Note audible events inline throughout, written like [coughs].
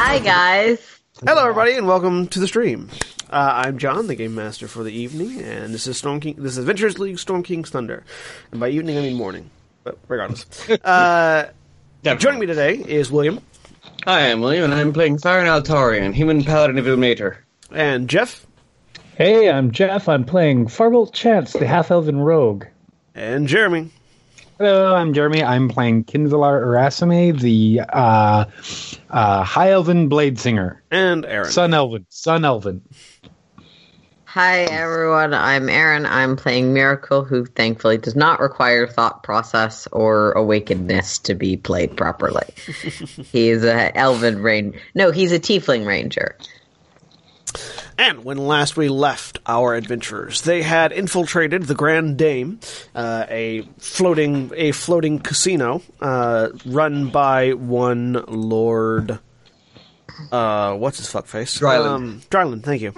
Hi guys. Hello, everybody, and welcome to the stream. Uh, I'm John, the game master for the evening, and this is Storm King. This is Adventures League Storm King's Thunder, and by evening I mean morning. But regardless, [laughs] uh, joining me today is William Hi, I'm William, and I'm playing Firen Altarian, human paladin of Ilmater. and Jeff Hey, I'm Jeff. I'm playing Farbolt Chance, the half elven rogue. and Jeremy. Hello, I'm Jeremy. I'm playing Qinvylar Erasime, the uh, uh, high elven blade singer. And Aaron. Sun elven. Sun elven. Hi everyone. I'm Aaron. I'm playing Miracle, who thankfully does not require thought process or awakenedness to be played properly. [laughs] he is a elven rain. No, he's a tiefling ranger. And when last we left our adventurers, they had infiltrated the Grand Dame, uh, a floating a floating casino uh, run by one Lord. Uh, what's his fuckface? Drylund. Um, Drylund, thank you.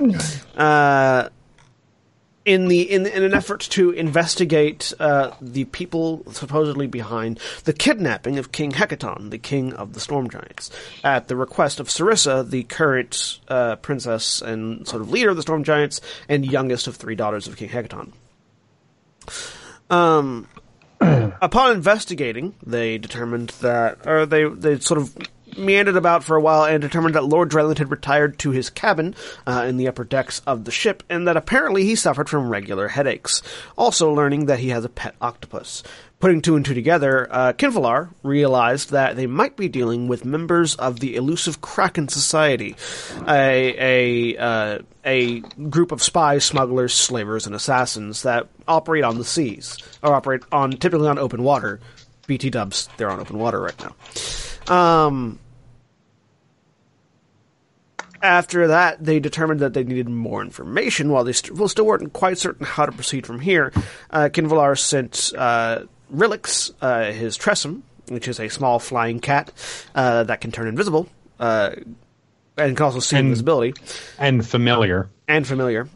In the in, in an effort to investigate uh, the people supposedly behind the kidnapping of King Hekaton, the king of the Storm Giants, at the request of Serissa, the current uh, princess and sort of leader of the Storm Giants, and youngest of three daughters of King Hekaton. Um, [clears throat] upon investigating, they determined that, or they they sort of meandered about for a while and determined that Lord Drylund had retired to his cabin uh, in the upper decks of the ship, and that apparently he suffered from regular headaches. Also, learning that he has a pet octopus. Putting two and two together, uh, Qinvylar realized that they might be dealing with members of the elusive Kraken Society, a a uh, a group of spies, smugglers, slavers, and assassins that operate on the seas or operate on typically on open water. BT Dubs, they're on open water right now. Um, after that, they determined that they needed more information. While they st- well, still weren't quite certain how to proceed from here, uh, Qinvylar sent uh, Rilix, uh, his Tressym, which is a small flying cat uh, that can turn invisible uh, and can also see And- invisibility And familiar. and familiar,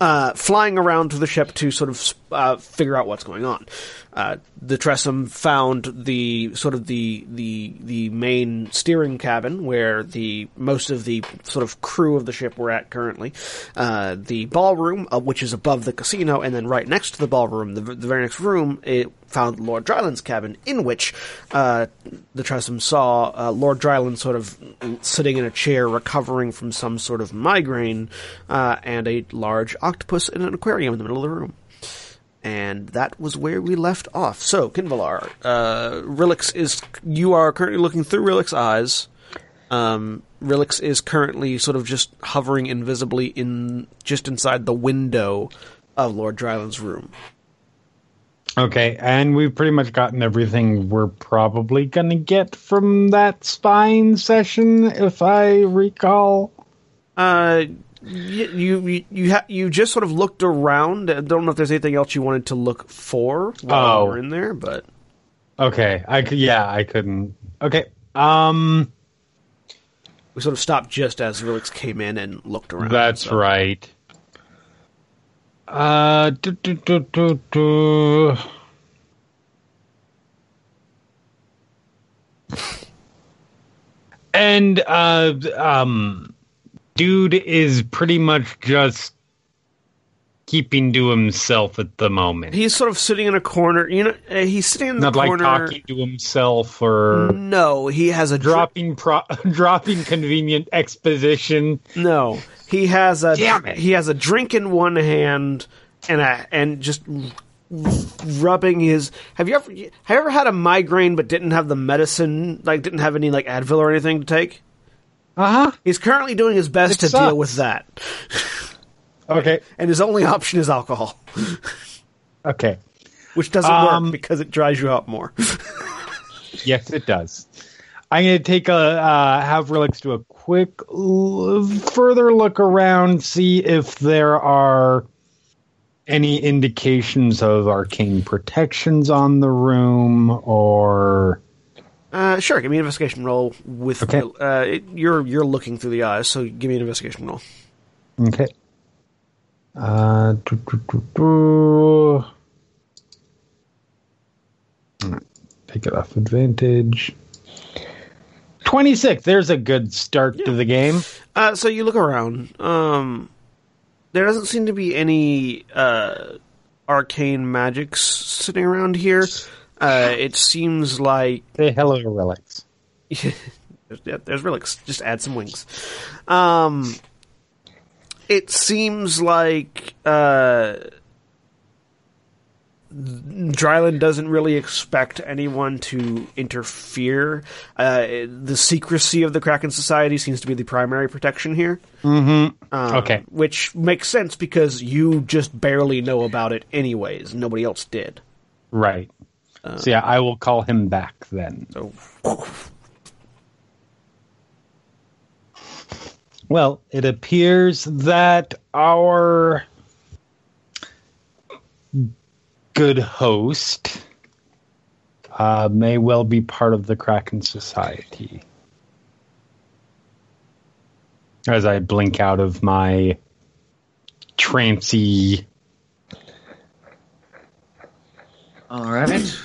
uh, flying around to the ship to sort of uh, figure out what's going on. Uh, the Tressym found the sort of the the the main steering cabin where the most of the sort of crew of the ship were at currently. Uh, the ballroom, uh, which is above the casino, and then right next to the ballroom, the, the very next room, it found Lord Drylund's cabin, in which uh, the Tressym saw Lord Drylund sort of sitting in a chair, recovering from some sort of migraine, and a large octopus in an aquarium in the middle of the room. And that was where we left off. So, Qinvylar, uh, Rilix is. You are currently looking through Rilix's eyes. Um, Rilix is currently sort of just hovering invisibly in just inside the window of Lord Drylund's room. Okay, and we've pretty much gotten everything we're probably going to get from that spine session, if I recall. Uh, you you you, ha- you just sort of looked around. I don't know if there's anything else you wanted to look for while Oh. you were in there, but Okay, I could, yeah, I couldn't. Okay, um, we sort of stopped just as Rilix came in and looked around. that's so. right. Uh, do, do, do, do, do. [laughs] And uh, um, dude is pretty much just keeping to himself at the moment. He's sort of sitting in a corner. You know, uh, he's sitting in the Not like corner. talking to himself or No, he has a drop. dropping pro- [laughs] dropping convenient exposition. No, he has a Damn it. he has a drink in one hand and a and just rubbing his. Have you ever have you ever had a migraine but didn't have the medicine like didn't have any like Advil or anything to take? Uh huh. He's currently doing his best It to sucks. deal with that, [laughs] Okay. and his only option is alcohol, [laughs] Okay. which doesn't Um, work because it dries you out more. [laughs] Yes, it does. I'm going to take a uh, have Relix do a quick l- further look around, see if there are any indications of arcane protections on the room, or Uh, sure, give me an investigation roll with. Okay. Uh, it, you're you're looking through the eyes, so give me an investigation roll. okay. Uh, do, do, do, do. Take it off advantage. Twenty-six. There's a good start to the game. Uh, so you look around. Um, there doesn't seem to be any uh, arcane magics sitting around here. Uh, it seems like [laughs] Say hello to Relix. yeah, there's relics. Just add some wings. Um, it seems like uh, Drylund doesn't really expect anyone to interfere. Uh, the secrecy of the Kraken Society seems to be the primary protection here. Mm-hmm. Um, Okay. Which makes sense because you just barely know about it anyways. Nobody else did. Right. So yeah, I will call him back then. So Well, it appears that our good host uh, may well be part of the Kraken Society. As I blink out of my trancy. All right.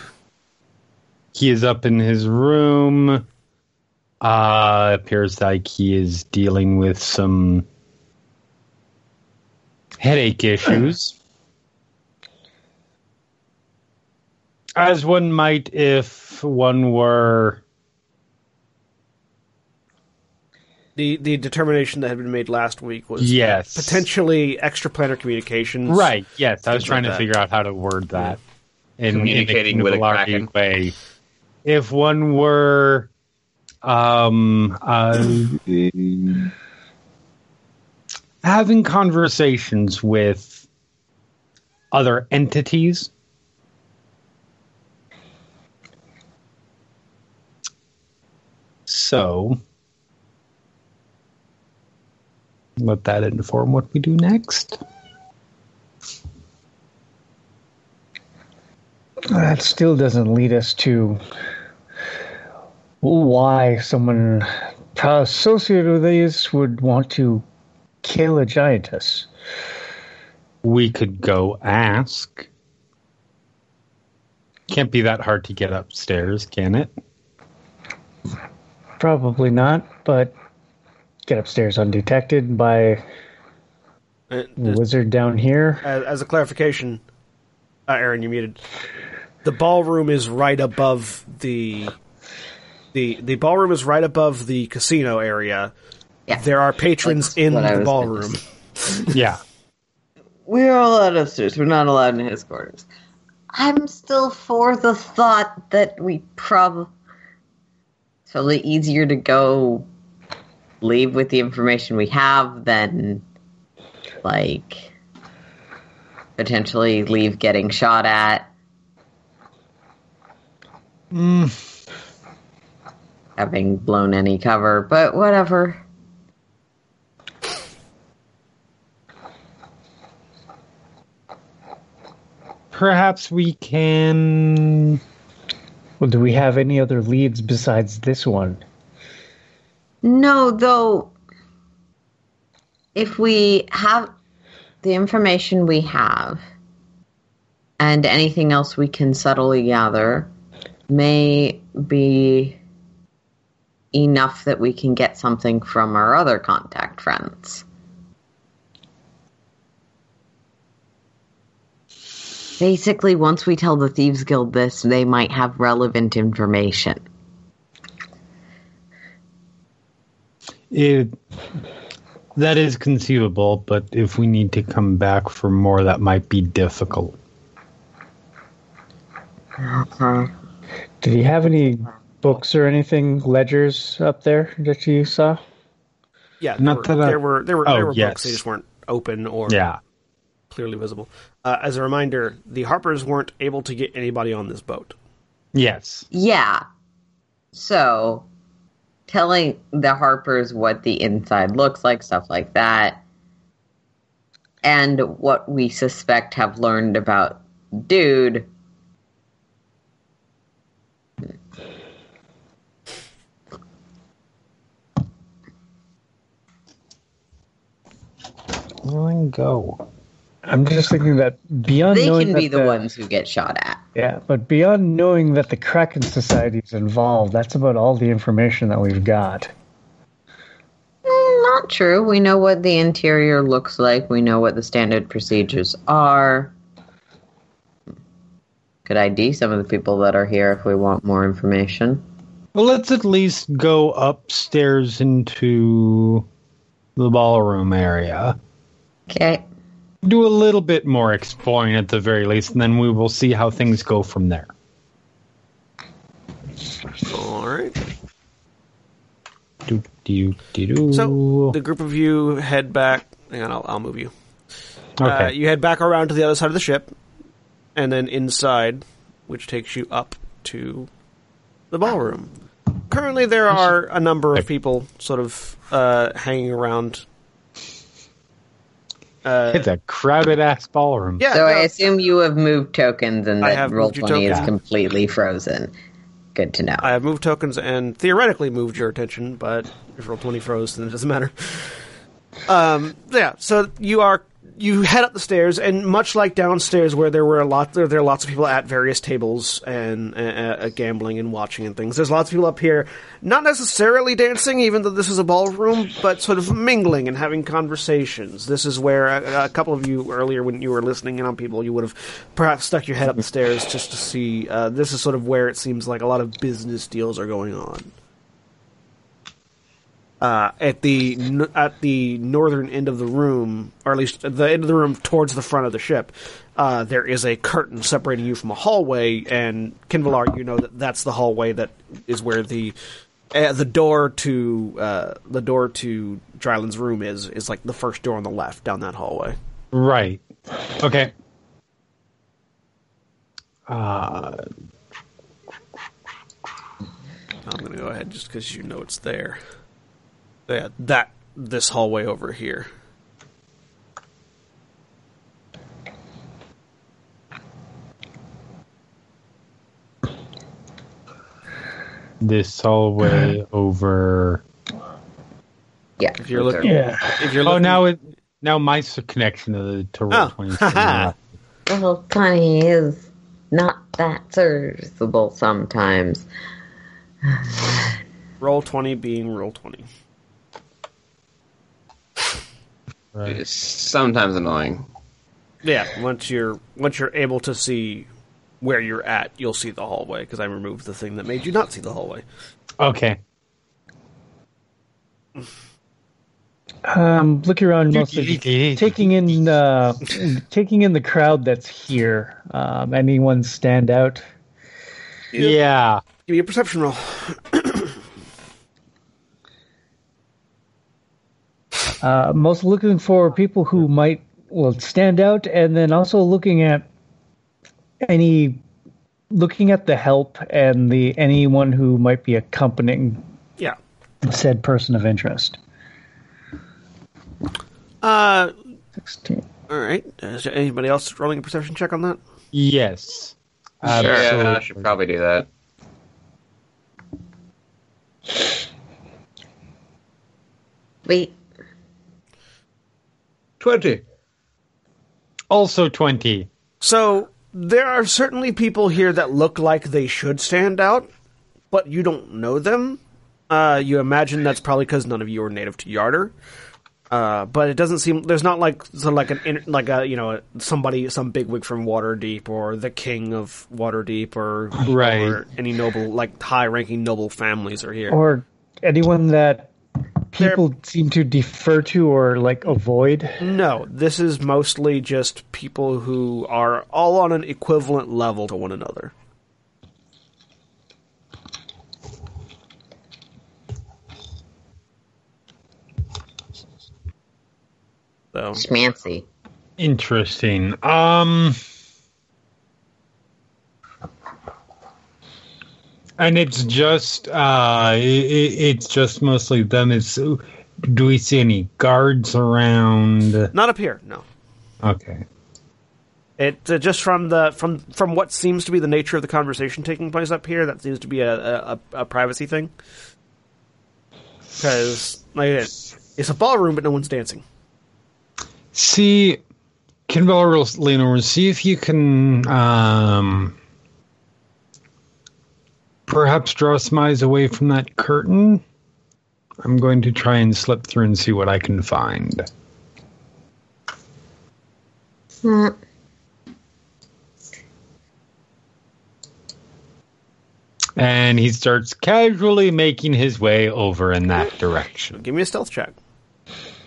He is up in his room. Uh, appears like he is dealing with some headache issues. [clears throat] As one might if one were. the the determination that had been made last week was Yes. potentially extraplanar communications. Right, yes. I was trying like to that. figure out how to word that. In, Communicating in a with a Kingvalarian Kraken. way. If one were um, uh, having conversations with other entities. So, let that inform what we do next. That still doesn't lead us to why someone associated with these would want to kill a giantess. We could go ask. Can't be that hard to get upstairs, can it? Probably not, but get upstairs undetected by Uh, the wizard down here. as, as a clarification, uh, Aaron, you muted. The ballroom is right above the the the ballroom is right above the casino area. Yeah. There are patrons That's in the ballroom. [laughs] Yeah. We're all allowed upstairs. We're not allowed in his quarters. I'm still for the thought that we probably it's probably easier to go leave with the information we have than like potentially leave getting shot at. Mm. Having blown any cover, but whatever. Perhaps we can. Well, do we have any other leads besides this one? No, though, if we have, the information we have and anything else we can subtly gather may be enough that we can get something from our other contact friends. Basically, once we tell the Thieves Guild this, they might have relevant information. It that is conceivable, but if we need to come back for more, that might be difficult. Okay. Did he have any books or anything, ledgers up there that you saw? Yeah, there Not were, that I- there were there were Oh, there were yes. books. They just weren't open or Yeah. clearly visible. Uh, as a reminder, the Harpers weren't able to get anybody on this boat. Yes. Yeah. So, telling the Harpers what the inside looks like, stuff like that, and what we suspect have learned about Dude. Let go. I'm just thinking that beyond They knowing can that be the ones who get shot at. Yeah, but beyond knowing that the Kraken Society is involved, that's about all the information that we've got. Mm, Not true. We know what the interior looks like. We know what the standard procedures are. Could ID some of the people that are here if we want more information. Well, let's at least go upstairs into the ballroom area. Okay. Do a little bit more exploring at the very least, and then we will see how things go from there. All right. Do, do, do, do. So the group of you head back. Hang on, I'll, I'll move you. Uh, okay. you head back around to the other side of the ship, and then inside, which takes you up to the ballroom. Currently, there are a number of people sort of uh, hanging around. Uh, it's a crowded ass ballroom. yeah, So no, I assume you have moved tokens and that have roll moved your twenty is completely frozen. Good to know. I have moved tokens and theoretically moved your attention, but if roll twenty froze, then it doesn't matter. [laughs] Um, yeah, so you are you head up the stairs, and much like downstairs, where there were a lot, there, there are lots of people at various tables and uh, uh, gambling and watching and things. There's lots of people up here, not necessarily dancing, even though this is a ballroom, but sort of mingling and having conversations. This is where a, a couple of you earlier, when you were listening in on people, you would have perhaps stuck your head up the stairs just to see. Uh, this is sort of where it seems like a lot of business deals are going on. Uh, at the n- at the northern end of the room, or at least at the end of the room towards the front of the ship, uh, there is a curtain separating you from a hallway. And Qinvylar, you know that that's the hallway that is where the uh, the door to uh, the door to Drylund's room is is like the first door on the left down that hallway. Right. Okay. Uh, I'm going to go ahead just because you know it's there. Yeah, that this hallway over here. this hallway uh-huh. over. yeah. If you're looking, Yeah. if you're Oh, now it now my connection to the to roll Oh. Ah. twenty. is [laughs] Well, twenty is not that serviceable sometimes. [sighs] roll twenty being roll twenty. Right. It's sometimes annoying. Yeah, once you're once you're able to see where you're at, you'll see the hallway because I removed the thing that made you not see the hallway. Okay. Um, looking around, mostly taking in uh, taking in the crowd that's here. Um, anyone stand out? Yeah. Give me a perception roll. Uh, most looking for people who might well stand out, and then also looking at any looking at the help and the anyone who might be accompanying Yeah. said person of interest. Uh, Sixteen. all right. Is there anybody else rolling a perception check on that? Yes. Sure, yeah, I should probably do that. Wait, 20. Also 20. So there are certainly people here that look like they should stand out, but you don't know them. Uh, you imagine that's probably because none of you are native to Yartar. Uh, but it doesn't seem there's not like so like an like a you know somebody some bigwig from Waterdeep or the king of Waterdeep or Right. or any noble like high ranking noble families are here. Or anyone that people seem to defer to or like avoid. No, this is mostly just people who are all on an equivalent level to one another. So, Schmancy. Interesting. Um And it's just uh i i it's just mostly them it's do we see any guards around? not up here, no. Okay. It uh, just from the from from what seems to be the nature of the conversation taking place up here. That seems to be a a, a privacy thing. Because like it, it's a ballroom, but no one's dancing. See, can over and see if you can um, perhaps draw some eyes away from that curtain. I'm going to try and slip through and see what I can find. Hmm. And he starts casually making his way over in that direction. Give me a stealth check.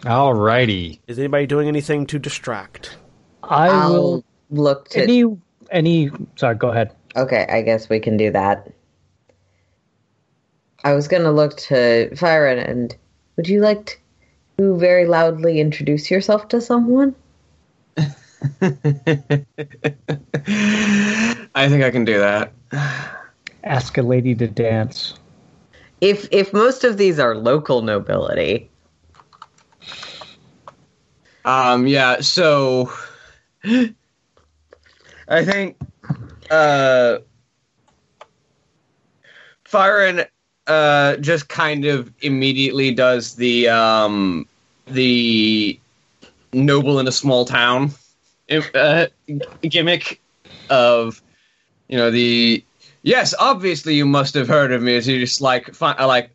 Alrighty. Is anybody doing anything to distract? I I'll will. look to. Any any. Sorry, go ahead. Okay, I guess we can do that. I was going to look to Firen and would you like to very loudly introduce yourself to someone? [laughs] I think I can do that. Ask a lady to dance. If if most of these are local nobility, Um, yeah, so [gasps] I think uh Firen uh just kind of immediately does the um the noble in a small town uh, gimmick of you know the yes obviously you must have heard of me. As you just like fi- like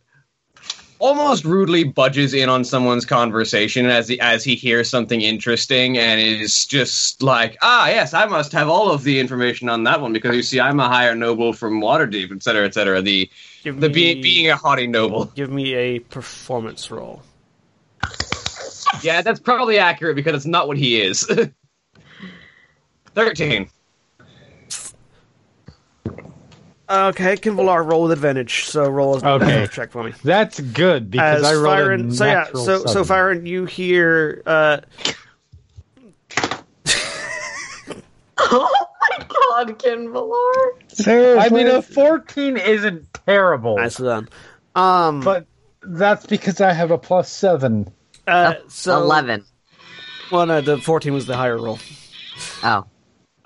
almost rudely budges in on someone's conversation as he, as he hears something interesting and is just like, ah, yes, I must have all of the information on that one because you see, I'm a higher noble from Waterdeep, et cetera, et cetera. The Give the me, be, being a haughty noble. give me a performance roll. Yeah, that's probably accurate because it's not what he is. [laughs] Thirteen. Okay, Qinvylar, roll with advantage. So roll a Okay. stealth [laughs] check for me. That's good because As I rolled Firen, a so yeah, natural so so seven. Firen, you hear uh, oh my god, Qinvylar. I mean, a 14 isn't terrible, nicely done. Um, but that's because I have a plus seven. uh, so Eleven. Well, no, the fourteen was the higher roll. Oh.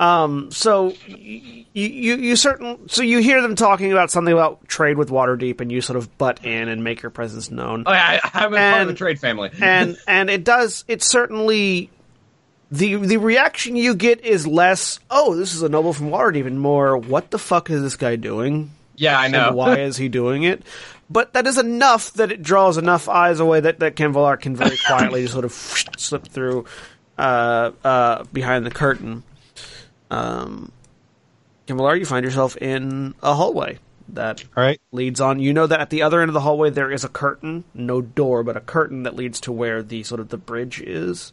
Um, so you, you you certain so you hear them talking about something about trade with Waterdeep, and you sort of butt in and make your presence known. Oh, yeah, I, I'm a part of the trade family. [laughs] and and it does it certainly the the reaction you get is less oh this is a noble from Waterdeep and more what the fuck is this guy doing yeah, I know. and why [laughs] is he doing it but that is enough that it draws enough eyes away that that Qinvylar can very [laughs] quietly sort of slip through uh, uh, behind the curtain. Um, Ken you find yourself in a hallway that All right. leads on. You know that at the other end of the hallway there is a curtain, no door, but a curtain that leads to where the sort of the bridge is.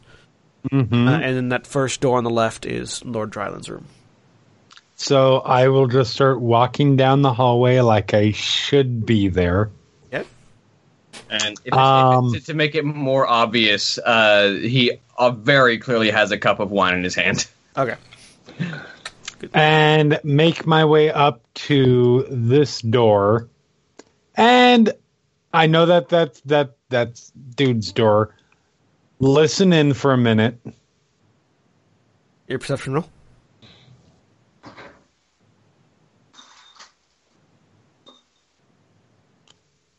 Mm-hmm. Uh, and then that first door on the left is Lord Drylund's room. So I will just start walking down the hallway like I should be there. Yep. And if, Um, if, to make it more obvious, uh, he uh, very clearly has a cup of wine in his hand. Okay. And make my way up to this door. And I know that that's that that's dude's door. Listen in for a minute. Your perception roll.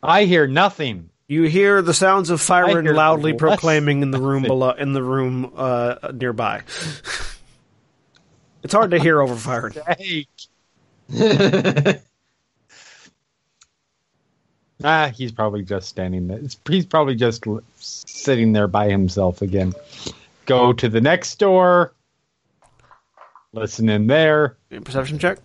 I hear nothing. You hear the sounds of I loudly proclaiming in the room [laughs] nothing. below, in the room uh, nearby. [laughs] It's hard to hear over Firen. [laughs] [laughs] Ah, he's probably just standing there. It's- He's probably just sitting there by himself again. Go to the next door. Listen in there. Perception check.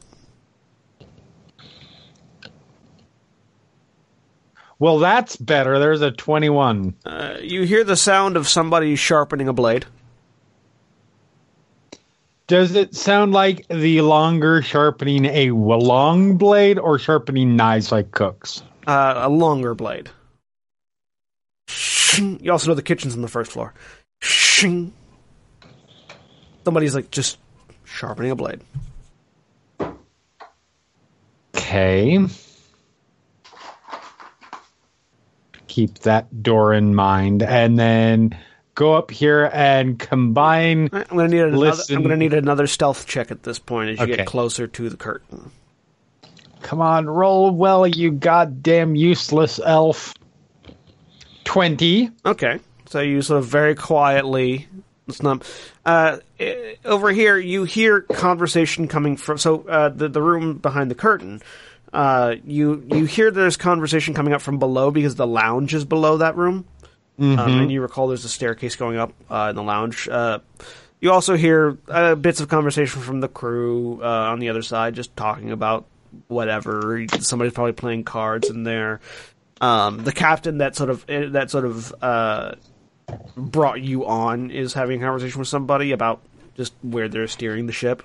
Well, that's better. There's a 21. Uh, you hear the sound of somebody sharpening a blade. Does it sound like the longer sharpening a long blade or sharpening knives like cooks? Uh, a longer blade. You also know the kitchen's on the first floor. Somebody's like just sharpening a blade. Okay. Keep that door in mind, and then go up here and combine. I'm gonna need another. Listen. I'm gonna need another stealth check at this point as you Okay. get closer to the curtain. Come on, roll well, you goddamn useless elf. Twenty. Okay, so you sort of very quietly. It's not. Uh, over here, you hear conversation coming from. So uh, the the room behind the curtain. Uh, you you hear there's conversation coming up from below because the lounge is below that room. Um, and you recall there's a staircase going up uh, in the lounge. Uh, you also hear uh, bits of conversation from the crew uh, on the other side, just talking about whatever. Somebody's probably playing cards in there. Um, the captain that sort of eh, that sort of uh, brought you on is having a conversation with somebody about just where they're steering the ship.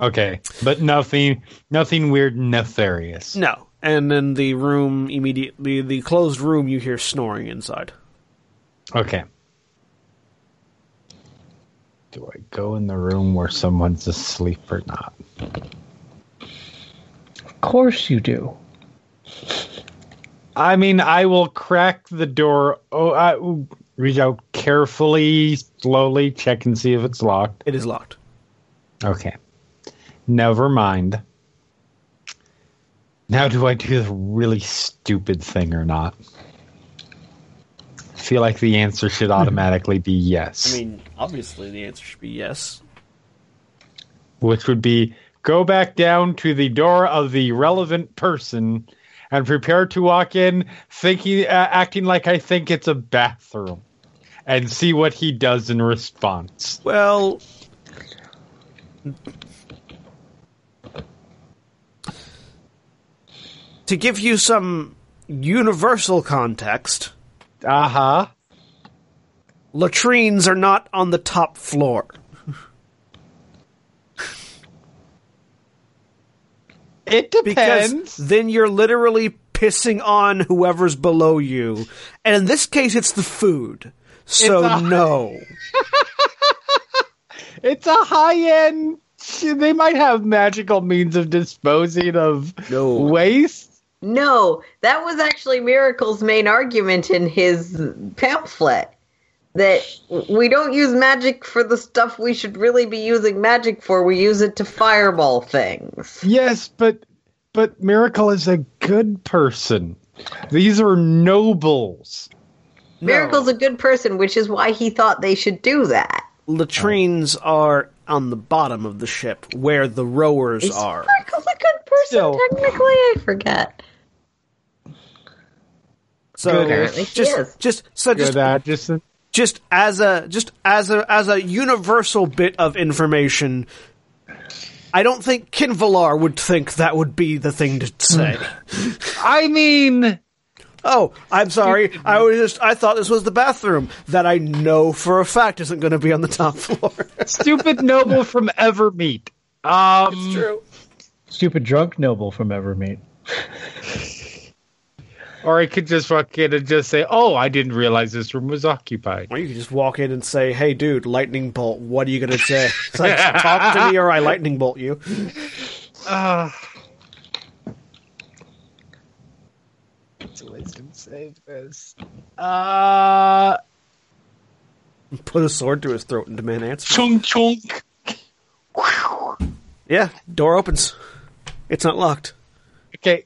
Okay, but nothing, nothing weird, nefarious. No, and then the room immediately, the closed room, you hear snoring inside. Okay. Do I go in the room where someone's asleep or not? Of course you do. I mean, I will crack the door. Oh, I reach out carefully, slowly, check and see if it's locked. It is locked. Okay. Never mind. Now, do I do the really stupid thing or not? I feel like the answer should automatically be yes. I mean, obviously the answer should be yes. which would be go back down to the door of the relevant person and prepare to walk in thinking uh, acting like I think it's a bathroom and see what he does in response. Well, to give you some universal context, Uh-huh. latrines are not on the top floor. It Because depends. then you're literally pissing on whoever's below you. And in this case, it's the food. So, It's no. [laughs] It's a high-end they might have magical means of disposing of No. waste. No, that was actually Miracle's main argument in his pamphlet. That we don't use magic for the stuff we should really be using magic for. We use it to fireball things. Yes, but but Miracle is a good person. These are nobles. No. Miracle's a good person, which is why he thought they should do that. latrines are on the bottom of the ship where the rowers Is are. Miracle's a good person, Still. technically? I forget. So Apparently just just so just Good just just as a just as a as a universal bit of information I don't think Qinvylar would think that would be the thing to say. [laughs] I mean, oh, I'm sorry. I was just I thought this was the bathroom that I know for a fact isn't going to be on the top floor. [laughs] stupid noble from Evermeet. Um, True. Stupid drunk noble from Evermeet. [laughs] or I could just walk in and just say, "Oh, I didn't realize this room was occupied." Or you could just walk in and say, "Hey, dude, lightning bolt. What are you going to say?" [laughs] It's like, talk to me, or I lightning bolt you. Uh, it's a wisdom save this. Uh, Put a sword to his throat and demand answer. chunk chunk. Yeah, door opens. It's not locked. Okay,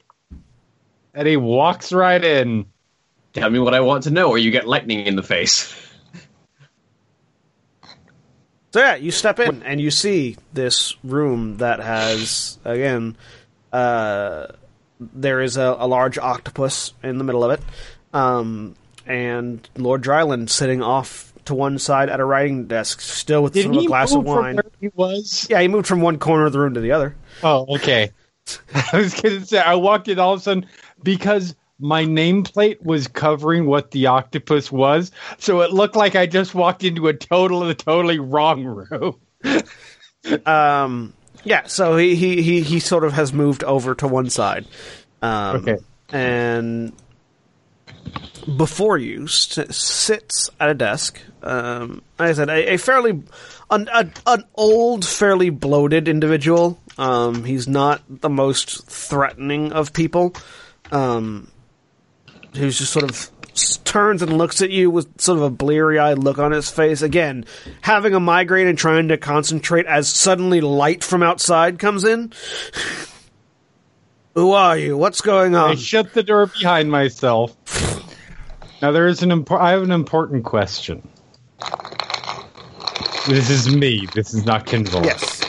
and he walks right in. Tell me what I want to know, or you get lightning in the face. So yeah, you step in and you see this room that has again, uh, there is a, a large octopus in the middle of it, um, and Lord Drylund sitting off to one side at a writing desk, still with sort of a glass move of from wine. where he was? Yeah, he moved from one corner of the room to the other. Oh, okay. [laughs] I was gonna say I walked in all of a sudden because my nameplate was covering what the octopus was, so it looked like I just walked into a total totally wrong room. [laughs] Um, yeah, so he, he, he, he sort of has moved over to one side. Um, Okay. And before you s- sits at a desk, um, like I said, a, a fairly, an, a, an old, fairly bloated individual. Um, he's not the most threatening of people. Um, who's just sort of turns and looks at you with sort of a bleary eyed look on his face. Again, having a migraine and trying to concentrate as suddenly light from outside comes in. [laughs] Who are you? What's going on? I shut the door behind myself. Now there is an impor- I have an important question. This is me. This is not Kindle. yes.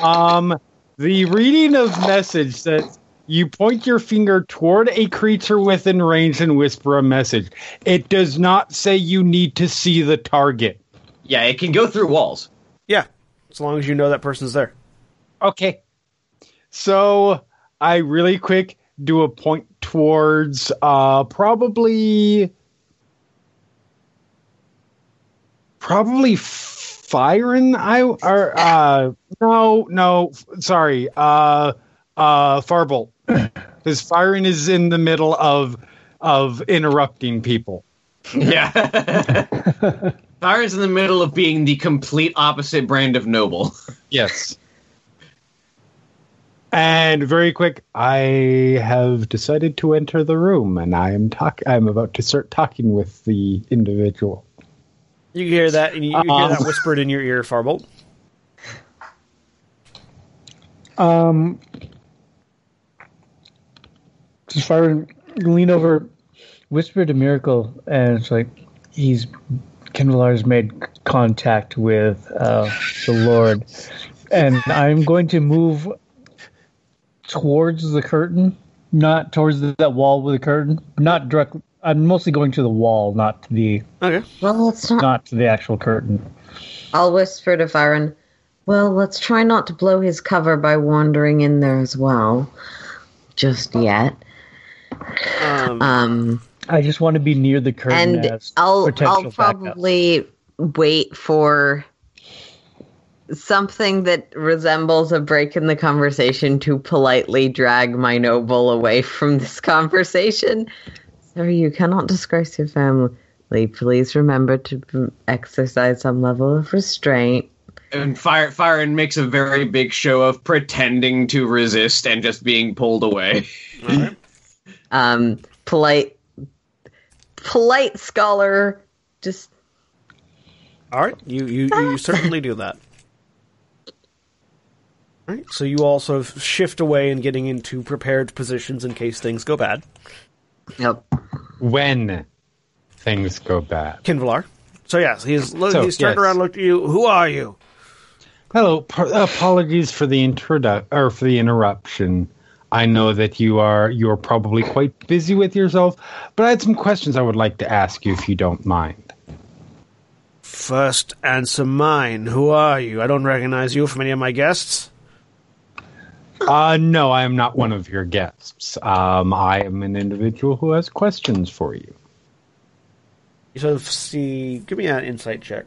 Um, the reading of message says you point your finger toward a creature within range and whisper a message. It does not say you need to see the target. Yeah, it can go through walls. Yeah. As long as you know that person's there. Okay. So I really quick do a point towards uh probably probably Firen I or uh no no sorry uh uh Farbolt [laughs] because Firen is in the middle of of interrupting people. Yeah. [laughs] Fire's in the middle of being the complete opposite brand of noble. [laughs] Yes. And very quick, I have decided to enter the room, and I am talk. I'm about to start talking with the individual. You hear that, and you, you hear Um. that whispered in your ear, Farbolt. Um, just fire lean over, whisper to Miracle, and it's like he's Qinvylar's made contact with uh, the Lord, and I'm going to move towards the curtain, not towards the, that wall with the curtain, not directly. I'm mostly going to the wall, not to the Okay. Well, let's not. not to the actual curtain. I'll whisper to Firen. Well, let's try not to blow his cover by wandering in there as well. Just yet. Um, Um, I just want to be near the curtain. and I'll I'll backup. probably wait for something that resembles a break in the conversation to politely drag my noble away from this conversation. Sir, you cannot disgrace your family. Please remember to exercise some level of restraint. And Fire Firen makes a very big show of pretending to resist and just being pulled away. Um, polite, polite scholar. Just All right, you you, you certainly do that. All right, so you also shift away and getting into prepared positions in case things go bad. yep. When things go bad. Qinvylar. So yes, he's look, So, he's turned yes. around, looked at you. Who are you? Hello. P- apologies for the introdu- or for the interruption. I know that you are you are probably quite busy with yourself, but I had some questions I would like to ask you if you don't mind. First, answer mine. Who are you? I don't recognize you from any of my guests. Uh, no, I am not one of your guests. Um, I am an individual who has questions for you. Of see. Give me an insight check.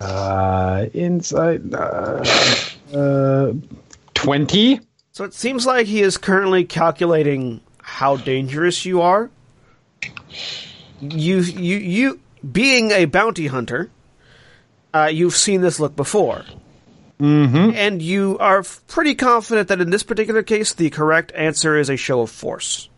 Uh, inside, uh, uh, 20? So it seems like he is currently calculating how dangerous you are. You, you, you, being a bounty hunter, uh, you've seen this look before. Mm-hmm. And you are pretty confident that in this particular case, the correct answer is a show of force.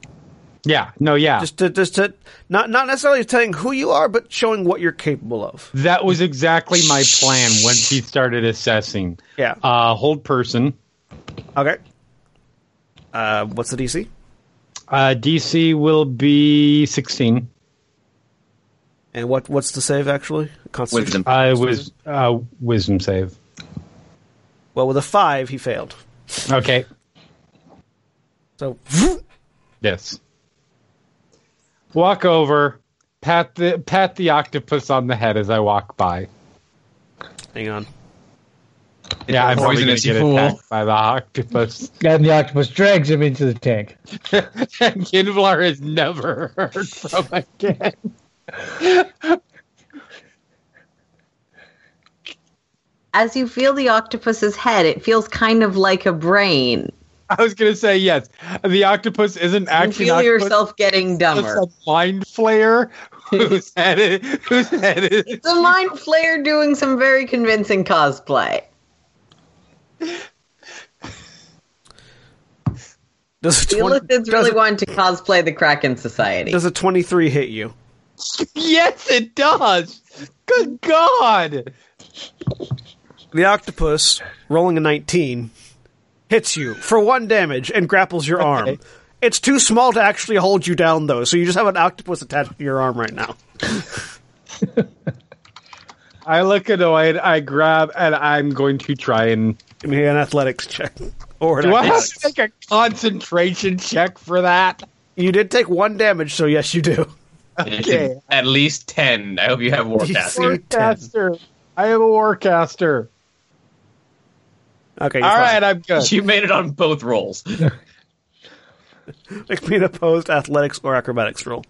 Yeah, no, yeah. Just to, just to, not, not necessarily telling who you are, but showing what you're capable of. that was exactly my plan once he started assessing. Yeah. Uh, hold person. Okay. Uh, what's the DC? Uh, DC will be 16. And what what's the save actually? Constitution. Wisdom. I was uh, wisdom save. Well, with a five, he failed. Okay. So Yes. Walk over, pat the pat the octopus on the head as I walk by. hang on. Yeah, I'm probably gonna get fool. attacked by the octopus. [laughs] And the octopus drags him into the tank. [laughs] and Qinvylar is never heard from again. As you feel the octopus's head, it feels kind of like a brain. I was gonna say yes. The octopus isn't You actually feel octopus, yourself getting It's dumber. a mind flayer [laughs] whose head it. whose head it? It's a mind flayer doing some very convincing cosplay. Does a, The 20, Illithids does, really a, want to cosplay the Kraken Society. does a 23 hit you? [laughs] Yes, it does. Good God! The octopus, rolling a 19, hits you for one damage and grapples your arm. Okay. It's too small to actually hold you down, though, so you just have an octopus attached to your arm right now. I look annoyed. I grab and I'm going to try and. Give me an athletics check. Or an Do I have athletics. to make a concentration check for that? You did take one damage, so yes, you do. Okay. At least 10. I hope you have Warcast. DC. Warcaster. I have a warcaster. Okay, you're All fine. right, I'm good. [laughs] You made it on both rolls. [laughs] Make me an opposed athletics or acrobatics roll.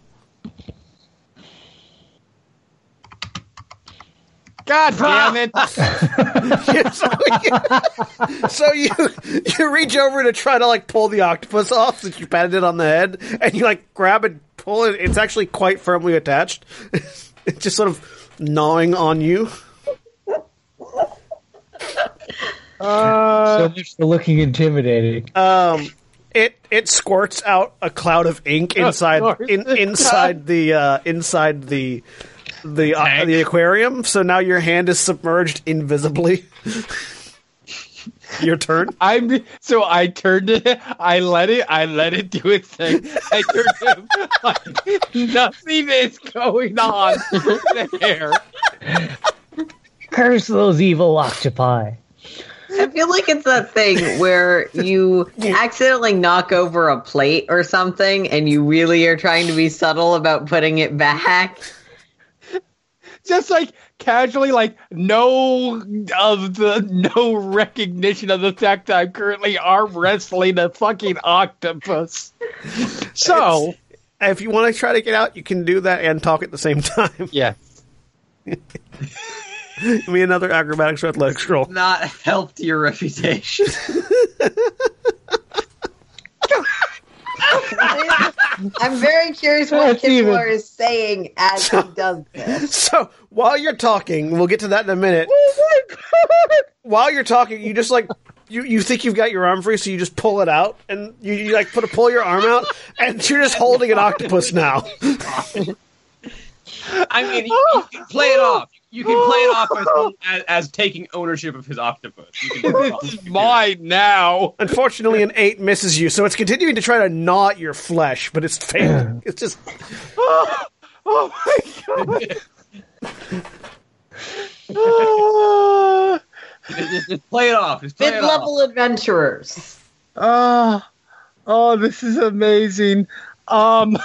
God ah! damn it! [laughs] so, you, so you you reach over to try to like pull the octopus off since you patted it on the head, and you like grab and pull it. It's actually quite firmly attached. It's just sort of gnawing on you. Uh, so much for looking intimidating. Um, it it squirts out a cloud of ink inside course in, inside the uh, inside the the uh, the aquarium. So now your hand is submerged invisibly. [laughs] your turn. I'm so I turned it. I let it. I let it do its thing. I turned him like nothing is going on there. Curse those evil octopi. I feel like it's that thing where you accidentally knock over a plate or something and you really are trying to be subtle about putting it back. Just like casually, like no of the no recognition of the fact that I'm currently arm wrestling a fucking octopus. So If you want to try to get out, you can do that and talk at the same time. yeah, [laughs] Give [laughs] me another acrobatics or athletics roll. Not helped your reputation. [laughs] I'm very curious what That's even- is saying as he does this. So while you're talking, we'll get to that in a minute. Oh while you're talking, you just like you, you think you've got your arm free, so you just pull it out, and you, you like put a pull your arm out, and you're just holding an octopus now. [laughs] I mean, you, you can play it off. You can play it off as, as, as taking ownership of his octopus. You can [laughs] do this is mine now. Unfortunately, an eight misses you, so it's continuing to try to gnaw at your flesh, but it's failing. [clears throat] It's just [laughs] Oh, oh my god. Ah. [laughs] Just, just play it off. Just play Mid it off. level adventurers. Oh, oh, this is amazing. Um,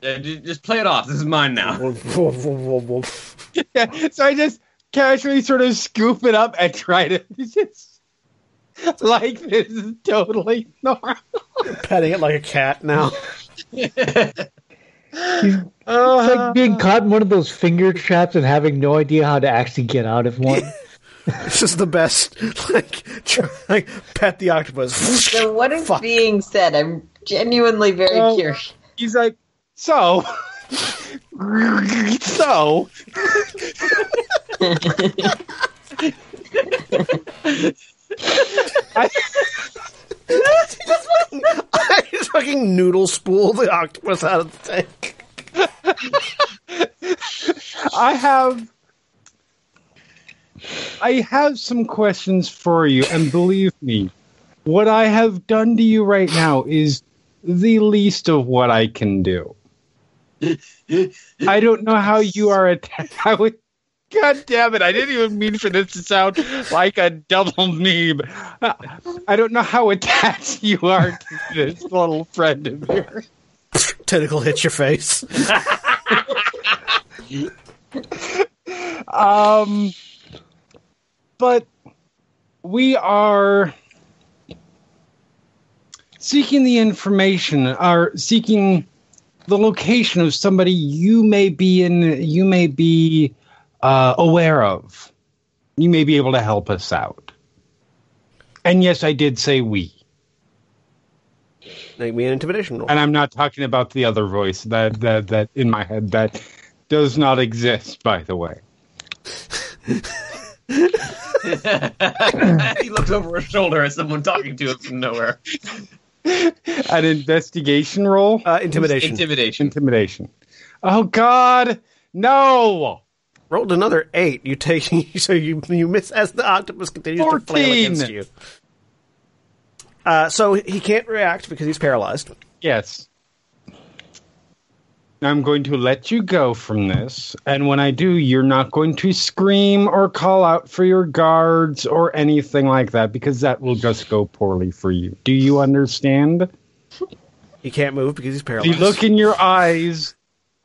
Yeah, just play it off. This is mine now. Oh, [laughs] [laughs] so I just casually sort of scoop it up and try to [laughs] just like this is totally normal. petting it like a cat now. It's Uh, like being caught in one of those finger traps and having no idea how to actually get out of one. This is the best. Like, try, like pet the octopus. So what is Fuck. being said? I'm genuinely very curious. he's like, so, [laughs] so. I, I just fucking noodle spool the octopus out of the tank. I have I have some questions for you and believe me what I have done to you right now is the least of what I can do. I don't know how you are attached. I would. God damn it! I didn't even mean for this to sound like a double meme. I don't know how attached you are to this little friend of yours. Tentacle hits your face. [laughs] Um, but we are seeking the information, are seeking the location of somebody you may be in, you may be uh, aware of. You may be able to help us out. And yes, I did say we. Make me an intimidation roll. And I'm not talking about the other voice that that that in my head that does not exist, by the way. [laughs] he looks over his shoulder at someone talking to him from nowhere. [laughs] An investigation roll? Uh, intimidation. Intimidation. Intimidation. Oh God, no! Rolled another eight. You take [laughs] so you you miss as the octopus continues to flail against you. Uh, so he can't react because he's paralyzed. Yes. I'm going to let you go from this, and when I do, you're not going to scream or call out for your guards or anything like that because that will just go poorly for you. Do you understand? He can't move because he's The paralyzed. look in your eyes.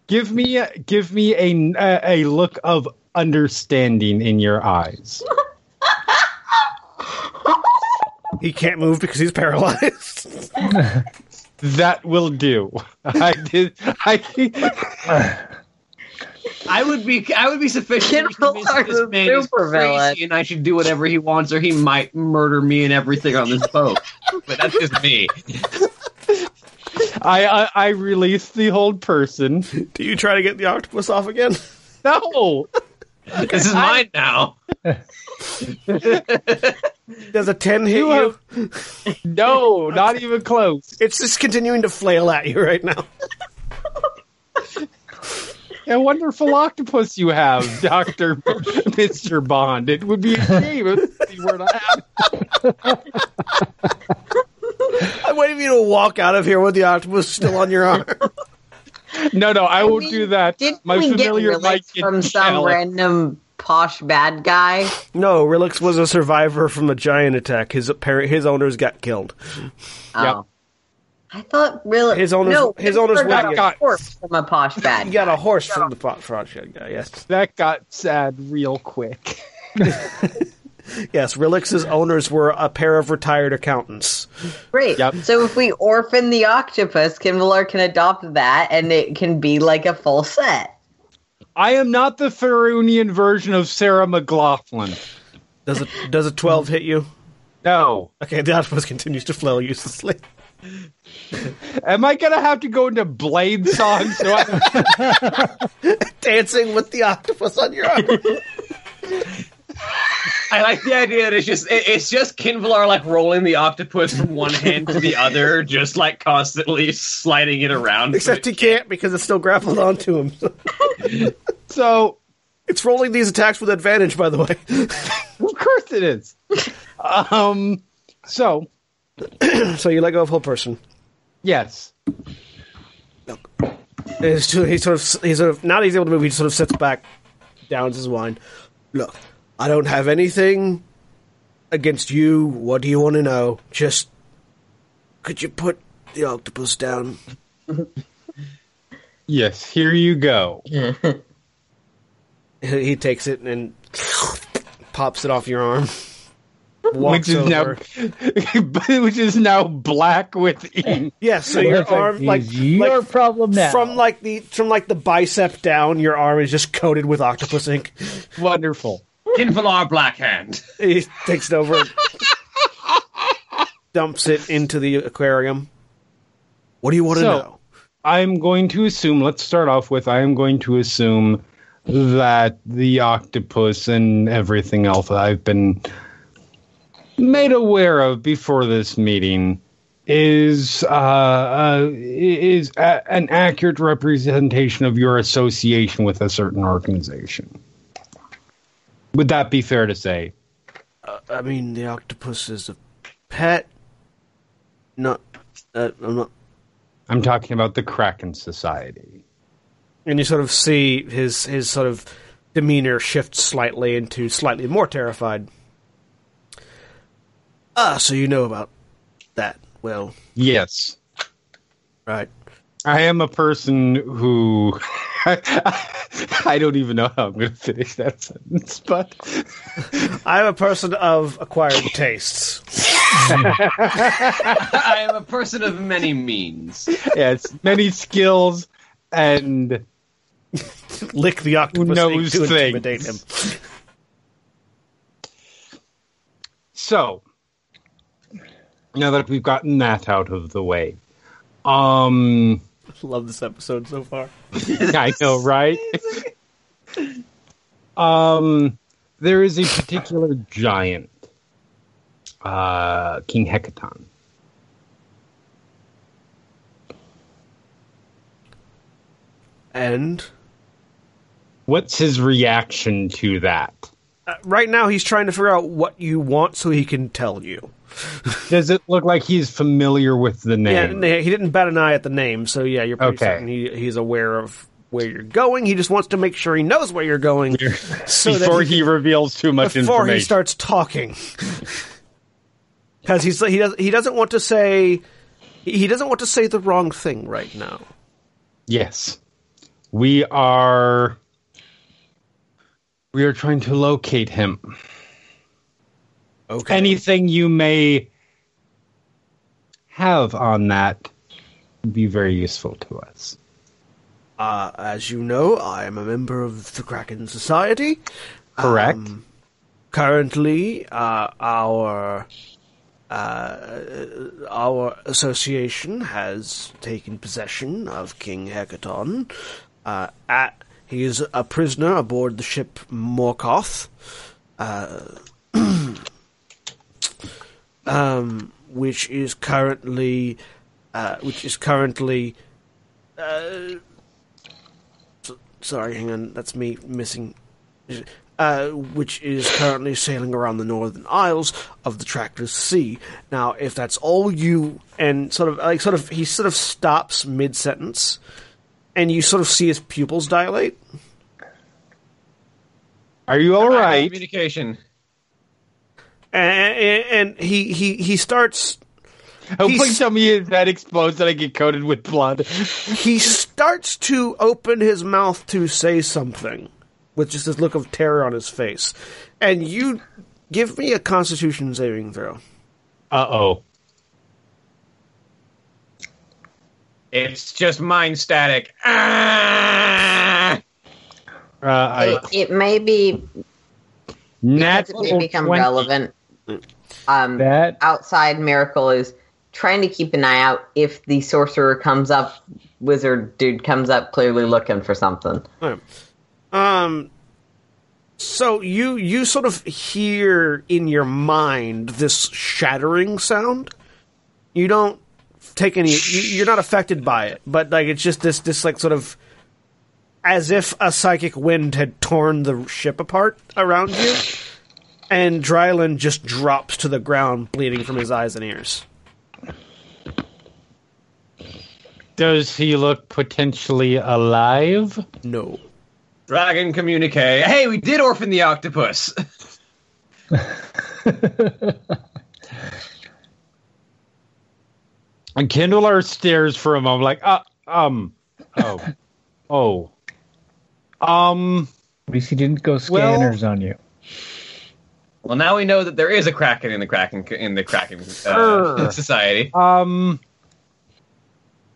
Give me a, give me a, a a look of understanding in your eyes. he can't move because he's paralyzed. [laughs] That will do. [laughs] I did. I. I would be I would be sufficient Kid convinced this man is crazy and I should do whatever he wants or he might murder me and everything on this boat. but that's just me. I, I I released the old person. Do you try to get the octopus off again? No, This is mine now. [laughs] Does a ten hit You you? [laughs] no, not even close. It's just continuing to flail at you right now. A wonderful octopus you have, Doctor [laughs] Mister Bond. It would be a shame if you were to have. I'm waiting for you to walk out of here with the octopus still on your arm. No, no, I won't mean, do that. Didn't My we familiar Rilix might get from some jealous. random posh bad guy? No, Rilix was a survivor from a giant attack. His parent, his owners got killed. Oh. I thought really His owners- No, his owners got would a get- horse from a posh [laughs] bad. You got a horse from the pot fraud guy. Yes, That got sad real quick. [laughs] yes. Rilix's owners were a pair of retired accountants. Great. Yep. So if we orphan the octopus, Qinvylar can adopt that, and it can be like a full set. I am not the Faerunian version of Sarah McLachlan. Does it? Does a twelve hit you? No. Okay, the octopus continues to flail uselessly. Am I gonna have to go into Bladesong? So I, [laughs] Dancing with the octopus on your arm. [laughs] I like the idea that it's just it, it's just Qinvylar like rolling the octopus from one hand to the other, just like constantly sliding it around. Except he can't because it's still grappled onto him. [laughs] so It's rolling these attacks with advantage, by the way. of course it is. Um. So [clears throat] so you let go of whole person. yes. He's too- he sort of, he sort of, now that he's able to move, he sort of sits back, downs his wine. Look, I don't have anything against you. What do you want to know? Just, could you put the octopus down? [laughs] Yes. Here you go. He he takes it and pops it off your arm. Which is over. now, [laughs] which is now black with ink. yeah, so your arm, like, your like problem now. from like the from like the bicep down, your arm is just coated with octopus ink. Wonderful. Qinvylar Blackhand. He takes it over, and dumps it into the aquarium. What do you want to So- know? I'm going to assume. Let's start off with. I am going to assume that the octopus and everything else that I've been made aware of before this meeting is uh, uh, is a- an accurate representation of your association with a certain organization. Would that be fair to say? I mean, the octopus is a pet. Not, uh, I'm not. I'm talking about the Kraken Society. and you sort of see his his sort of demeanor shift slightly into slightly more terrified. Ah, so you know about that. Well, Yes. right. I am a person who [laughs] [laughs] I don't even know how I'm going to finish that sentence, but I'm a person of acquired tastes. [laughs] I am a person of many means. yes, many skills and Lick the octopus knows to things? intimidate him. so now that we've gotten that out of the way, um, Love this episode so far. [laughs] I know, right? um, there is a particular giant, uh, King Hekaton. And What's his reaction to that? uh, right now, he's trying to figure out what you want so he can tell you. Does it look like he's familiar with the name? n- he didn't bat an eye at the name, so yeah, you're pretty Okay. certain he, he's aware of where you're going. He just wants to make sure he knows where you're going so Before he he reveals too much before he starts talking. Because he's he does he doesn't want to say he doesn't want to say the wrong thing right now. Yes. We are we are trying to locate him. Okay. Anything you may have on that would be very useful to us. Uh, as you know, I am a member of the Kraken Society. Correct? Um, currently, uh, our uh, our association has taken possession of King Hekaton. Uh, at he is a prisoner aboard the ship Morkoth, uh, um, which is currently uh, which is currently. Uh, s- sorry, hang on. That's me missing uh, which is currently sailing around the northern isles of the Trackless Sea. Now, if that's all you, and sort of like sort of he sort of stops mid sentence, and you sort of see his pupils dilate. Are you all right? Communication. And, and he, he he starts Oh, he's- please tell me his head explodes and I get coated with blood. he starts to open his mouth to say something with just this look of terror on his face. And you give me a Constitution saving throw. Uh oh. It's just mind static. Ah! Uh, I It, it may be nat it may become 20. relevant. Um, That outside miracle is trying to keep an eye out if the sorcerer comes up, wizard dude comes up, clearly looking for something. Alright. Um. So you you sort of hear in your mind this shattering sound. You don't take any. You, you're not affected by it, but like it's just this this like sort of as if a psychic wind had torn the ship apart around you, and Drylund just drops to the ground, bleeding from his eyes and ears. Does he look potentially alive? No. Dragon communique. Hey, we did orphan the octopus. [laughs] And Qinvylar stares for a moment, like, uh, um, oh, oh, um, at least he didn't go Well- scanners on you. Well, now we know that there is a kraken in the kraken in the kraken uh, Sure. society. um.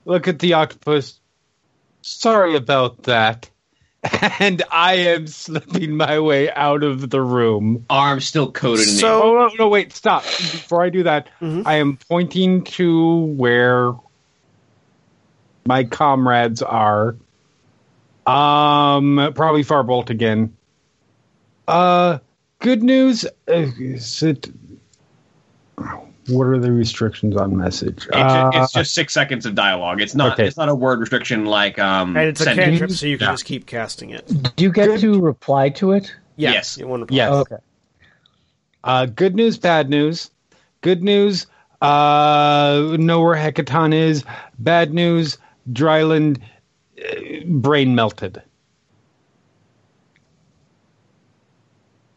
Look at the octopus. Sorry about that. [laughs] And I am slipping my way out of the room. Arm still coated in So- Oh no, no, wait, stop! Before I do that, Mhm. I am pointing to where my comrades are. Um, probably Farbolt again. Uh, good news. Uh, is it? What are the restrictions on message? It's, ju- it's Uh, just six seconds of dialogue. It's not. okay. It's not a word restriction like um. And it's a sending. cantrip, so you can Yeah. just keep casting it. Do you get to reply to it? Yeah, Yes. You want to Yes. Oh, okay. Uh, good news, bad news. Good news, uh, know where Hekaton is. Bad news, Drylund uh, brain melted.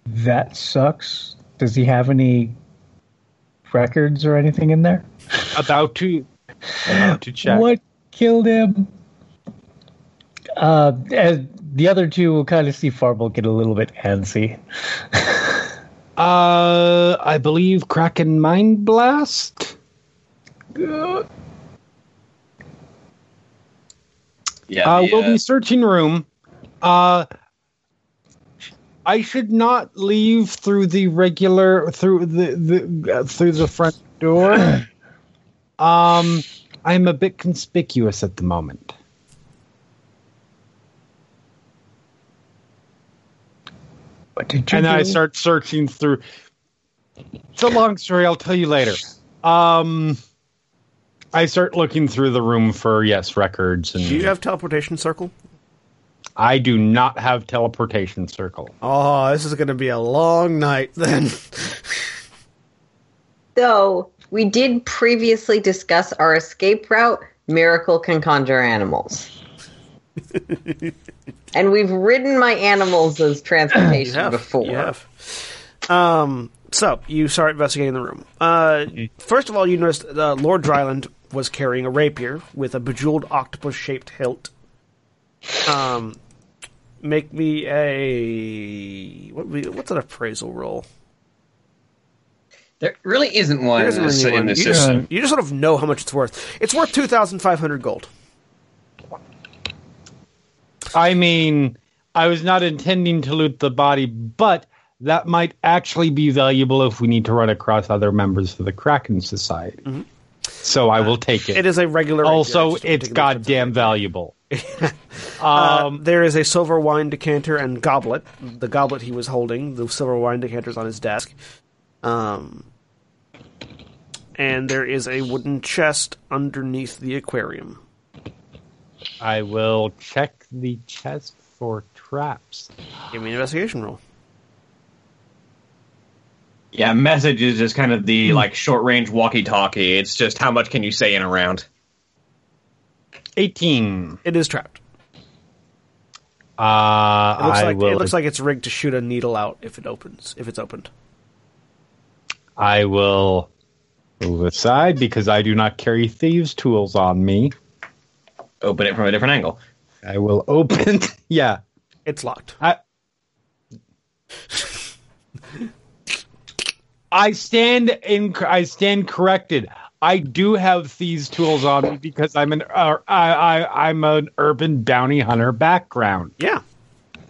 That sucks. Does he have any records or anything in there? About to about to check. What killed him? Uh, and the other two will kind of see Farbolt get a little bit antsy. [laughs] Uh, I believe Kraken Mind Blast. Yeah, Uh, the, we'll uh, be searching room. Uh, I should not leave through the regular through the, the uh, through the front door. [clears throat] um, I'm a bit conspicuous at the moment. What did you and then I start searching through. It's a long story. I'll tell you later. Um, I start looking through the room for yes records, and Do you have teleportation circle? I do not have teleportation circle. Oh, this is going to be a long night then. [laughs] So we did previously discuss our escape route. Miracle can conjure animals. [laughs] and we've ridden my animals as [clears throat] you transportation have. before. You have. Um, so you start investigating the room. Uh, first of all, you noticed uh, Lord Drylund was carrying a rapier with a bejeweled octopus-shaped hilt. Um, make me a what? would be- What's an appraisal roll? there really isn't one in isn't this, really in one. this You just, system. you just sort of know how much it's worth. It's worth two thousand five hundred gold. I mean, I was not intending to loot the body, but that might actually be valuable if we need to run across other members of the Kraken Society. Mm-hmm. So I will take it. It is a regular. also, rapier, it's goddamn valuable. Uh, um, there is a silver wine decanter and goblet. The goblet he was holding, the silver wine decanter is on his desk. Um, and there is a wooden chest underneath the aquarium. I will check the chest for traps. Give me an investigation roll. Yeah, message is just kind of the like short range walkie talkie. It's just how much can you say in a round? 18. It is trapped. Uh, It looks I like will. it looks like it's rigged to shoot a needle out if it opens. If it's opened. I will move aside because I do not carry thieves' tools on me. Open it from a different angle. I will open. [laughs] yeah. It's locked. I, [laughs] I stand in. I stand corrected. I do have thieves' tools on me because I'm an. Uh, I, I I'm an urban bounty hunter background. Yeah.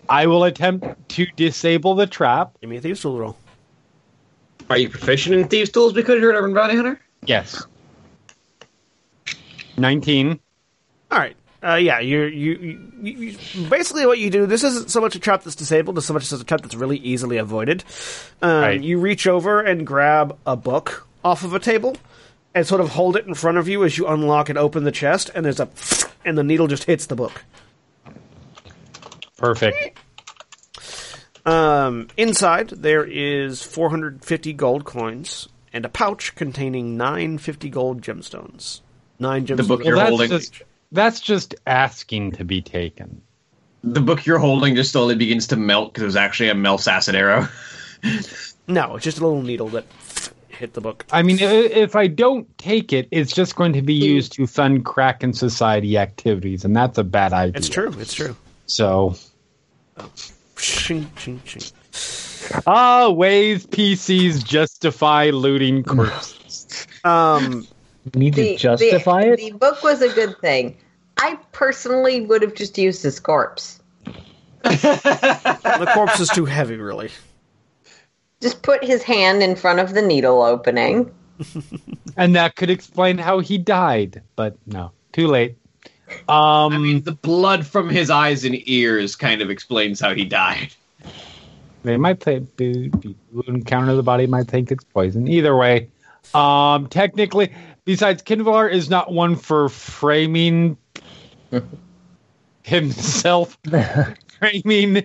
I will attempt to disable the trap. Give me a thieves tool roll. Are you proficient in thieves' tools because you're an urban bounty hunter? Yes. Nineteen. All right. Uh, yeah, you you, you you basically what you do. This isn't so much a trap that's disabled, as so much as a trap that's really easily avoided. Um, Right. You reach over and grab a book off of a table, and sort of hold it in front of you as you unlock and open the chest. And there's a, and the needle just hits the book. Perfect. Um, inside there is 450 gold coins and a pouch containing 950 gold gemstones. Nine gemstones. book you're gold that's holding- just that's just asking to be taken. The book you're holding just slowly begins to melt because it was actually a Melf's acid arrow. No, it's just a little needle that hit the book. I mean, if I don't take it, it's just going to be used to fund Kraken Society activities, and that's a bad idea. It's true. It's true. So, Shing, shing, shing. ah, ways PCs justify looting [laughs] corpses. Um, Need to justify the, it? The book was a good thing. I personally would have just used his corpse. [laughs] the corpse is too heavy, really. Just put his hand in front of the needle opening. [laughs] and that could explain how he died, but no, too late. Um, I mean, the blood from his eyes and ears kind of explains how he died. they might say people who encounter the body might think it's poison. Either way, um, technically, besides Kinvar is not one for framing [laughs] himself, [laughs] framing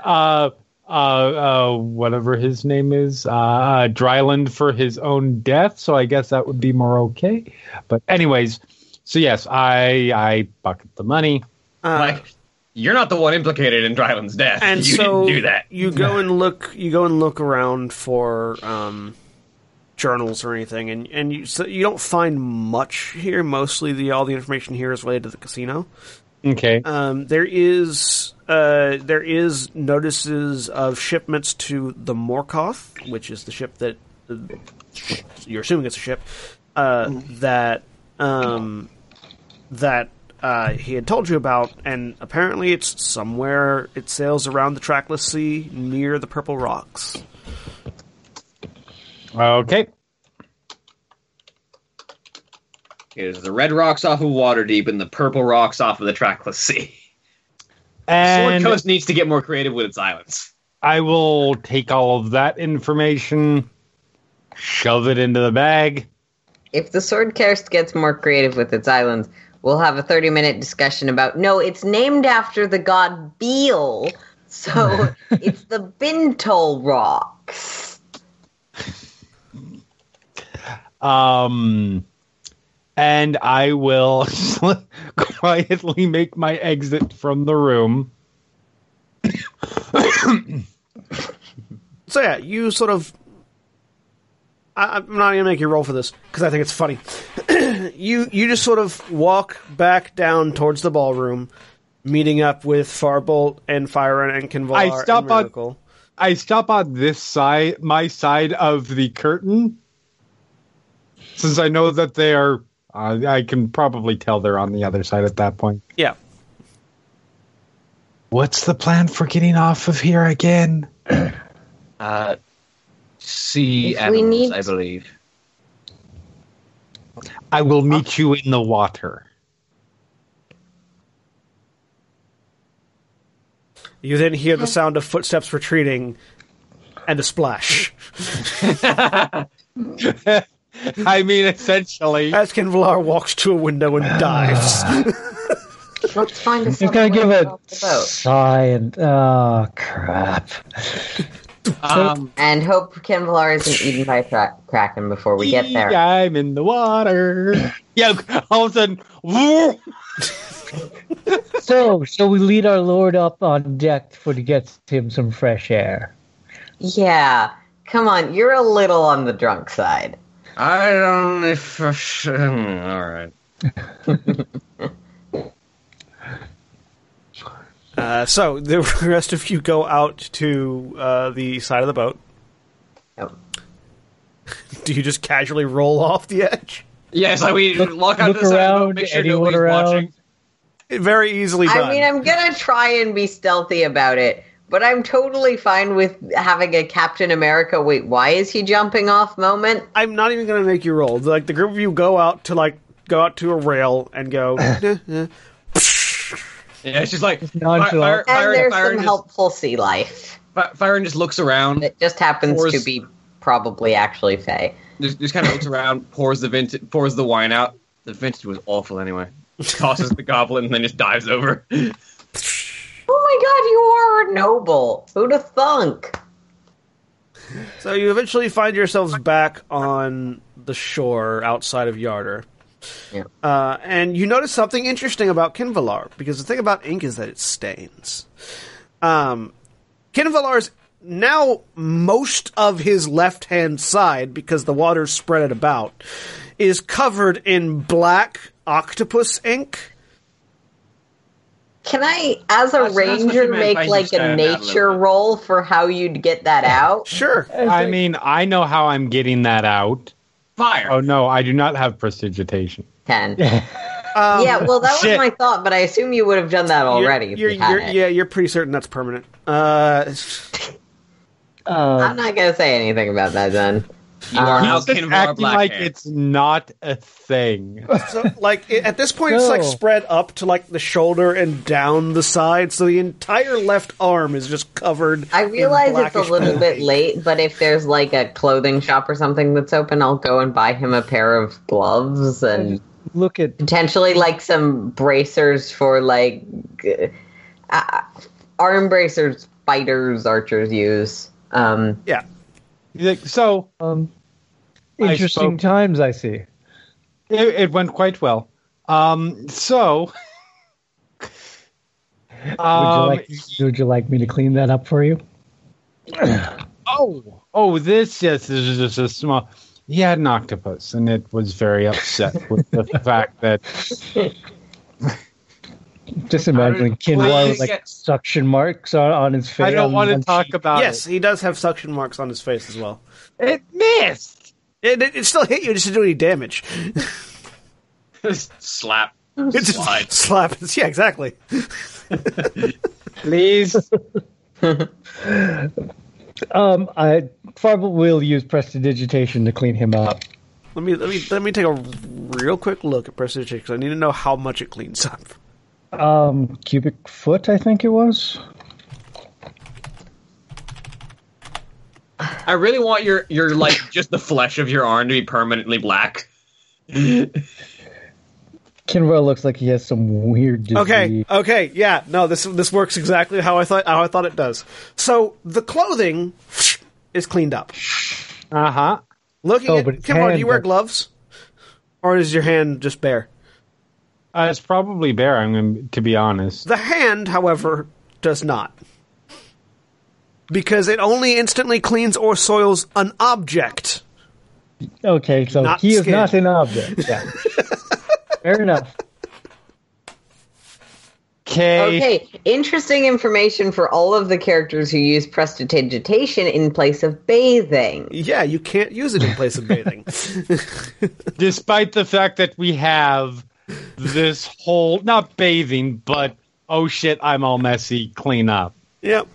uh, uh, uh, whatever his name is, uh, uh, Drylund for his own death. So I guess that would be more okay. But anyways, so yes, I I bucket the money. Uh, like, you're not the one implicated in Drylund's death. and you so didn't do that. you go and look you go and look around for um, journals or anything and and you so you don't find much here mostly the all the information here is related to the casino Okay. um, there is uh, there is notices of shipments to the Morkoth which is the ship that uh, you're assuming it's a ship uh, that um, that uh, he had told you about, and apparently it's somewhere. It sails around the trackless sea near the Purple Rocks. Okay. It is the red rocks off of Waterdeep and the purple rocks off of the Trackless Sea. Sword Coast needs to get more creative with its islands. I will take all of that information, shove it into the bag. If the Sword Coast gets more creative with its islands, we'll have a 30 minute discussion about no, it's named after the god Beel, So [laughs] it's the Bintol Rocks. Um, and I will [laughs] quietly make my exit from the room. [coughs] So yeah, you sort of. I, I'm not gonna make you roll for this because I think it's funny. [coughs] you you just sort of walk back down towards the ballroom, meeting up with Farbolt and Firen and Qinvylar I stop and on-. I stop on this side, my side of the curtain, since I know that they are. Uh, I can probably tell they're on the other side at that point. Yeah, What's the plan for getting off of here again? [clears throat] Uh, sea If animals, need- I believe. I will meet you in the water. you then hear the sound of footsteps retreating, and a splash [laughs] [laughs] [laughs] I mean, essentially. as Qinvylar walks to a window and [sighs] dives. Let's find a Just gonna give a a sigh and oh crap. [laughs] Um, and hope Qinvylar isn't eaten by tra- Kraken before we get there. I'm in the water. [coughs] yeah, all of a sudden! So, so we lead our lord up on deck for to get him some fresh air. Yeah, come on, you're a little on the drunk side. I don't know if. all right. [laughs] Uh, so the rest of you go out to uh, the side of the boat. Yep. [laughs] Do you just casually roll off the edge? Yes, like we Look- walk out look to side of the boat, around, make sure anyone nobody's around. watching. Very easily done. I mean, I'm gonna try and be stealthy about it, but I'm totally fine with having a Captain America. Wait, why is he jumping off moment? I'm not even going to make you roll. Like the group of you go out to like go out to a rail and go. [laughs] Yeah, it's just like nonchalant. And Fire, there's fire, some just, helpful sea life. Fi- Firen just looks around, It just happens Pours- to be probably actually Faye. just, just kind of looks around, pours the vintage, pours the wine out. The vintage was awful anyway. Tosses the goblin and then just dives over. [laughs] Oh my god, you are a noble. Who'd have thunk? so you eventually find yourselves back on the shore outside of Yartar. Yeah. Uh, and you notice something interesting about Qinvylar, because the thing about ink is that it stains. Um, Qinvylar's now most of his left hand side, because the water's spread it about, is covered in black octopus ink. Can I, as a That's- that's what you ranger, meant make like a stand a nature roll for how you'd get that out? Sure. [laughs] I mean, I know how I'm getting that out. Fire. Oh no, I do not have prestidigitation. Ten. [laughs] Um, yeah, well, that was my thought, but I assume you would have done that already. You're, if you're, you had you're- it. yeah, you're pretty certain that's permanent. Uh, Uh, I'm not gonna say anything about that then. You are Uh, now He's just Kinvar acting like Blackhair. it's not a thing. so, like it, at this point, it's like spread up to like the shoulder and down the side, so the entire left arm is just covered. I in realize it's a blackish little bit late, but if there's like a clothing shop or something that's open, I'll go and buy him a pair of gloves and look at potentially like some bracers for like uh, arm bracers fighters archers use. Um, Yeah, He's like, so um, I interesting spoke- times. I see. it, it went quite well. Um, so [laughs] Would you Um, like Would you like me to clean that up for you? [coughs] Oh, oh, this yes, this is just a small. He had an octopus, and it was very upset with the [laughs] fact that Just imagining did- why Kinwar with like get- suction marks on, on his face. I don't want to talk cheek. about yes, he does have suction marks on his face as well. it. It missed. It, it, it still hit you, It just to do any damage. [laughs] Slap. It just Slide. [laughs] slap. Yeah, exactly. Please. [laughs] Um, I probably will use prestidigitation to clean him up. Let me let me let me take a real quick look at prestidigitation because I need to know how much it cleans up. Um, cubic foot, I think it was. I really want your your like [laughs] just the flesh of your arm to be permanently black. [laughs] Kinwar looks like he has some weird disease. Okay, okay, yeah, no, this this works exactly how I thought how I thought it does. So the clothing [sniffs] is cleaned up. [laughs] Uh huh. Looking Oh, at but his do you wear does- gloves, or is your hand just bare? Uh, it's probably bear. I'm going to be honest. The hand, however, does not. Because it only instantly cleans or soils an object. Okay, so Not he is not an object. Yeah. [laughs] Fair enough. Okay. Okay, interesting information for all of the characters who use prestidigitation in place of bathing. Yeah, you can't use it in place of bathing. [laughs] Despite the fact that we have this whole not bathing, but oh shit, I'm all messy. Clean up. yep.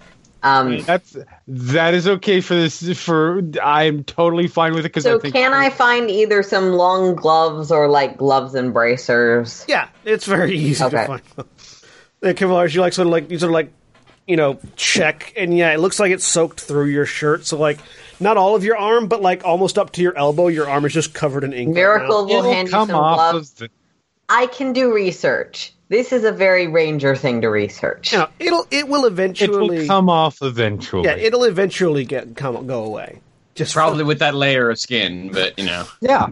Um, That's that is okay for this. For I'm totally fine with it because so I think can I find either some long gloves or like gloves and bracers? Yeah, it's very easy to Okay. find. The Kevlar, you like sort of like you sort of like you know check, and yeah, it looks like it's soaked through your shirt. So like not all of your arm, but like almost up to your elbow, your arm is just covered in ink. Miracle will it'll hand you some off gloves. of the. I can do research. This is a very ranger thing to research. now. You know, it'll it will It eventually. will come off eventually. yeah, it'll eventually get come go away. Just Probably with that layer of skin, but you know. Yeah.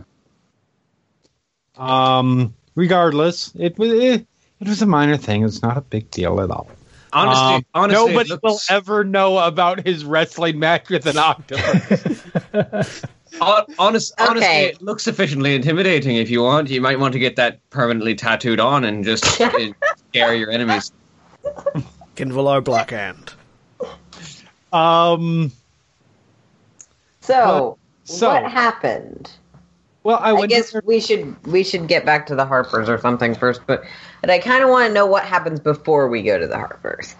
Um. Regardless, it was it, it was a minor thing. It's not a big deal at all. Honestly, Um, honestly, nobody looks- will ever know about his wrestling match with an octopus. [laughs] hon- honest, honestly, Okay. it looks sufficiently intimidating. If you want, you might want to get that permanently tattooed on and just [laughs] scare your enemies. Qinvylar Blackhand. um. So, so- what happened? Well, I I went. guess we should we should get back to the Harpers or something first, but but I kind of want to know what happens before we go to the Harpers.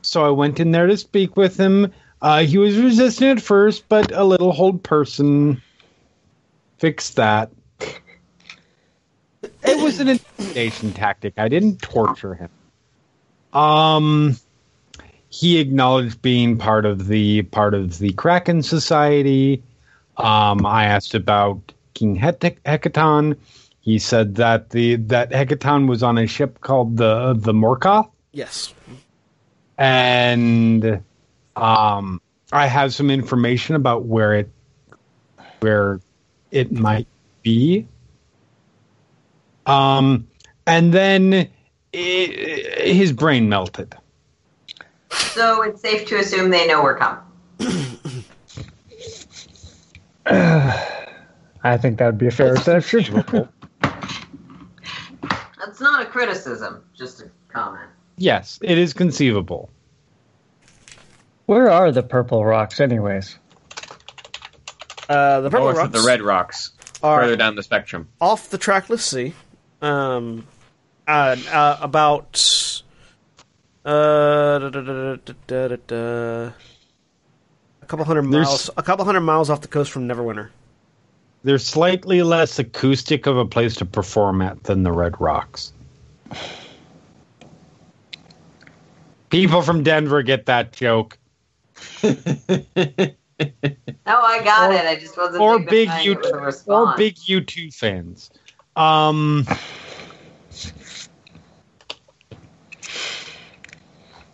so I went in there to speak with him. Uh, he was resistant at first, but a little hold person fixed that. It was an intimidation tactic. I didn't torture him. Um, he acknowledged being part of the part of the Kraken Society. Um, I asked about King Hec- Hekaton. He said that the that Hekaton was on a ship called the the Morkoth Yes. and um, I have some information about where it where it might be. Um, and then i his brain melted. So it's safe to assume they know we're coming. [clears throat] I think that would be a fair assumption. That's not a criticism, just a comment. Yes, it is conceivable. Where are the purple rocks, anyways? Uh, the purple North rocks of the red rocks, are further down the spectrum. off the trackless sea. Um, uh, uh, about uh, da, da, da, da, da, da, da, a couple hundred There's- miles, a couple hundred miles off the coast from Neverwinter. They're slightly less acoustic of a place to perform at than the Red Rocks. People from Denver get that joke. No, I got it. I just wasn't or big dignifying U it or big U two fans. Um.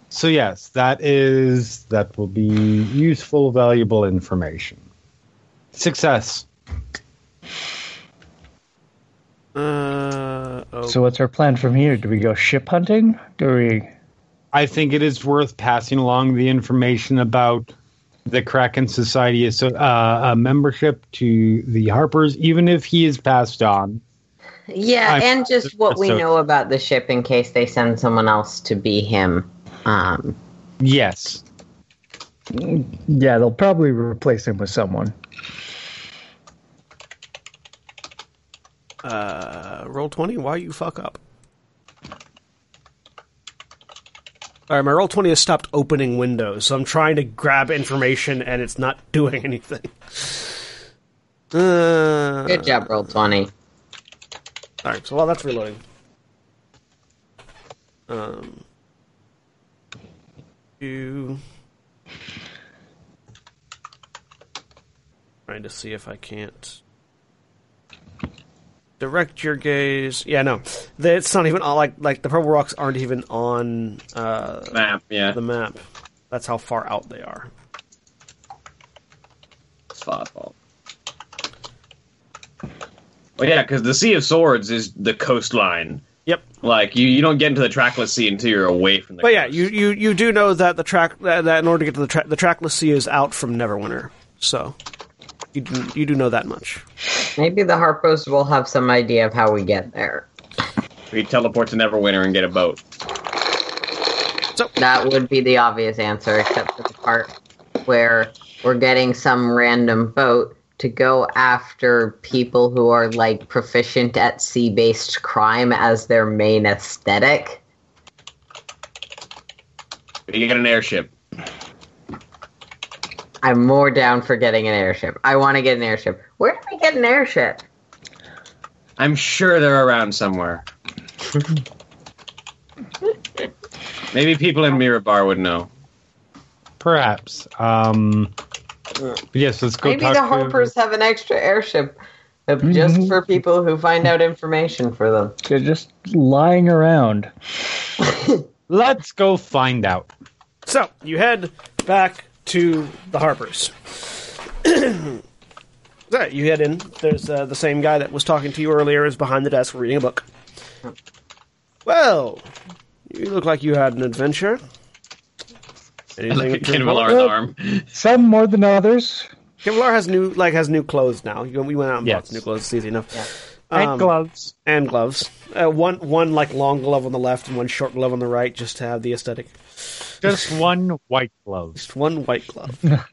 So yes, that is that will be useful, valuable information. Success. Uh, oh, So what's our plan from here? Do we go ship hunting? Do we? I think it is worth passing along the information about the Kraken Society so, uh, uh, membership to the Harpers, even if he is passed on. Yeah, I'm- and just what we so- know about the ship in case they send someone else to be him. Um, Yes. Yeah, they'll probably replace him with someone. Uh, roll 20, why you fuck up? Alright, my roll 20 has stopped opening windows, so I'm trying to grab information and it's not [laughs] doing anything. Uh, good job, roll twenty. Alright, so while that's reloading. Um. You. Trying to see if I can't direct your gaze. Yeah, no, it's not even on, like like the purple rocks aren't even on uh, Map, yeah. the map. That's how far out they are. It's Fothball. Well, yeah, because the Sea of Swords is the coastline. Yep. Like you, you don't get into the trackless sea until you're away from the. But yeah, you, you, you do know that the track that, that in order to get to the track, the trackless sea is out from Neverwinter. So you do, you do know that much. Maybe the Harpers will have some idea of how we get there. we teleport to Neverwinter and get a boat. So That would be the obvious answer, except for the part where we're getting some random boat to go after people who are like proficient at sea based crime as their main aesthetic. You get an airship. I'm more down for getting an airship. I want to get an airship. Where do we get an airship? I'm sure they're around somewhere. [laughs] Maybe people in Mirabar would know. Perhaps. Um, yes, let's go Maybe talk the to- Harpers have an extra airship uh, just for people who find out information for them. They're just lying around. [laughs] Let's go find out. So you head back to the Harpers. [clears throat] Right, you head in. There's uh, the same guy that was talking to you earlier is behind the desk reading a book. Well, you look like you had an adventure. Anything Look at to report? Qinvylar's arm. Some more than others. Kevlar has new like has new clothes now. We went out and bought Yes. some new clothes. It's easy enough. And Um, gloves. and gloves. Uh, one one like long glove on the left and one short glove on the right, just to have the aesthetic. Just one white glove. Just one white glove. [laughs]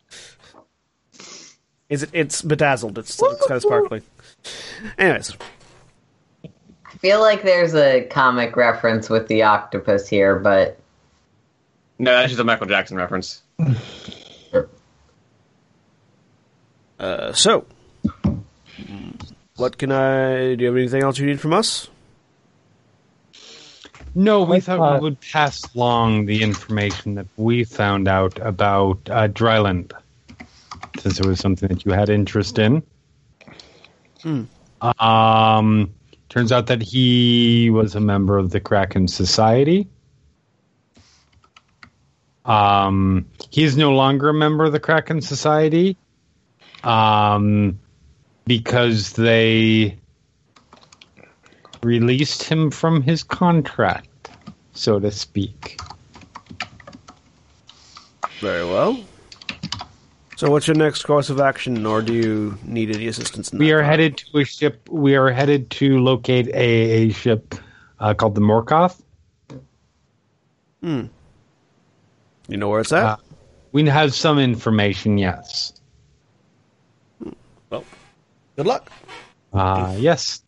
Is it? It's bedazzled. It's, it's kind of sparkly. Anyways, I feel like there's a comic reference with the octopus here, but No, that's just a Michael Jackson reference. uh, so what can I? Do you have anything else you need from us? No, we thought thought- we would pass along the information that we found out about uh, Drylund, since it was something that you had interest in. Um, turns out that he was a member of the Kraken Society. Um, he is no longer a member of the Kraken Society, um, because they released him from his contract, so to speak. Very well. So, what's your next course of action, or do you need any assistance? In We are regard? headed to a ship. We are headed to locate a, a ship uh, called the Morkoth. Hmm. You know where it's at. Uh, We have some information, yes. well, good luck. Uh, yes.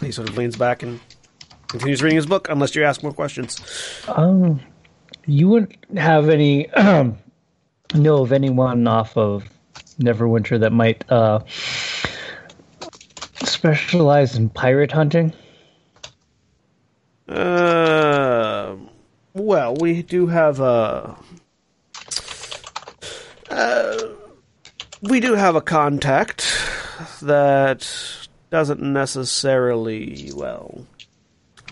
He sort of leans back and continues reading his book, unless you ask more questions. Um, you wouldn't have any [clears throat] know of anyone off of Neverwinter that might uh, specialize in pirate hunting? Uh, well, we do have a. Uh, we do have a contact that doesn't necessarily, well,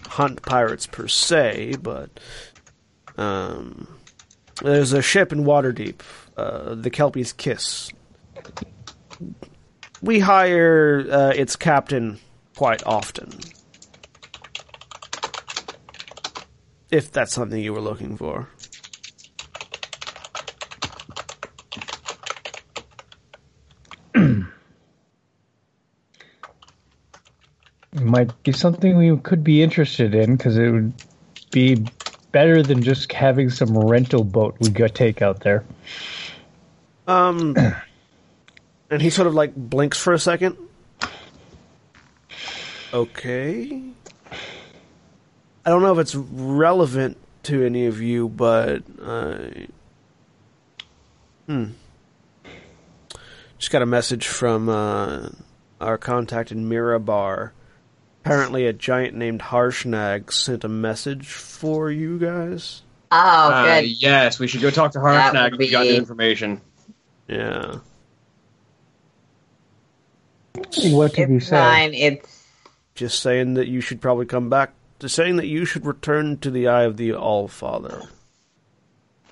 hunt pirates per se, but um, there's a ship in Waterdeep, uh, the Kelpie's Kiss. We hire uh, its captain quite often. if that's something you were looking for. Might be something we could be interested in because it would be better than just having some rental boat we could take out there. Um, [clears throat] and he sort of like blinks for a second. Okay. I don't know if it's relevant to any of you, but uh, hmm. Just got a message from uh, our contact in Mirabar. Apparently, a giant named Harshnag sent a message for you guys. Oh, Uh, good. yes, we should go talk to Harshnag would if we got new information. Yeah. What did you say? fine. It's Just saying that you should probably come back. Just saying that you should return to the Eye of the All Father.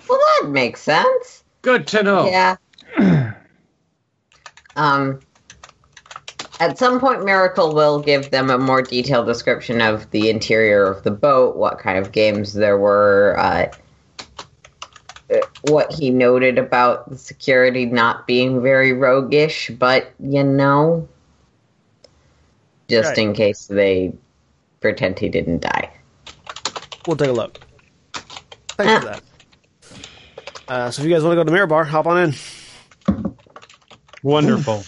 well, that makes sense. Good to know. Yeah. [clears throat] um. At some point, Miracle will give them a more detailed description of the interior of the boat, what kind of games there were, uh, uh, what he noted about the security not being very roguish, but you know, just Right. in case they pretend he didn't die. We'll take a look. Thanks for that. Uh, so if you guys want to go to the Mirabar, hop on in. Wonderful.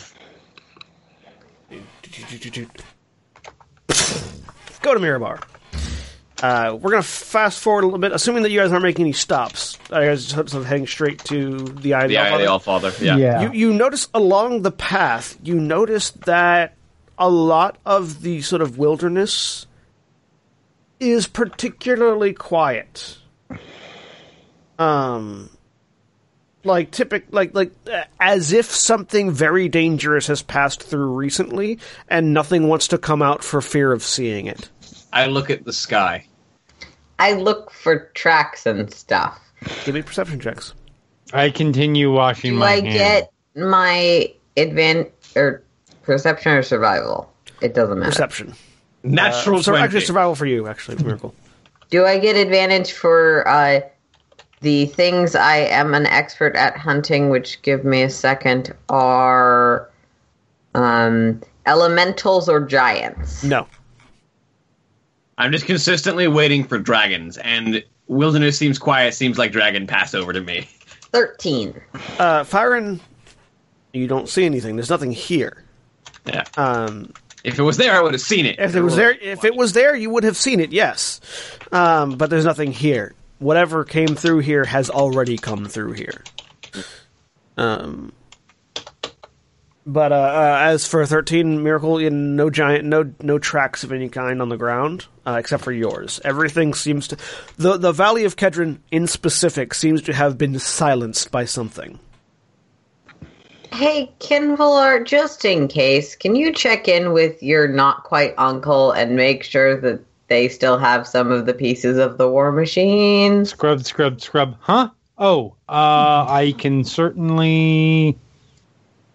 Go to Mirabar. Uh, we're gonna fast forward a little bit, assuming that you guys aren't making any stops. Are you guys sort of heading straight to the Eye of the, The All Eye of the Father? Yeah. Yeah. You you notice along the path, you notice that a lot of the sort of wilderness is particularly quiet. Um like typic like like uh, as if something very dangerous has passed through recently and nothing wants to come out for fear of seeing it. I look at the sky. I look for tracks and stuff. Give me perception checks. I continue washing Do my I hands. get my advan or perception or survival? It doesn't matter. Perception. Natural So 20. actually survival for you, actually, miracle. Do I get advantage for uh, the things I am an expert at hunting, which give me a second, are um, elementals or giants? No. I'm just consistently waiting for dragons, and wilderness seems quiet. Seems like dragon passed over to me. 13. Uh Firen, you don't see anything. There's nothing here. Yeah. Um If it was there, I would have seen it. If it was there, if it was there, you would have seen it. Yes, um, but there's nothing here. Whatever came through here has already come through here. Um, but uh, uh, as for thirteen miracle, no giant, no no tracks of any kind on the ground uh, except for yours. Everything seems to the the Valley of Khedrun in specific seems to have been silenced by something. Hey, Qinvylar, just in case, can you check in with your not quite uncle and make sure that they still have some of the pieces of the war machines? Scrub, scrub, scrub. Huh? Oh, uh, I can certainly.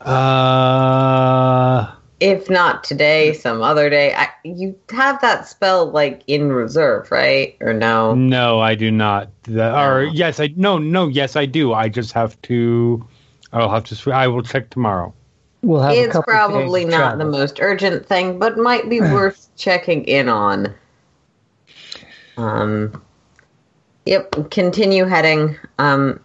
Uh, If not today, some other day. I, you have that spell like in reserve, right? Or no? no, I do not. The, or yes, I no, no, yes, I do. I just have to. I'll have to. I will check tomorrow. We'll have It's couple probably days of not the most urgent thing, but might be [clears throat] worth checking in on. Um, yep, continue heading. Um,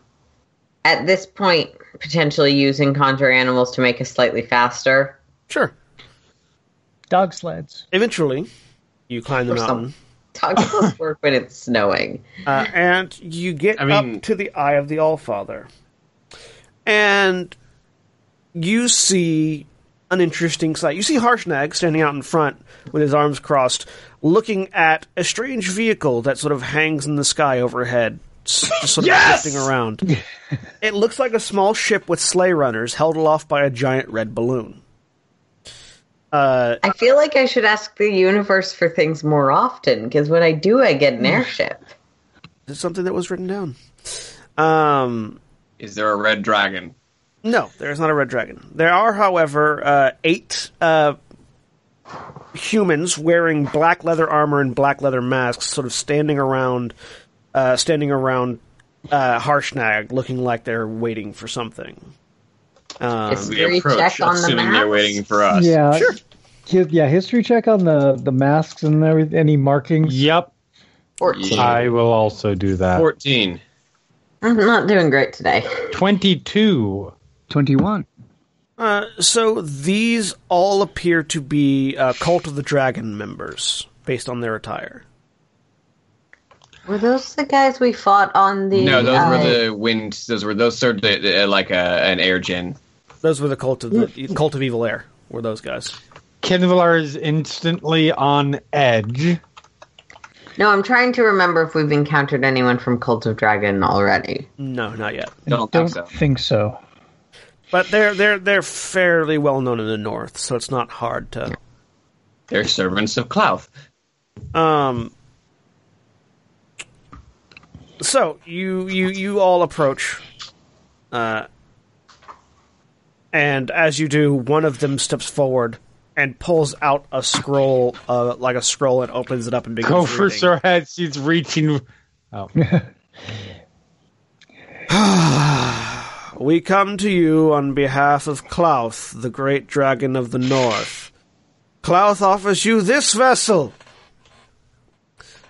at this point, potentially using conjure animals to make us slightly faster. Sure. dog sleds. Eventually, you climb the Or some- mountain. Dogs work when it's snowing. [laughs] uh, and you get I mean- up to the Eye of the Allfather, and you see an interesting sight. You see Harshnag standing out in front with his arms crossed, looking at a strange vehicle that sort of hangs in the sky overhead, s- just sort of Yes! drifting around. [laughs] it looks like a small ship with sleigh runners held aloft by a giant red balloon. Uh, I feel like I should ask the universe for things more often because when I do, I get an airship. it's something that was written down. Um, Is there a red dragon? No, there is not a red dragon. There are, however, uh, eight uh, humans wearing black leather armor and black leather masks, sort of standing around, uh, standing around uh, Harshnag, looking like they're waiting for something. Um, It's- We History approach, check on the assuming they're waiting for us. Yeah. Sure. Hi- Yeah, history check on the the masks and every, any markings. Yep, 14. I will also do that. 14. I'm not doing great today. 22. 21. Uh, so these all appear to be uh, Cult of the Dragon members, based on their attire. Were those the guys we fought on the? No, those uh, were the wind. Those were those sort of the, the, like a, an air gen. Those were the Cult of the Cult of Evil Air. Were those guys? Qinvylar is instantly on edge. No, I'm trying to remember if we've encountered anyone from Cult of Dragon already. No, not yet. Don't Don't think so. think so. But they're they're they're fairly well known in the north, so it's not hard to. They're servants of Klauth. Um. So you you you all approach, uh, and as you do, one of them steps forward and pulls out a scroll, uh, like a scroll, and opens it up and begins Go for reading. Sir Hats. He's reaching. Oh, [laughs] [sighs] [sighs] [sighs] We come to you on behalf of Klauth, the great dragon of the north. Klauth offers you this vessel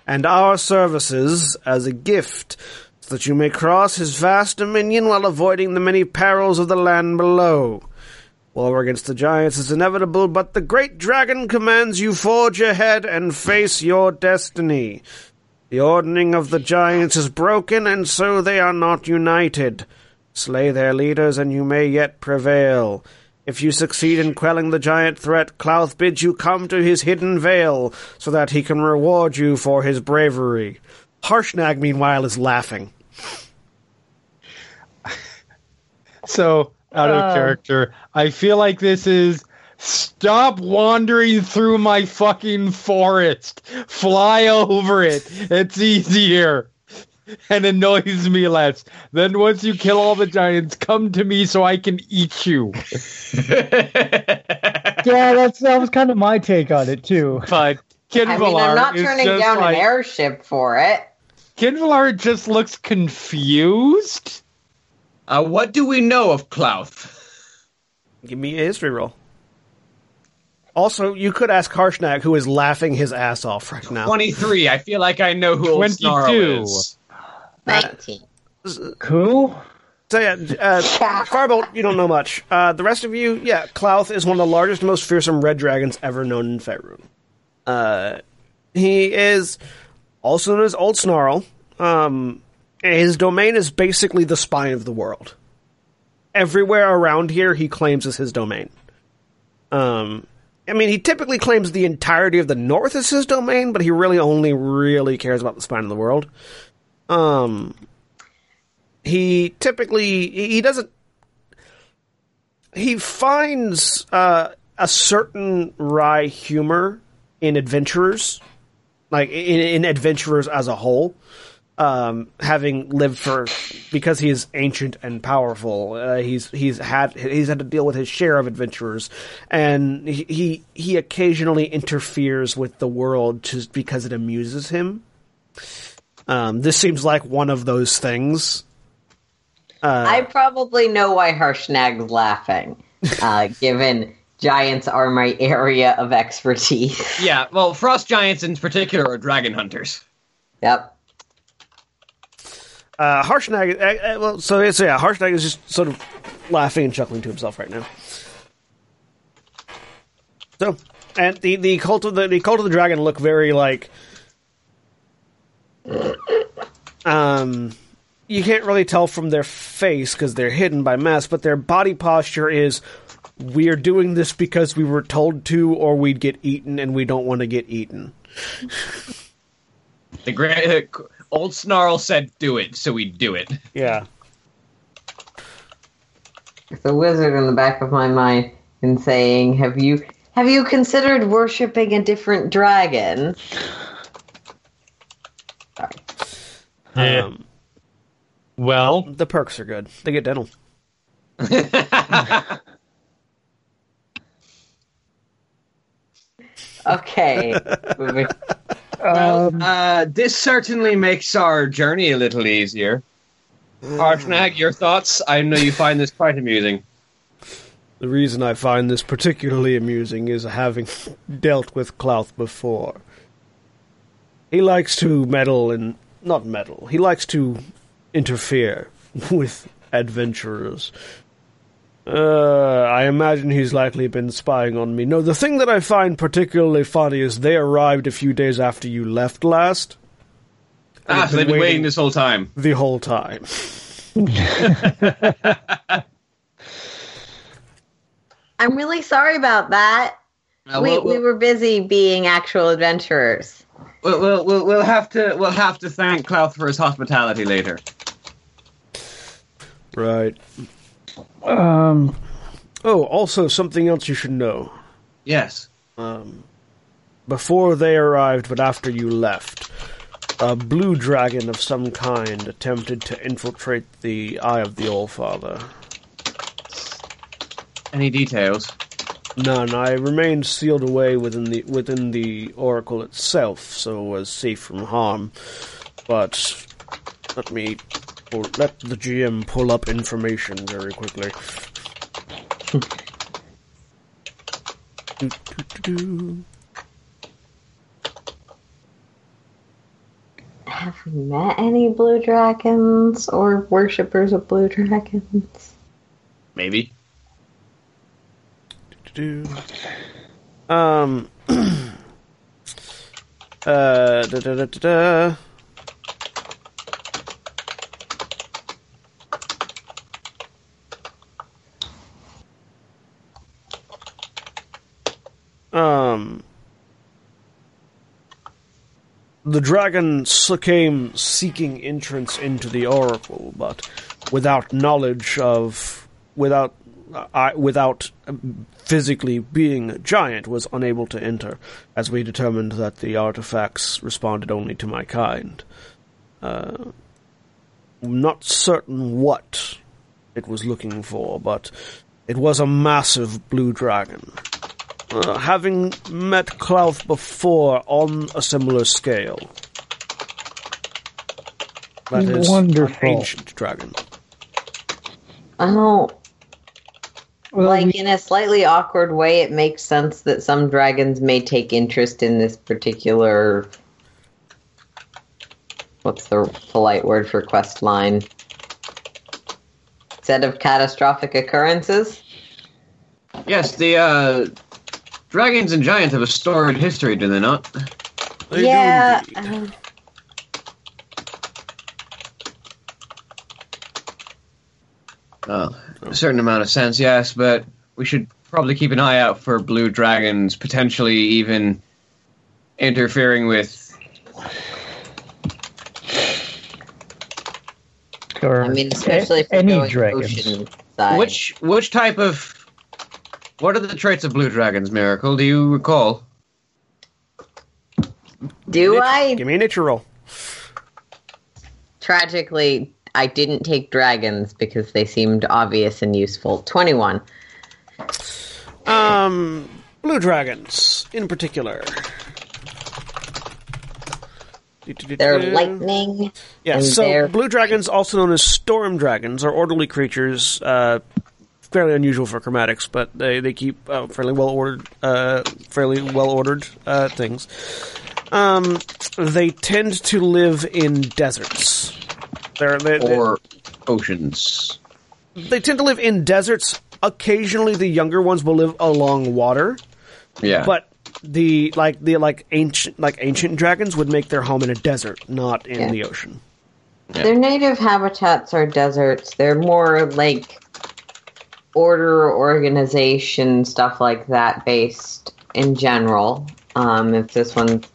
and our services as a gift, so that you may cross his vast dominion while avoiding the many perils of the land below. War against the giants is inevitable, but the great dragon commands you forge ahead and face your destiny. The ordering of the giants is broken, and so they are not united. Slay their leaders, and you may yet prevail. If you succeed in quelling the giant threat, Klauth bids you come to his hidden vale, so that he can reward you for his bravery. Harshnag, meanwhile, is laughing. [laughs] so out of Um, character. I feel like this is stop wandering through my fucking forest. Fly over it. It's easier. And annoys me less. Then once you kill all the giants, come to me so I can eat you. [laughs] Yeah, that's that was kind of my take on it too. But Qinvylar I mean, I'm not is turning down like, an airship for it. Qinvylar just looks confused. Uh, what do we know of Klauth? Give me a history roll. Also, you could ask Harshnag, who is laughing his ass off right now. 23. I feel like I know who old 22. Snarl is. 19. Cool. So yeah, uh, Farbolt, you don't know much. Uh, the rest of you, yeah, Klauth is one of the largest, most fearsome red dragons ever known in Faerun. Uh, he is also known as Old Snarl. Um, his domain is basically the spine of the world. Everywhere around here, he claims is his domain. Um, I mean, he typically claims the entirety of the north is his domain, but he really only really cares about the spine of the world. Um, he typically he doesn't he finds uh, a certain wry humor in adventurers like in, in adventurers as a whole um, having lived for because he is ancient and powerful uh, he's he's had he's had to deal with his share of adventurers and he he, he occasionally interferes with the world just because it amuses him um, this seems like one of those things I probably know why Harshnag's laughing, uh, [laughs] given giants are my area of expertise. [laughs] Yeah, well, frost giants in particular are dragon hunters. Yep. Uh, Harshnag, uh, uh, well, so, so yeah, Harshnag is just sort of laughing and chuckling to himself right now. So, and the the cult of the the cult of the dragon look very like, um, you can't really tell from their face because they're hidden by masks, but their body posture is. We are doing this because we were told to, or we'd get eaten, and we don't want to get eaten. The great uh, old Snarl said, "Do it," so we do it. Yeah. The wizard in the back of my mind and saying, "Have you have you considered worshiping a different dragon?" Yeah. Um, Well, the perks are good. They get dental. [laughs] Okay. [laughs] Moving- Um, Uh, this certainly makes our journey a little easier. Harshnag, your thoughts? I know you find this quite amusing. The reason I find this particularly amusing is having [laughs] dealt with Klauth before. He likes to meddle and not meddle. He likes to interfere [laughs] with adventurers. Uh, I imagine he's likely been spying on me. No, the thing that I find particularly funny is they arrived a few days after you left last. Ah, so they've been waiting this whole time. the whole time. [laughs] I'm really sorry about that. Uh, we, we'll, we were busy being actual adventurers. We'll, we'll, we'll, we'll have to we'll have to thank Klauth for his hospitality later. Right. um, Oh, also something else you should know. Yes. um, before they arrived, but after you left, a blue dragon of some kind attempted to infiltrate the Eye of the Allfather. Any details? None. I remained sealed away within the within the oracle itself, so was safe from harm. But let me pull, let the GM pull up information very quickly. Do, do, do, do. Have we met any blue dragons or worshippers of blue dragons? Maybe. Do. Um. [clears throat] uh. Da, da, da, da, da. Um. The dragon came seeking entrance into the oracle, but without knowledge of, without, I, without physically being a giant, was unable to enter, as we determined that the artifacts responded only to my kind. Uh, I'm not certain what it was looking for, but it was a massive blue dragon. Uh, having met Klauth before on a similar scale. That is an ancient dragon. Oh, well, like in a slightly awkward way, it makes sense that some dragons may take interest in this particular. What's the polite word for quest line? Set of catastrophic occurrences? Yes, the uh, dragons and giants have a storied history, do they not? They yeah. indeed. A certain amount of sense, yes, but we should probably keep an eye out for blue dragons, potentially even interfering with. or I mean, especially if any going dragons. ocean side. Which which type of. What are the traits of blue dragons, Miracle? Do you recall? Do I? Give me a nature roll. Tragically, I didn't take dragons because they seemed obvious and useful. 21. Um, blue dragons in particular. They're lightning. Yeah, so they're- blue dragons, also known as storm dragons, are orderly creatures. Uh, fairly unusual for chromatics, but they they keep uh, fairly well ordered, uh, fairly well ordered uh, things. Um, they tend to live in deserts. They're, they they- Or oceans? they tend to live in deserts. Occasionally, the younger ones will live along water, Yeah. but the like the like ancient like ancient dragons would make their home in a desert, not in Yeah. the ocean. Yeah. Their native habitats are deserts. They're more like order, organization, stuff like that based in general. Um, if this one's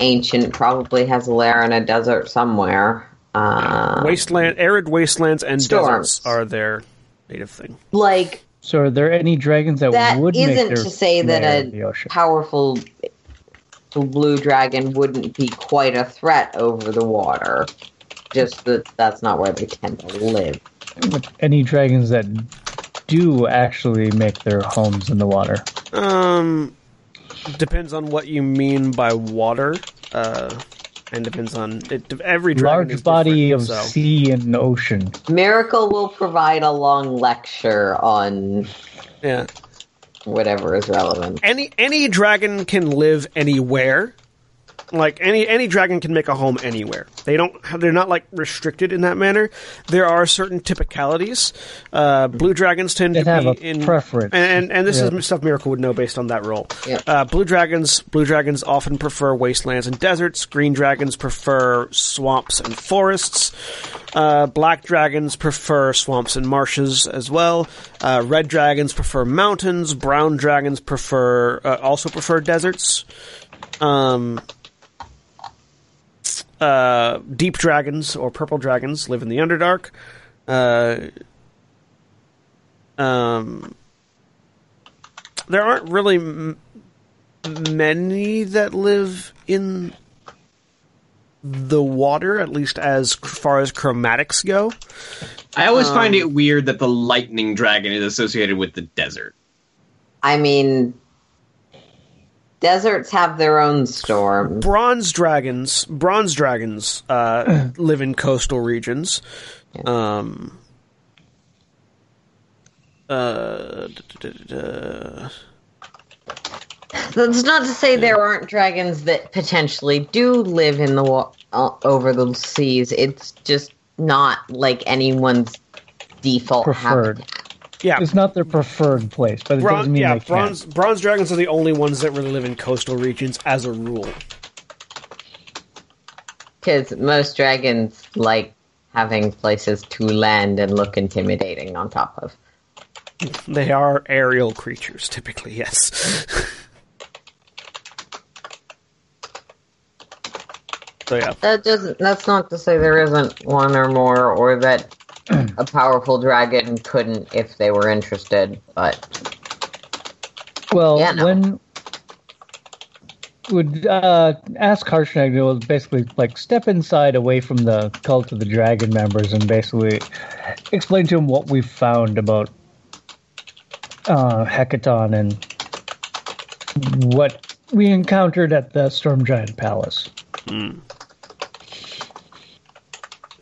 ancient, probably has a lair in a desert somewhere. Uh, Wasteland, arid wastelands, and Storms. deserts are their native thing. like So are there any dragons that, that would make isn't their to say that lair in the a powerful blue dragon wouldn't be quite a threat over the water. Just that that's not where they tend to live. any dragons that do actually make their homes in the water? Um, depends on what you mean by water, uh, and depends on it. Every dragon is Large body of so. sea and ocean. Miracle will provide a long lecture on Yeah, whatever is relevant. any any dragon can live anywhere. Like any any dragon can make a home anywhere. They don't. They're not like restricted in that manner. There are certain typicalities. Uh, blue dragons tend They to have be a in preference. and and this Yeah. is stuff Miracle would know based on that role. Yeah. Uh, blue dragons blue dragons often prefer wastelands and deserts. Green dragons prefer swamps and forests. Uh, black dragons prefer swamps and marshes as well. Uh, red dragons prefer mountains. Brown dragons prefer uh, also prefer deserts. Um, uh, deep dragons or purple dragons live in the Underdark. Uh, um, there aren't really m- many that live in the water, at least as far as chromatics go. I always find Um, it weird that the lightning dragon is associated with the desert. I mean, deserts have their own storms. Bronze dragons, bronze dragons, uh, [clears throat] live in coastal regions. Um, uh, da- da- da- da. That's not to say there aren't dragons that potentially do live in the wa- uh, over the seas. It's just not like anyone's default Preferred. habitat. Yeah, It's not their preferred place, but it Bron- doesn't mean yeah, they can't. bronze bronze dragons are the only ones that really live in coastal regions as a rule. Because most dragons like having places to land and look intimidating on top of. They are aerial creatures, typically. Yes. [laughs] so yeah, That doesn't. That's not to say there isn't one or more, or that a powerful dragon couldn't if they were interested. But Well, Yeah, no. when would uh, ask Harshnag to basically like step inside away from the cult of the dragon members and basically explain to him what we found about uh, Hekaton and what we encountered at the Storm Giant Palace. Mm.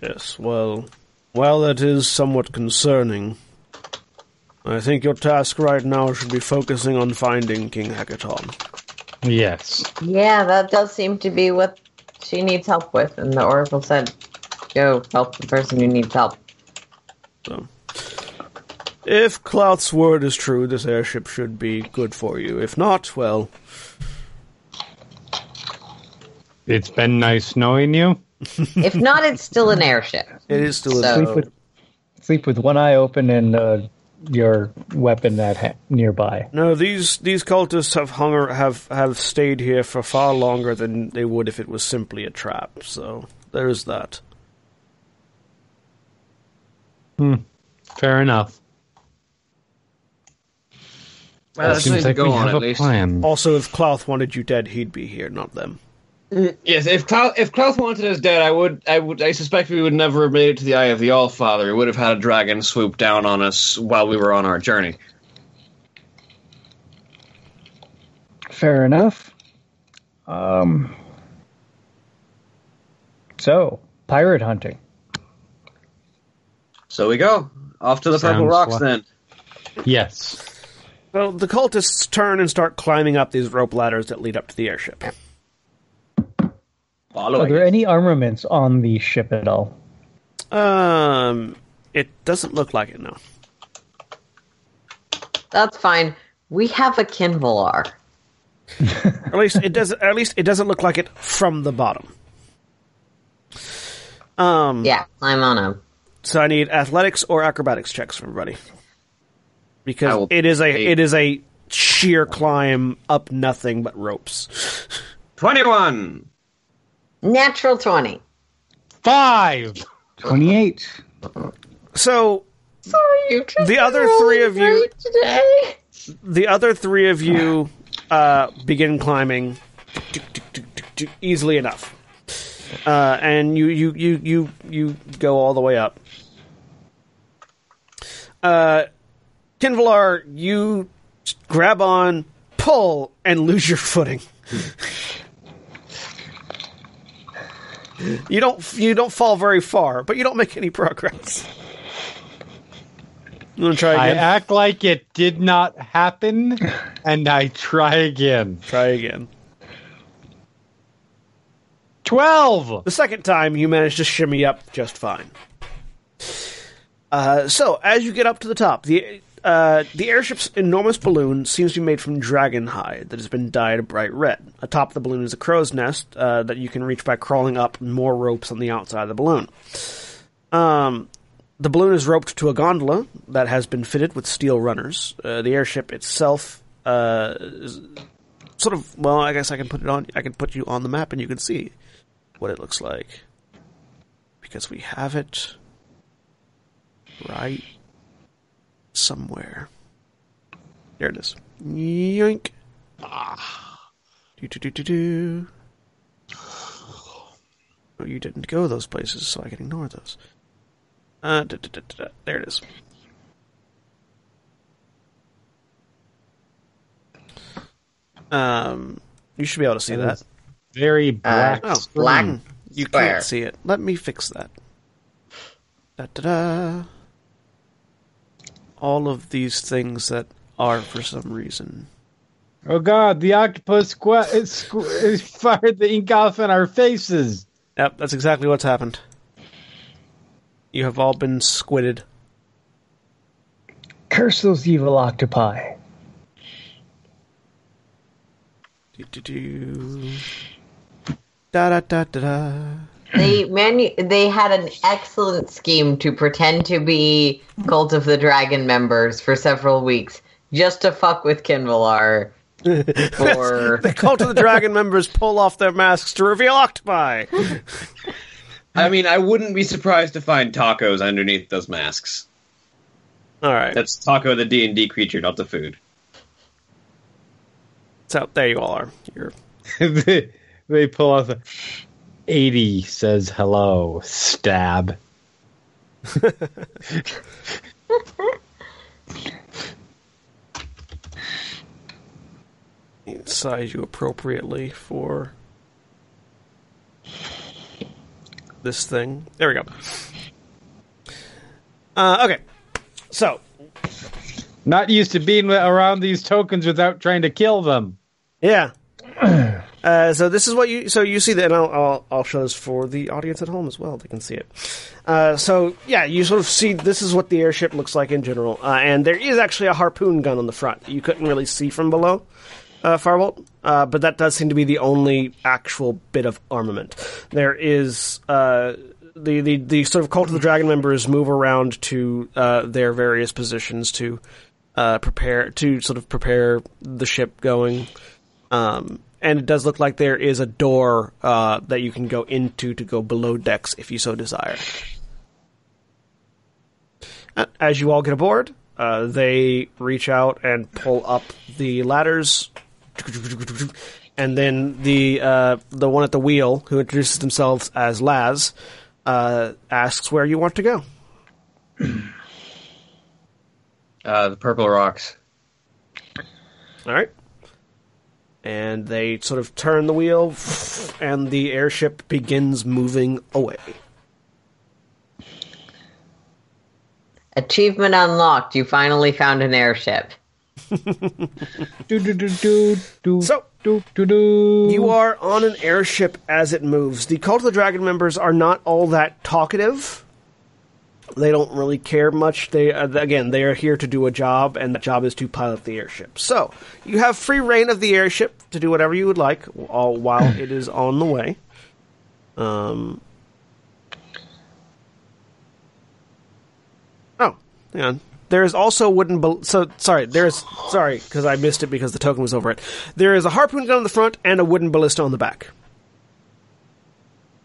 yes. Well, while that is somewhat concerning, I think your task right now should be focusing on finding King Hekaton. Yes. yeah, that does seem to be what she needs help with. And the oracle said, "Go help the person who needs help." So, if Klauth's word is true, this airship should be good for you. If not, well, It's been nice knowing you. If not, it's still an airship. it is still a So- Sleep with sleep with one eye open and uh, your weapon that ha- nearby. No, these these cultists have hung ar- have have stayed here for far longer than they would if it was simply a trap. So there's that. Hmm. Fair enough. Well, It seems something to like go we on have a plan. Also, if Klauth wanted you dead, he'd be here, not them. Yes, if Klauth, if Klauth wanted us dead, I would, I would, I suspect we would never have made it to the Eye of the All Father. We would have had a dragon swoop down on us while we were on our journey. Fair enough. Um. So, pirate hunting. So we go off to the Purple Rocks. like- Then Yes. Well, the cultists turn and start climbing up these rope ladders that lead up to the airship. Are there any armaments on the ship at all? Um, it doesn't look like it, no. That's fine. We have a Qinvylar. [laughs] At least it doesn't. At least it doesn't look like it from the bottom. Um, Yeah, climb on him. So I need athletics or acrobatics checks from everybody. Because it is a pay- it is a sheer climb up nothing but ropes. Twenty-one. Natural twenty. Five. 28. So Sorry, you just The other three of you- today. the other three of you uh, begin climbing easily enough, uh, and you, you you you you go all the way up. Uh, Qinvylar, you grab on, pull pull and lose your footing. [laughs] you don't you don't fall very far, but you don't make any progress. You want to try I again? act like it did not happen, [laughs] and I try again. try again. Twelve. The second time, you manage to shimmy up just fine. Uh, so, as you get up to the top, the uh, the airship's enormous balloon seems to be made from dragon hide that has been dyed a bright red. Atop the balloon is a crow's nest uh, that you can reach by crawling up more ropes on the outside of the balloon. Um, the balloon is roped to a gondola that has been fitted with steel runners. Uh, the airship itself uh, is sort of well, I guess I can put it on. I can put you on the map and you can see what it looks like because we have it right somewhere. There it is. Yoink. Ah. Do do do do do. Oh, you didn't go those places, so I can ignore those. Uh, da, da, da, da, da. there it is. Um, you should be able to see that. Very black. Oh, screen. black You can't see it. Let me fix that. Da da da. All of these things that are for some reason. Oh God! The octopus squ- [laughs] is squ- is fired the ink off in our faces. Yep, that's exactly what's happened. You have all been squidded. Curse those evil octopi. Do, do, do. Da da da da da. They manu- they had an excellent scheme to pretend to be Cult of the Dragon members for several weeks just to fuck with Qinvylar. For [laughs] The Cult of the Dragon members pull off their masks to reveal octopi. I mean, I wouldn't be surprised to find tacos underneath those masks. All right, That's taco, the D and D creature, not the food. so there you all are. You're [laughs] they, they pull off the eighty says hello. Stab. size you appropriately for this thing. There we go. Uh, okay, so Not used to being around these tokens without trying to kill them. yeah, [clears throat] uh, so this is what you. So you see that, and I'll, I'll I'll show this for the audience at home as well. They can see it. Uh, so yeah, you sort of see this is what the airship looks like in general, uh, and there is actually a harpoon gun on the front that you couldn't really see from below. uh, Farbolt, uh, but that does seem to be the only actual bit of armament. There is uh, the, the the sort of cult of the dragon members move around to their various positions to prepare to sort of prepare the ship going. Um, and it does look like there is a door uh, that you can go into to go below decks if you so desire. As you all get aboard, uh, they reach out and pull up the ladders, and then the uh, the one at the wheel, who introduces themselves as Laz, uh, asks where you want to go. [clears throat] Uh, the purple rocks. All right. And they sort of turn the wheel, and the airship begins moving away. Achievement unlocked. You finally found an airship. [laughs] Do do do do do. So- do do do. You are on an airship as it moves. The Cult of the Dragon members are not all that talkative. They don't really care much. They uh, again, they are here to do a job, and the job is to pilot the airship. So you have free reign of the airship to do whatever you would like, all while it is on the way. Um. Oh, hang on. There is also wooden. Bal- so sorry. There is sorry because I missed it because the token was over it. There is a harpoon gun on the front and a wooden ballista on the back.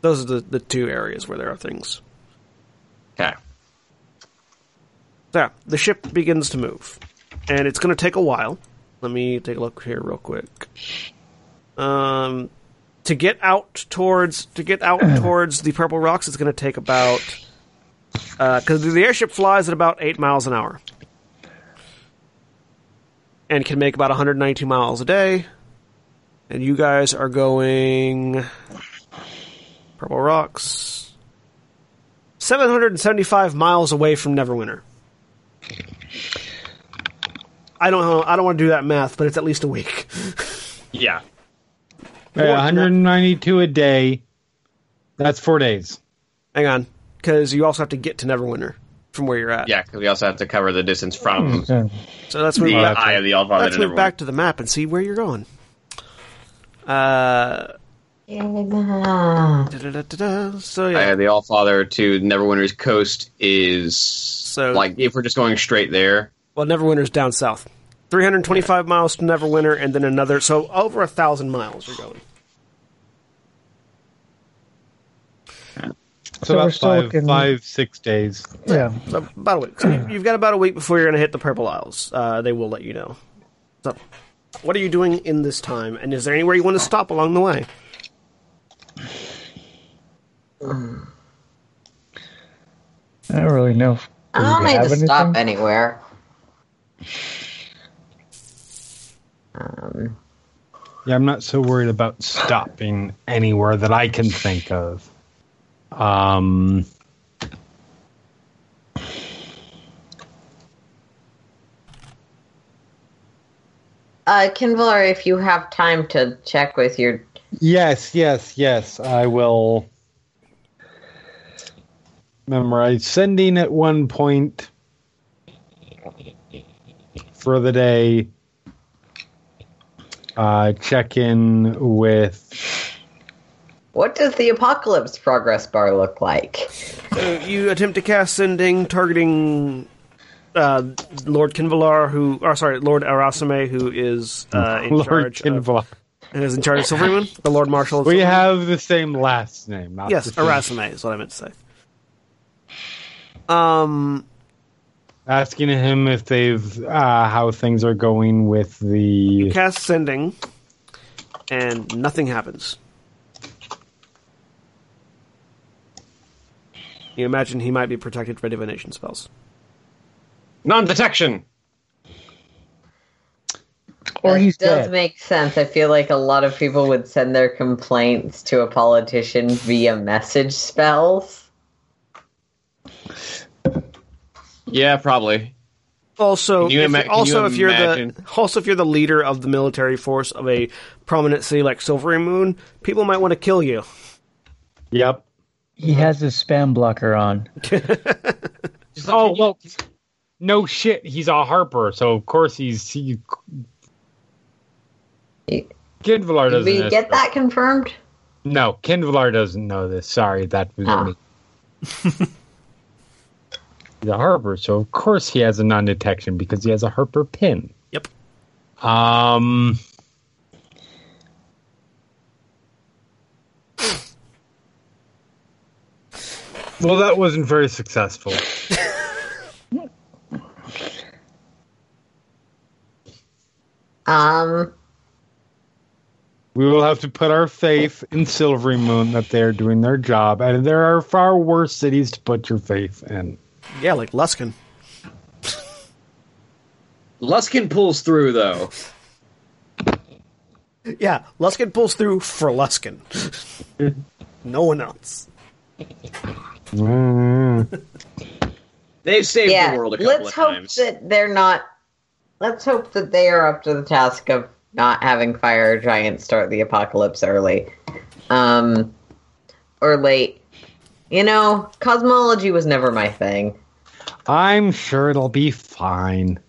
Those are the, the two areas where there are things. Okay. So yeah, the ship begins to move, and it's going to take a while. Let me take a look here real quick. Um, to get out towards to get out [clears throat] towards the purple rocks, it's going to take about because the airship flies at about eight miles an hour, and can make about 192 miles a day. And you guys are going Purple Rocks 775 miles away from Neverwinter. I don't know, I don't want to do that math, but it's at least a week. Yeah. Yeah, 192 a day. That's four days. Hang on, because you also have to get to Neverwinter from where you're at. Yeah, because we also have to cover the distance from So, that's let's move the back. eye of the Allfather Let's to move back to the map and see where you're going. Uh, Yeah. so yeah, of the Allfather to Neverwinter's coast is So- like if we're just going straight there. well, Neverwinter's down south. 325 miles to Neverwinter, and then another. So over a thousand miles we're going. So, So we're about still five, looking- five, six days. yeah. So about a week. So you- you've got about a week before you're going to hit the Purple Isles. Uh, they will let you know. So, what are you doing in this time? And is there anywhere you want to stop along the way? I don't really know. if- I do don't need have to stop anywhere. Um, Yeah, I'm not so worried about stopping anywhere that I can think of. Um, uh, Qinvylar, if you have time to check with your yes, yes, yes. I will memorize sending at one point for the day. Uh, check in with What does the apocalypse progress bar look like? So you attempt to cast sending, targeting uh, Lord Qinvylar, who, or sorry, Lord Aerasume, who is uh, in [laughs] Lord charge of, Kinval. who is in charge of Silvermoon, the Lord Marshal. Of We Silvermoon. have the same last name. Not yes, Aerasume is what I meant to say. Um, Asking him if they've uh, how things are going with the cast sending, and nothing happens. You imagine he might be protected by divination spells. Non-detection. Or That he's does dead. make sense. I feel like a lot of people would send their complaints to a politician via message spells. Yeah, probably. Also, Can you if, ima- can also you if you're imagine- the also if you're the leader of the military force of a prominent city like Silvery Moon, people might want to kill you. Yep. He has his spam blocker on. [laughs] Oh well, no shit. He's a Harper, so of course he's he. You- Qinvylar Did doesn't. we get that confirmed? No, Qinvylar doesn't know this. Sorry, that was Ah. me. the Harper, so of course he has a non-detection because he has a Harper pin. Yep. Um. Well, that wasn't very successful. [laughs] Um, We will have to put our faith in Silvery Moon that they are doing their job, and there are far worse cities to put your faith in. Yeah, like Luskan. Luskan pulls through though. Yeah, Luskan pulls through for Luskan. [laughs] no one else. [laughs] They've saved yeah. the world a couple times. Let's of hope times. that they're not. Let's hope that they are up to the task of not having fire giants start the apocalypse early, um, or late. You know, cosmology was never my thing. I'm sure it'll be fine.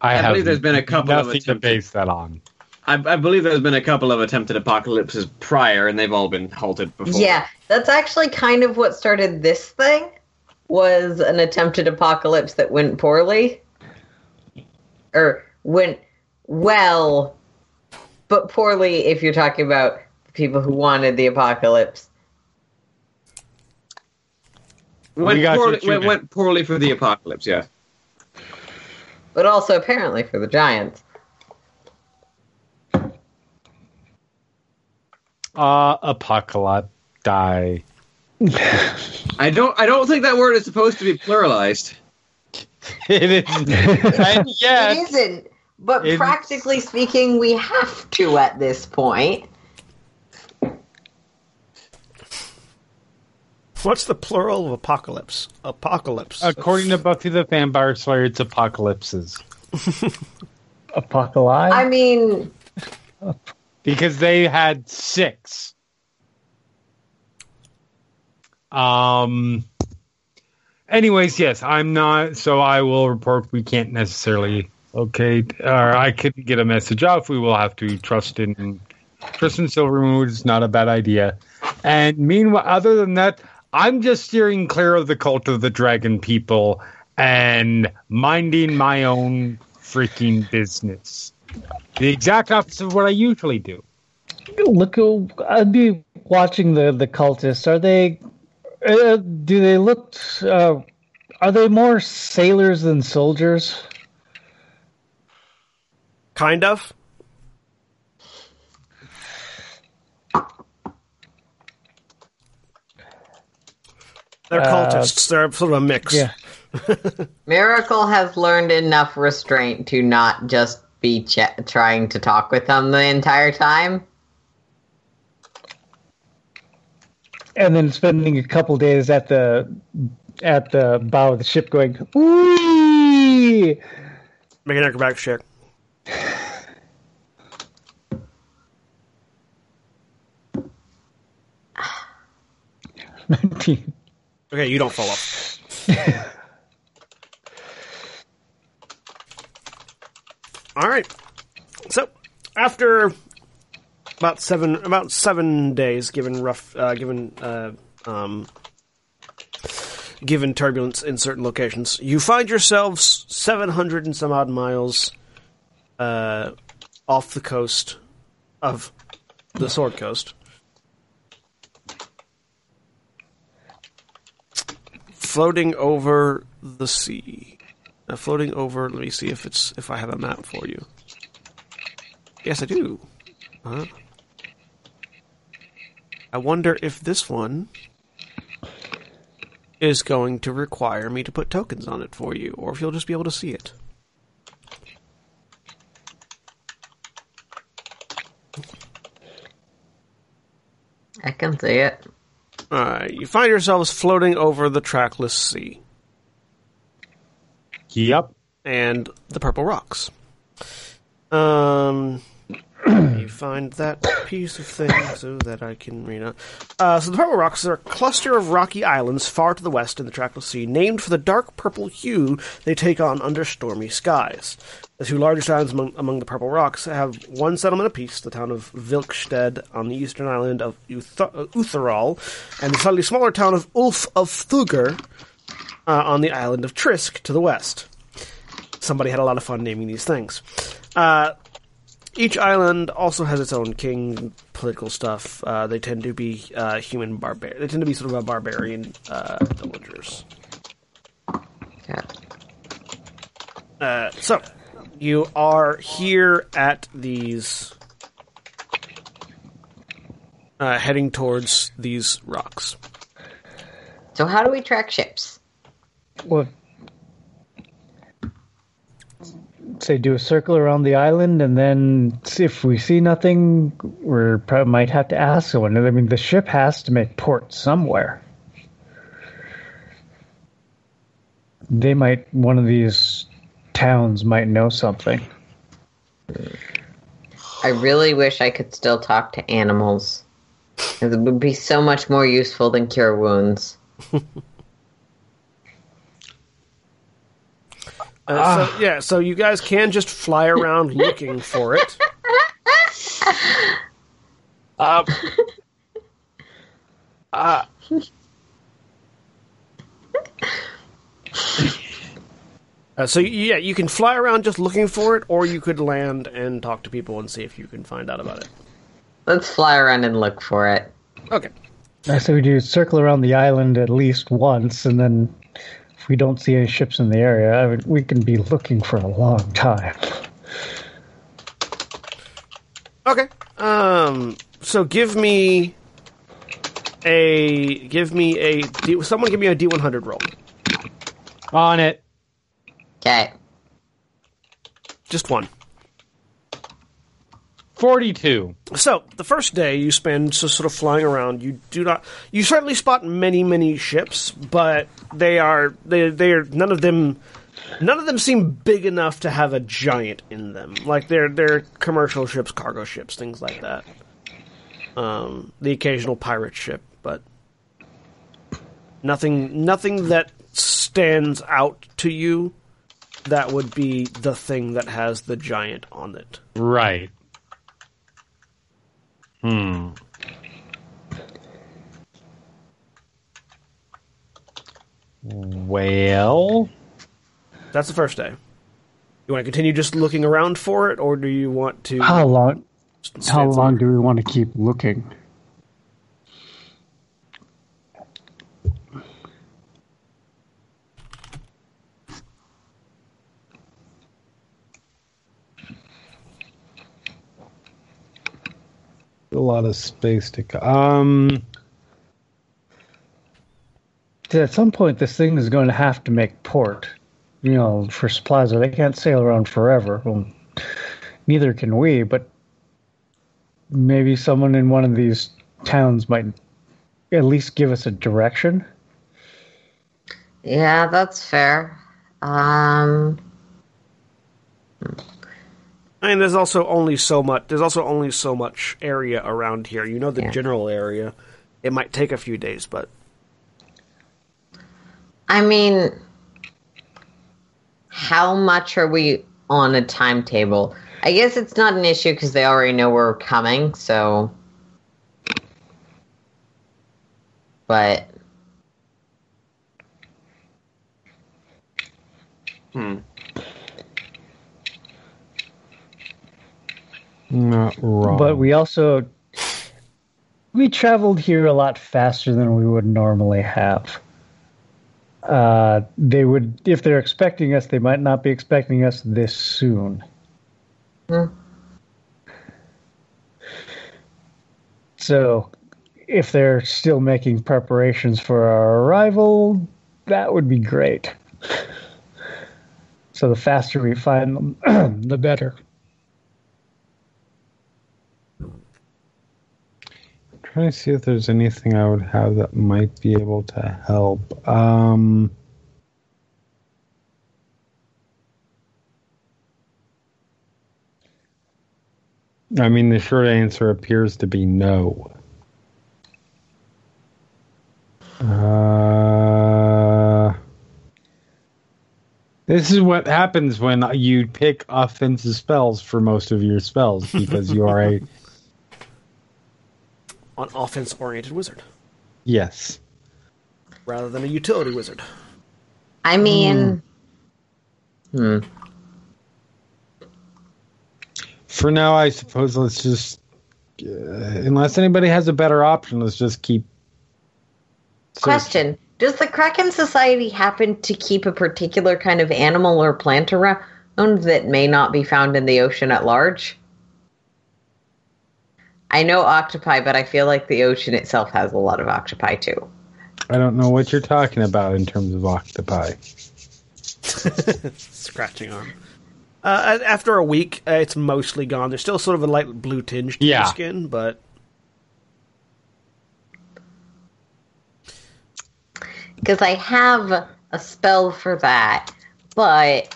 I, I have believe there's been a couple of nothing to base that on. I, I believe there's been a couple of attempted apocalypses prior, and they've all been halted before. Yeah, that's actually kind of what started this thing. Was an attempted apocalypse that went poorly, or went well, but poorly. If you're talking about the people who wanted the apocalypse, went, We poorly, went, went poorly for the apocalypse. Yeah. but also apparently for the giants. Uh, apocalypse [laughs] die. I don't. I don't think that word is supposed to be pluralized. [laughs] It is. [laughs] and yet, It isn't. But It's- practically speaking, we have to at this point. What's the plural of apocalypse? Apocalypse. according to Buffy the Vampire Slayer, it's apocalypses [laughs] Apocalypse. I mean, because they had six. Um. Anyways, yes, I'm not. So I will report we can't necessarily or I couldn't get a message off. We will have to trust in Tristan Silvermoon. It's not a bad idea. And meanwhile, other than that, I'm just steering clear of the cult of the dragon people and minding my own freaking business. The exact opposite of what I usually do. Look, I'd be watching the the cultists. Are they? Uh, do they look? Uh, are they more sailors than soldiers? Kind of. They're Uh, cultists. They're sort of a mix. Yeah. [laughs] Miracle has learned enough restraint to not just be ch- trying to talk with them the entire time. And then spending a couple days at the at the bow of the ship, going, "Wee!" Make an acrobatics check. Nineteen. [sighs] Okay, you don't fall off. [laughs] All right. So after about seven about seven days, given rough, uh, given uh, um, given turbulence in certain locations, you find yourselves seven hundred and some odd miles uh, off the coast of the Sword Coast. floating over the sea. Uh, floating over. Let me see if it's if I have a map for you. Yes, I do. Huh? I wonder if this one is going to require me to put tokens on it for you, or if you'll just be able to see it. I can see it. Alright, you find yourselves floating over the trackless sea Yep. and the purple rocks. Um, me find that piece of thing so that I can read it. Uh, so the purple rocks are a cluster of rocky islands far to the west in the trackless sea, named for the dark purple hue they take on under stormy skies. The two largest islands among, among the purple rocks have one settlement apiece, the town of Vilkstead on the eastern island of Uth- uh, Utheraal, and the slightly smaller town of Ulf of Thuger uh, on the island of Trisk to the west. Somebody had a lot of fun naming these things. Uh, each island also has its own king, political stuff. Uh, they tend to be uh, human barbar. They tend to be sort of a barbarian uh, villagers. Yeah. Uh, so you are here at these, uh, heading towards these rocks. So how do we track ships? Well, say do a circle around the island, and then see if we see nothing, we probably might have to ask someone. I mean, the ship has to make port somewhere. They might. One of these towns might know something. I really wish I could still talk to animals. It would be so much more useful than cure wounds. [laughs] Uh, so, yeah, so you guys can just fly around [laughs] looking for it. Uh, [laughs] uh, Uh, so yeah, you can fly around just looking for it, or you could land and talk to people and see if you can find out about it. Let's fly around and look for it. Okay. I say we do circle around the island at least once, and then if we don't see any ships in the area, I would, we can be looking for a long time. Okay. Um. So give me a give me a D, someone give me a D one hundred roll. on it. Okay. Just one. 42. So the first day you spend just sort of flying around. You do not. You certainly spot many, many ships, but they are they they are none of them. None of them seem big enough to have a giant in them. Like they're they're commercial ships, cargo ships, things like that. Um, the occasional pirate ship, but nothing nothing that stands out to you. That would be the thing that has the giant on it. Right. Hmm. Well, That's the first day. You want to continue just looking around for it, or do you want to? How long? How long somewhere? do we want to keep looking? A lot of space to. Um. At some point, this thing is going to have to make port, you know, for supplies, or they can't sail around forever. Well, neither can we, but maybe someone in one of these towns might at least give us a direction. Yeah, that's fair. Um, I mean, there's also only so much. There's also only so much area around here. You know the Yeah. general area. It might take a few days, but I mean, how much are we on a timetable? I guess it's not an issue because they already know we're coming, so. But Hmm. Not wrong. But we also we traveled here a lot faster than we would normally have. Uh, they would, if they're expecting us, they might not be expecting us this soon. Hmm. So, if they're still making preparations for our arrival, that would be great. [laughs] So, the faster we find them, [clears throat] the better. Trying to see if there's anything I would have that might be able to help. Um. I mean, the short answer appears to be no. Uh, this is what happens when you pick offensive spells for most of your spells because you are a [laughs] an offense-oriented wizard yes. rather than a utility wizard. I mean, hmm. For now, I suppose let's just, uh, unless anybody has a better option, let's just keep. searching. Question: Does the Kraken Society happen to keep a particular kind of animal or plant around that may not be found in the ocean at large? I know octopi, but I feel like the ocean itself has a lot of octopi too. I don't know what you're talking about in terms of octopi. [laughs] Scratching arm. Uh, after a week, uh, it's mostly gone. There's still sort of a light blue tinge to Yeah. your skin, but Because I have a spell for that, but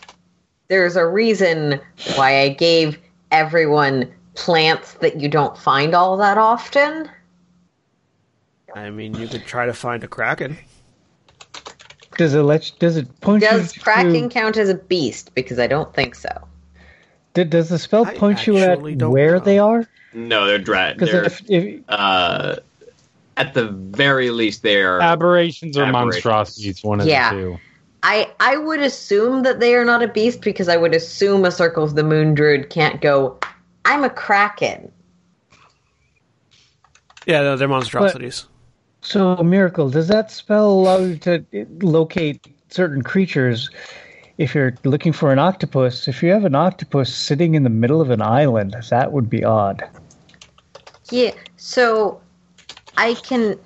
there's a reason why I gave everyone plants that you don't find all that often. I mean, you could try to find a kraken. Does it let? You, does it point Does you Kraken to? count as a beast? Because I don't think so. Did, does the spell I point you at where know. they are? No, they're dread. Because They're if, if uh, at the very least they are. Aberrations or Aberrations. monstrosities, one of Yeah. the two. I I would assume that they are not a beast because I would assume a Circle of the Moon Druid can't go. I'm a Kraken. Yeah, no, they're monstrosities. So, Miracle, does that spell allow you to locate certain creatures? If you're looking for an octopus, if you have an octopus sitting in the middle of an island, that would be odd. Yeah, so I can.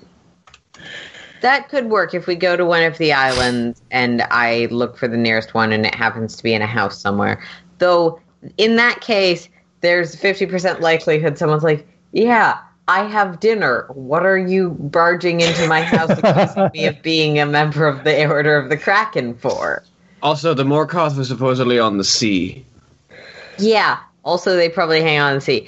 That could work if we go to one of the islands and I look for the nearest one and it happens to be in a house somewhere. Though, in that case, there's 50% likelihood someone's like, Yeah, I have dinner. What are you barging into my house accusing me of being a member of the Order of the Kraken for? Also, the Morkoth was supposedly on the sea. Yeah, also, they probably hang on the sea.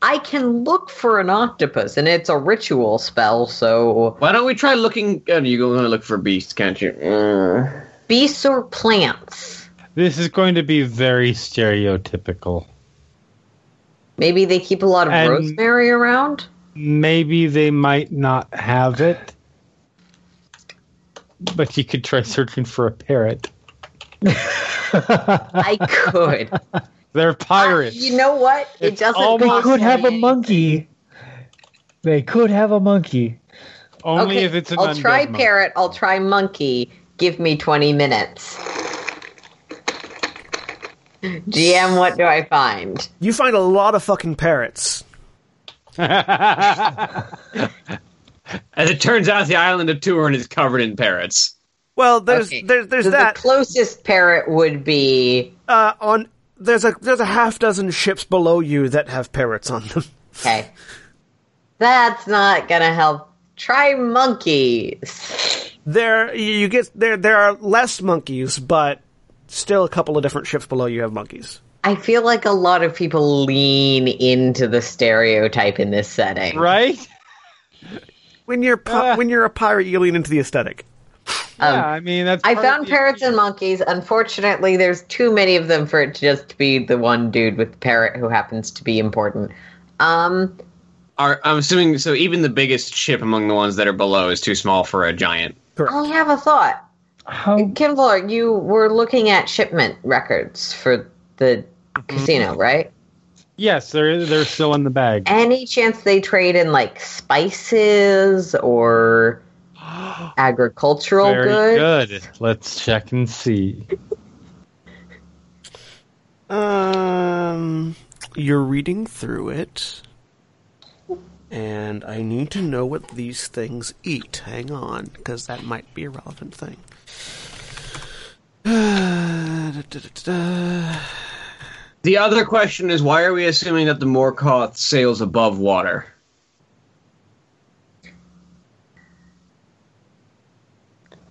I can look for an octopus, and it's a ritual spell, so. Why don't we try looking? Oh, you going to look for beasts, can't you? Mm. Beasts or plants? This is going to be very stereotypical. Maybe they keep a lot of And- rosemary around? Maybe they might not have it, but you could try searching for a parrot. [laughs] I could. They're ah, pirates. You know what? It It's doesn't almost- they could have a monkey. They could have a monkey. Only Okay, if it's an I'll try monkey. parrot. I'll try monkey. Give me 20 minutes. GM, what do I find? You find a lot of fucking parrots. [laughs] As it turns out, the island of Turin is covered in parrots. Well, there's Okay. there's there's So that The closest parrot would be. uh, on there's a there's a half dozen ships below you that have parrots on them. Okay. That's not gonna help. Try monkeys. There you you get there there are less monkeys, but still a couple of different ships below you have monkeys. I feel like a lot of people lean into the stereotype in this setting. right? [laughs] When you're pi- Ah. when you're a pirate, you lean into the aesthetic. Um, yeah, I mean that's. I found the parrots and monkeys. Unfortunately, there's too many of them for it to just be the one dude with the parrot who happens to be important. Um, Are, I'm assuming so. Even the biggest ship among the ones that are below is too small for a giant. I have a thought. How Qinvylar, you were looking at shipment records for the casino, right? Yes, they're they're still in the bag. Any chance they trade in like spices or [gasps] agricultural Very goods? good. Let's check and see. Um, you're reading through it, and I need to know what these things eat. Hang on, because that might be a relevant thing. The other question is why are we assuming that the Morkoth sails above water?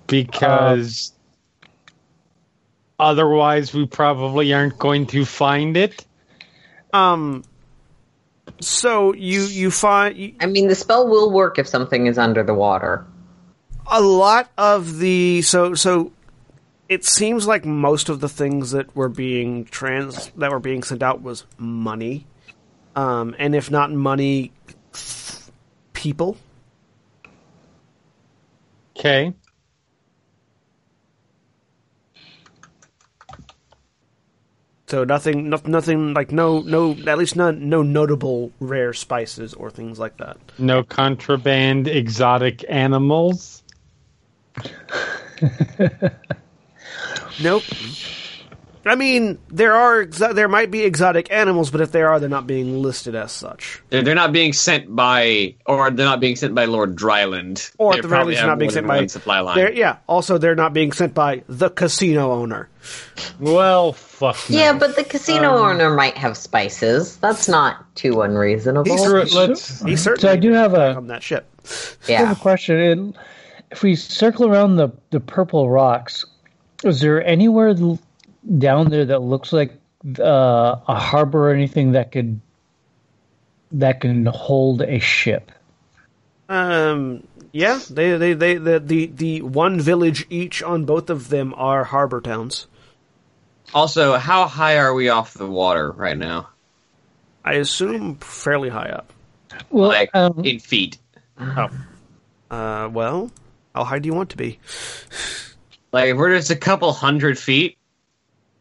Because otherwise we probably aren't going to find it. Um, so you you find you, I mean, the spell will work if something is under the water. a lot of the so so it seems like most of the things that were being trans that were being sent out was money um and if not money people Okay. so nothing no, nothing like no no at least not no notable rare spices or things like that No contraband exotic animals. [laughs] nope I mean, there are exo- there might be exotic animals, but if they are, they're not being listed as such. They're, they're not being sent by, or they're not being sent by Lord Drylund. Or They at the very probably least, not being sent by supply line. They're, yeah. Also, they're not being sent by the casino owner. Well, fuck. no. Yeah, but the casino um, owner might have spices. That's not too unreasonable. He's- Screw it, let's. He certainly So I do have a on that ship. I have a question. It- If we circle around the the purple rocks, is there anywhere down there that looks like uh, a harbor or anything that could that can hold a ship? Um, yeah, they, they, they, the, the, the one village each on both of them are harbor towns. Also, how high are we off the water right now? I assume fairly high up. Well, Like um, in feet. Oh. Uh, well, how high do you want to be? Like if we're just a couple hundred feet,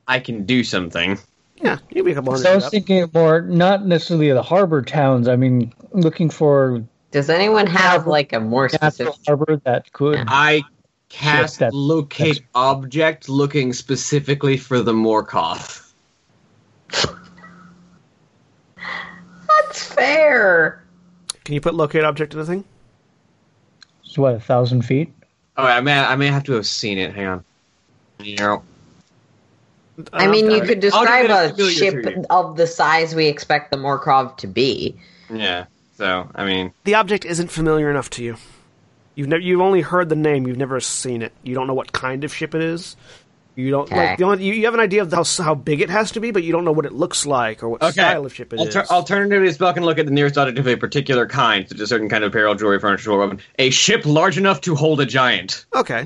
I can do something. Yeah, you'll be a couple so I hundred was up. thinking more not necessarily the harbor towns. I mean, looking for Does anyone have like a more specific? harbor that could. I cast that- locate object looking specifically for the Morkoth. That's fair. Can you put locate object in the thing? It's what a thousand feet. Oh, I may I may have to have seen it. Hang on. You know, I mean, you could describe a a ship of the size we expect the Morkoth to be. yeah. So I mean, the object isn't familiar enough to you. You've never, you've only heard the name. You've never seen it. You don't know what kind of ship it is. You don't Okay. like the only, you, you have an idea of how how big it has to be, but you don't know what it looks like or what okay. style of ship it is. Alter- Alternatively, Spell can look at the nearest object of a particular kind, such as a certain kind of apparel, jewelry, furniture, or weapon. A ship large enough to hold a giant. Okay.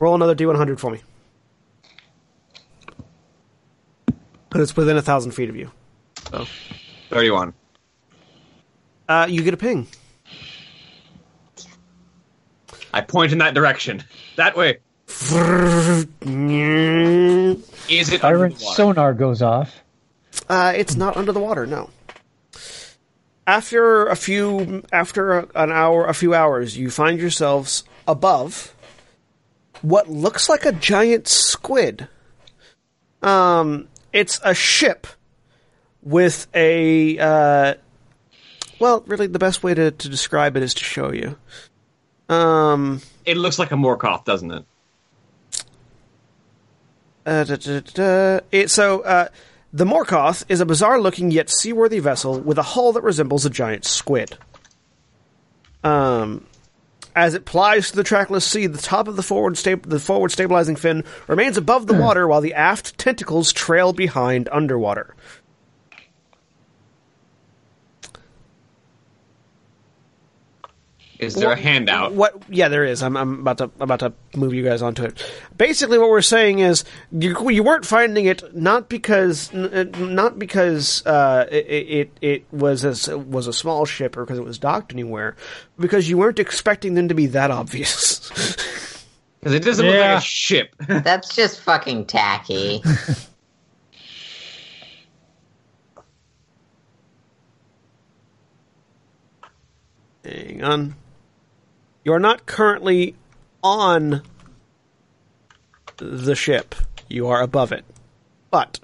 Roll another D100 for me. But it's within a thousand feet of you. So. Thirty-one. Uh, you get a ping. I point in that direction. That way. Is it under Iron sonar goes off. Uh, it's not under the water. No. After a few, after an hour, a few hours, you find yourselves above what looks like a giant squid. Um, it's a ship with a. Uh, well, really, the best way to, to describe it is to show you. Um, It looks like a Morkoth, doesn't it? Uh, da, da, da, da. It, so, uh, the Morkoth is a bizarre looking yet seaworthy vessel with a hull that resembles a giant squid. Um, as it plies to the trackless sea, the top of the forward, sta- the forward stabilizing fin remains above the [clears throat] water while the aft tentacles trail behind underwater. Is there a handout? What? Yeah, there is. I'm, I'm about to about to move you guys onto it. Basically, what we're saying is you, you weren't finding it not because not because uh, it, it it was a, was a small ship or because it was docked anywhere, because you weren't expecting them to be that obvious. [laughs] Because it doesn't look like a ship. [laughs] That's just fucking tacky. [laughs] Hang on. You are not currently on the ship. You are above it, but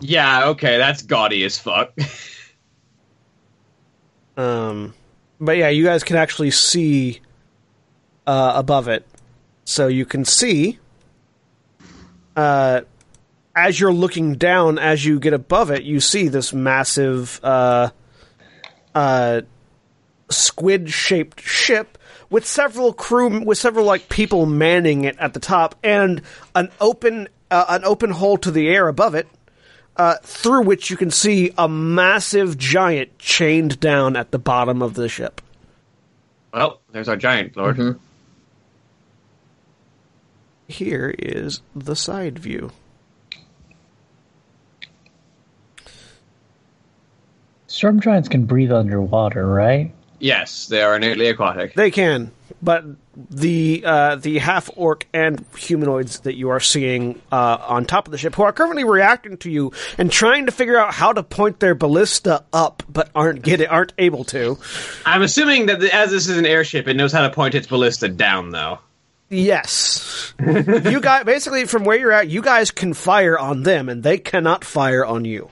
yeah, okay, that's gaudy as fuck. [laughs] Um, but yeah, you guys can actually see uh, above it, so you can see uh, as you're looking down. As you get above it, you see this massive uh, uh, squid-shaped ship with several crew, with several like people manning it at the top, and an open uh, an open hole to the air above it uh, through which you can see a massive giant chained down at the bottom of the ship. well, there's our giant lord. Here is the side view. Storm giants can breathe underwater, right? Yes, they are innately aquatic. They can, but the uh, the half orc and humanoids that you are seeing uh, on top of the ship, who are currently reacting to you and trying to figure out how to point their ballista up, but aren't get it, aren't able to. I'm assuming that the, as this is an airship, it knows how to point its ballista down, though. Yes, [laughs] you guys basically from where you're at, you guys can fire on them, and they cannot fire on you.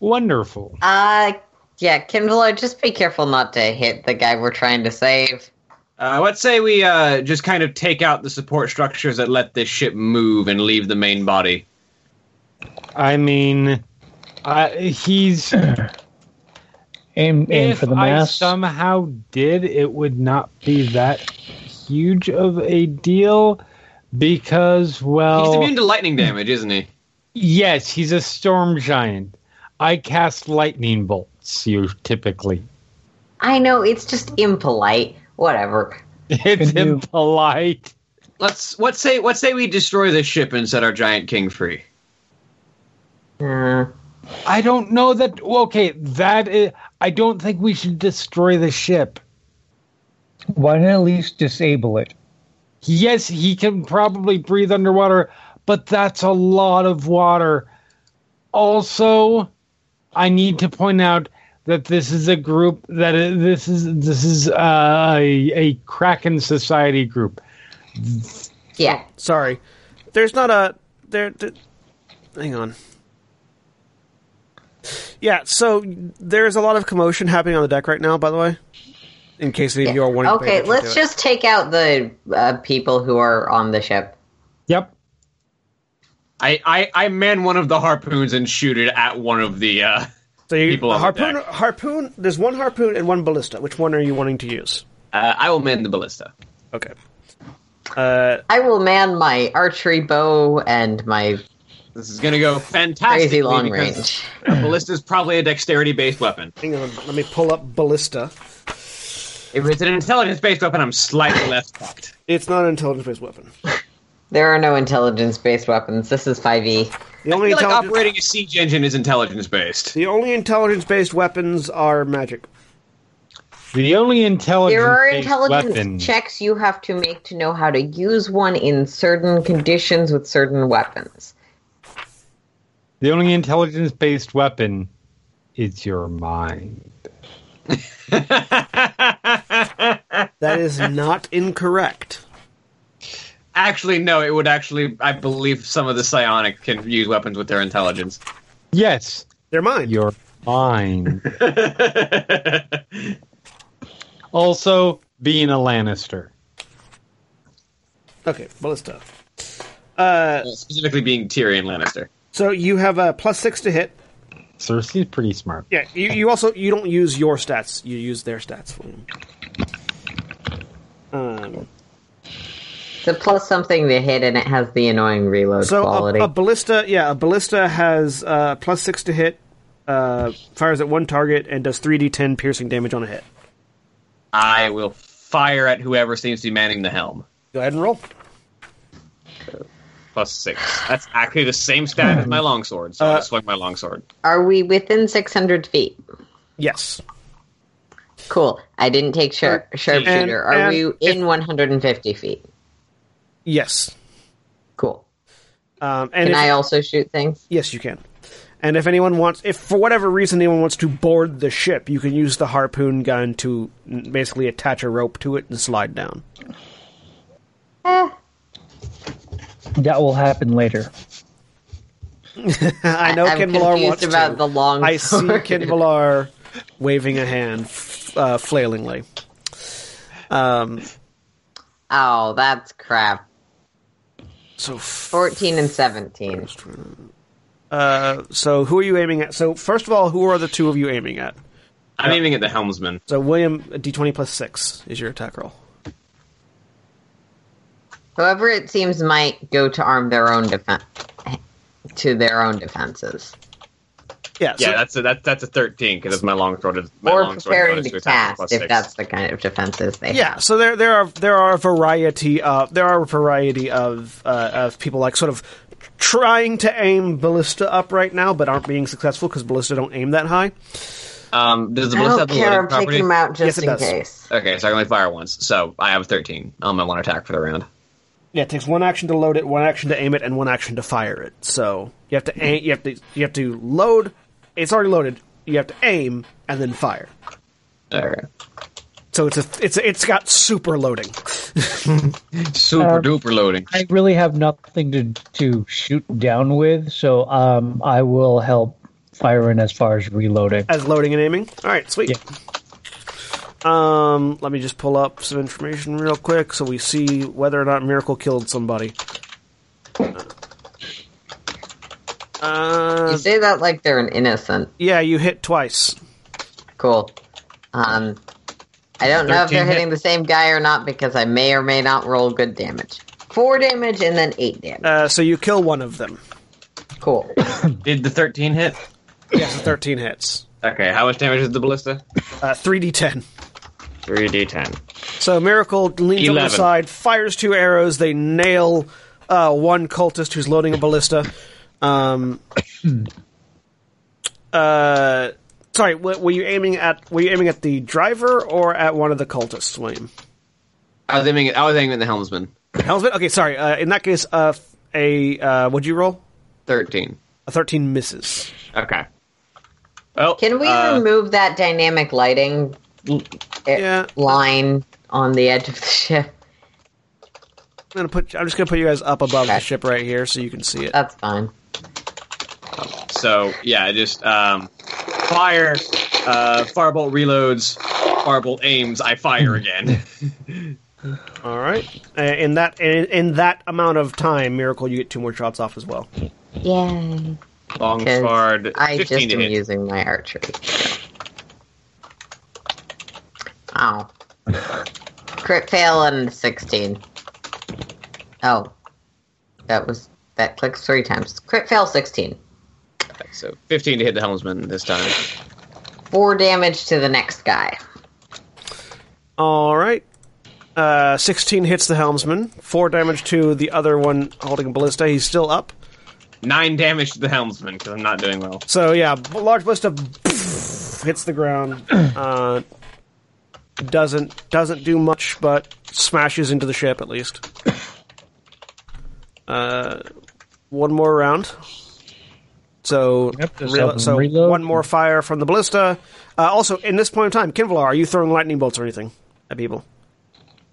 Wonderful. Uh, yeah, Qinvylar, just be careful not to hit the guy we're trying to save. Uh, let's say we uh, just kind of take out the support structures that let this ship move and leave the main body. I mean, uh, he's. [clears throat] Aim, aim if for the I somehow did, it would not be that huge of a deal because, well, He's immune to lightning damage, isn't he? yes, he's a storm giant. I cast lightning bolts. You typically. I know, it's just impolite. Whatever. [laughs] It's Can you- impolite. Let's let's say let's say we destroy this ship and set our giant king free. Uh, I don't know that. Okay, that is. I don't think we should destroy the ship. Why not at least disable it? Yes, he can probably breathe underwater, but that's a lot of water. Also, I need to point out that this is a group that this is this is uh, a a Kraken Society group. yeah. Sorry, there's not a there. there hang on. Yeah, so there's a lot of commotion happening on the deck right now, by the way. In case any of you are wondering. Okay, attention let's to it. just take out the uh, people who are on the ship. Yep. I, I, I man one of the harpoons and shoot it at one of the. Uh, So you, people on the harpoon, deck. harpoon. There's one harpoon and one ballista. Which one are you wanting to use? uh, I will man the ballista. Okay. Uh, I will man my archery bow and my This is gonna go fantastic. crazy long range. A ballista is probably a dexterity-based weapon. hang on. Let me pull up ballista. If it's an intelligence-based weapon, I'm slightly less fucked. It's not an intelligence-based weapon. [laughs] There are no intelligence-based weapons. This is 5e. The I feel like operating a siege engine is intelligence-based. the only intelligence-based weapons are magic. The only intelligence There are intelligence weapon. checks you have to make to know how to use one in certain conditions with certain weapons. The only intelligence based weapon is your mind. [laughs] That is not incorrect. Actually, no. It would actually. I believe some of the psionic can use weapons with their intelligence. Yes, They're mine. your mind. [laughs] also, being a Lannister. Okay, ballista. Uh, Specifically, being Tyrion Lannister. so you have a plus six to hit. Cersei's pretty smart. Yeah, you, you also you don't use your stats. You use their stats. William. Um, It's a plus something to hit, and it has the annoying reload so quality. a, a ballista, yeah, a ballista has uh, plus six to hit, uh, fires at one target, and does three d10 piercing damage on a hit. I will fire at whoever seems to be manning the helm. Go ahead and roll. Plus six. That's actually the same stat as my longsword, so Uh, I swing my longsword. Are we within 600 feet? Yes. Cool. I didn't take sharp, sharpshooter. Are and we in 150 feet? Yes. Cool. Um, and Can if, I also shoot things? yes, you can. And if anyone wants, if for whatever reason anyone wants to board the ship, you can use the harpoon gun to basically attach a rope to it and slide down. Eh, That will happen later. [laughs] I know I'm Qinvylar confused wants about to. the long I see sword. Qinvylar waving a hand, uh, flailingly. Um, Oh, that's crap. So, f- 14 and 17. uh, so who are you aiming at? So first of all, who are the two of you aiming at? I'm aiming at the helmsman. So William, a d20 plus six is your attack roll. Whoever it seems might go to arm their own defense to their own defenses. Yeah, so, Yeah, that's a that, that's a thirteen because my longsword is my or longsword preparing bonus to attack cast if six. that's the kind of defenses they yeah. have. So there, there are there are a variety of there are a variety of uh, of people like sort of trying to aim ballista up right now, but aren't being successful because ballista don't aim that high. Um, does the I ballista don't have the care. loading I'm property? taking them out just it in does. case. Okay, so I can only fire once. So I have a thirteen on my one attack for the round. Yeah, it takes one action to load it, one action to aim it, and one action to fire it. So you have to aim, you have to you have to load. It's already loaded. You have to aim and then fire. Okay. So it's a it's a, it's got super loading. [laughs] Super Um, duper loading. I really have nothing to to shoot down with, so um, I will help firing as far as reloading. as loading and aiming. All right, sweet. Um, let me just pull up some information real quick so we see whether or not Miracle killed somebody. Uh, You say that like they're an innocent. yeah, you hit twice. Cool. Um, I don't know if they're hit. hitting the same guy or not because I may or may not roll good damage. Four damage and then eight damage. Uh, so you kill one of them. Cool. [coughs] Did the thirteen hit? Yes, so 13 hits. Okay, how much damage is the ballista? Uh, 3d10. Three d ten. So Miracle leans over the side, fires two arrows. They nail uh, one cultist who's loading a ballista. Um, uh, sorry, w- were you aiming at were you aiming at the driver or at one of the cultists, William? I was aiming. At, I was aiming at the helmsman. Helmsman. Okay, sorry. Uh, in that case, uh, f- a uh, what'd you roll? Thirteen. A thirteen misses. Okay. Well, Can we uh, remove that dynamic lighting eh, Yeah. line on the edge of the ship? I'm gonna put. I'm just gonna put you guys up above the ship right here so you can see it. That's fine. So yeah, just um, fire. Uh, firebolt reloads. Farbolt aims. I fire [laughs] again. [laughs] All right. Uh, in that in, in that amount of time, miracle, you get two more shots off as well. Yay. Long 'Cause sword. I just am hit. using my archery. Ow. [laughs] Crit fail and 16. Oh. That was. That clicks three times. Crit fail 16. So 15 to hit the helmsman this time. Four damage to the next guy. All right. Uh, 16 hits the helmsman. Four damage to the other one holding a ballista. He's still up. Nine damage to the helmsman because I'm not doing well. So yeah, b- large ballista hits the ground. [clears throat] Uh, doesn't doesn't do much, but smashes into the ship at least. [clears throat] Uh, one more round. So, Yep, just relo- help him so reload. one more fire from the ballista. Uh, also, in this point in time, Qinvylar, are you throwing lightning bolts or anything at people?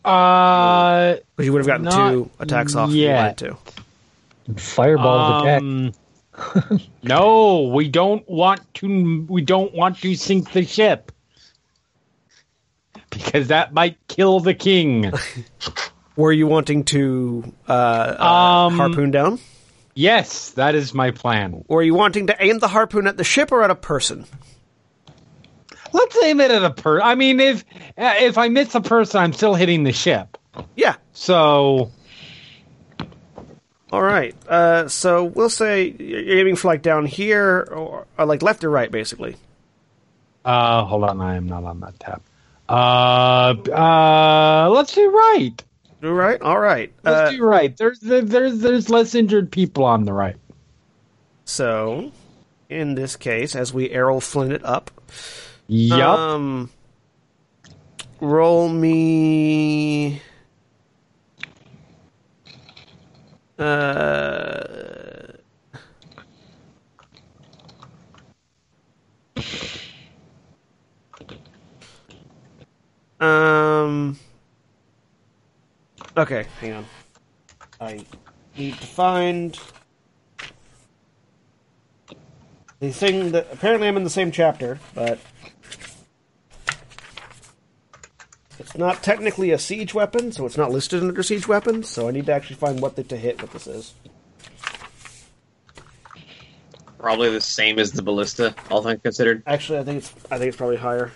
Uh, Because you would have gotten two attacks off if you yet. wanted to. Fireball attack. um, [laughs] no, we don't want to. We don't want to sink the ship because that might kill the king. [laughs] Were you wanting to uh, uh, Um, harpoon down? Yes, that is my plan. Or are you wanting to aim the harpoon at the ship or at a person? Let's aim it at a per. I mean, if uh, if I miss a person, I'm still hitting the ship. Yeah. So All right. Uh, so we'll say you're aiming for like down here, or, or like left or right, basically. Uh, hold on, I am not on that tab. Uh, uh, let's do right. All right. All right. Let's Uh, do right. There's there's there's less injured people on the right. so, in this case, as we arrow Flint it up, Yup. um, roll me. Uh, um. Okay, hang on. I need to find the thing that apparently I'm in the same chapter, but it's not technically a siege weapon, so it's not listed under siege weapons. So I need to actually find what the to hit what this is. Probably the same as the ballista, all things considered. Actually, I think it's I think it's probably higher.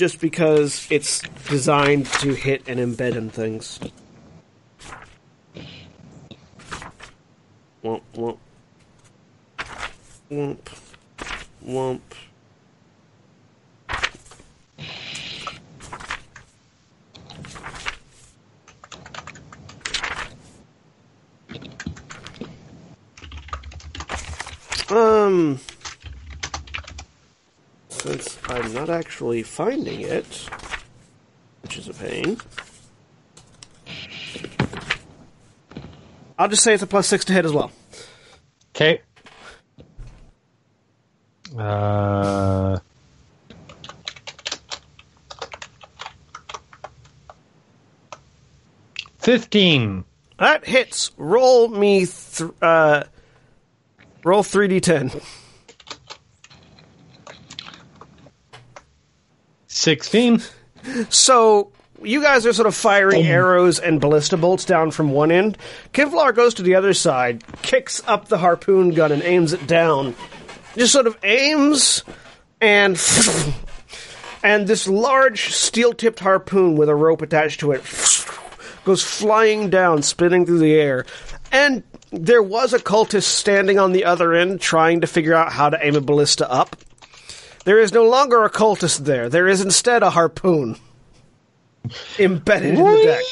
Just because it's designed to hit and embed in things. Womp womp. Womp. Womp. Um, I'm not actually finding it, which is a pain, I'll just say it's a plus six to hit as well. Okay. Uh. Fifteen. That hits. Roll me, th- uh, roll three d ten. Sixteen. So you guys are sort of firing arrows and ballista bolts down from one end. Qinvylar goes to the other side, kicks up the harpoon gun, and aims it down. Just sort of aims, and [laughs] and this large steel-tipped harpoon with a rope attached to it [laughs] goes flying down, spinning through the air. And there was a cultist standing on the other end, trying to figure out how to aim a ballista up. There is no longer a cultist there. There is instead a harpoon embedded in the deck.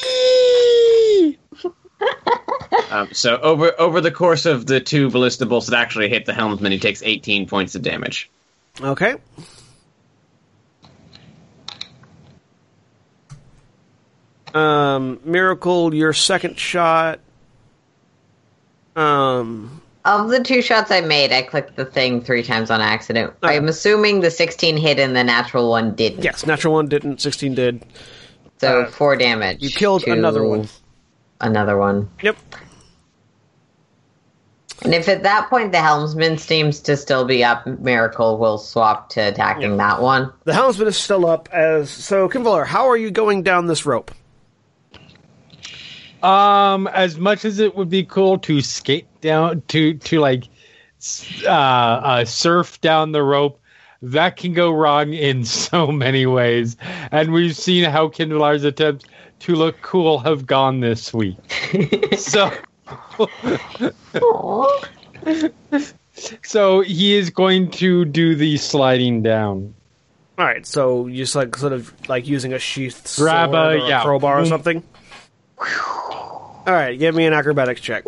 Um, so over over the course of the two ballista bolts that actually hit the helmsman, he takes 18 points of damage. Okay. Um, Miracle, your second shot. Um, Of the two shots I made, I clicked the thing three times on accident. Okay. I'm assuming the 16 hit and the natural one didn't. yes, natural one didn't, 16 did. So uh, four damage. You killed to another one. Another one. Yep. And if at that point the helmsman seems to still be up, Miracle will swap to attacking that one. The helmsman is still up as so. Qinvylar, how are you going down this rope? Um, as much as it would be cool to skate down to to like uh, uh surf down the rope, that can go wrong in [laughs] so many ways. And we've seen how Qinvylar's attempts to look cool have gone this week. [laughs] so [laughs] so he is going to do the sliding down. All right, so you just like sort of like using a sheath, Grab sword a- or yeah. crowbar or something. All right, give me an acrobatics check.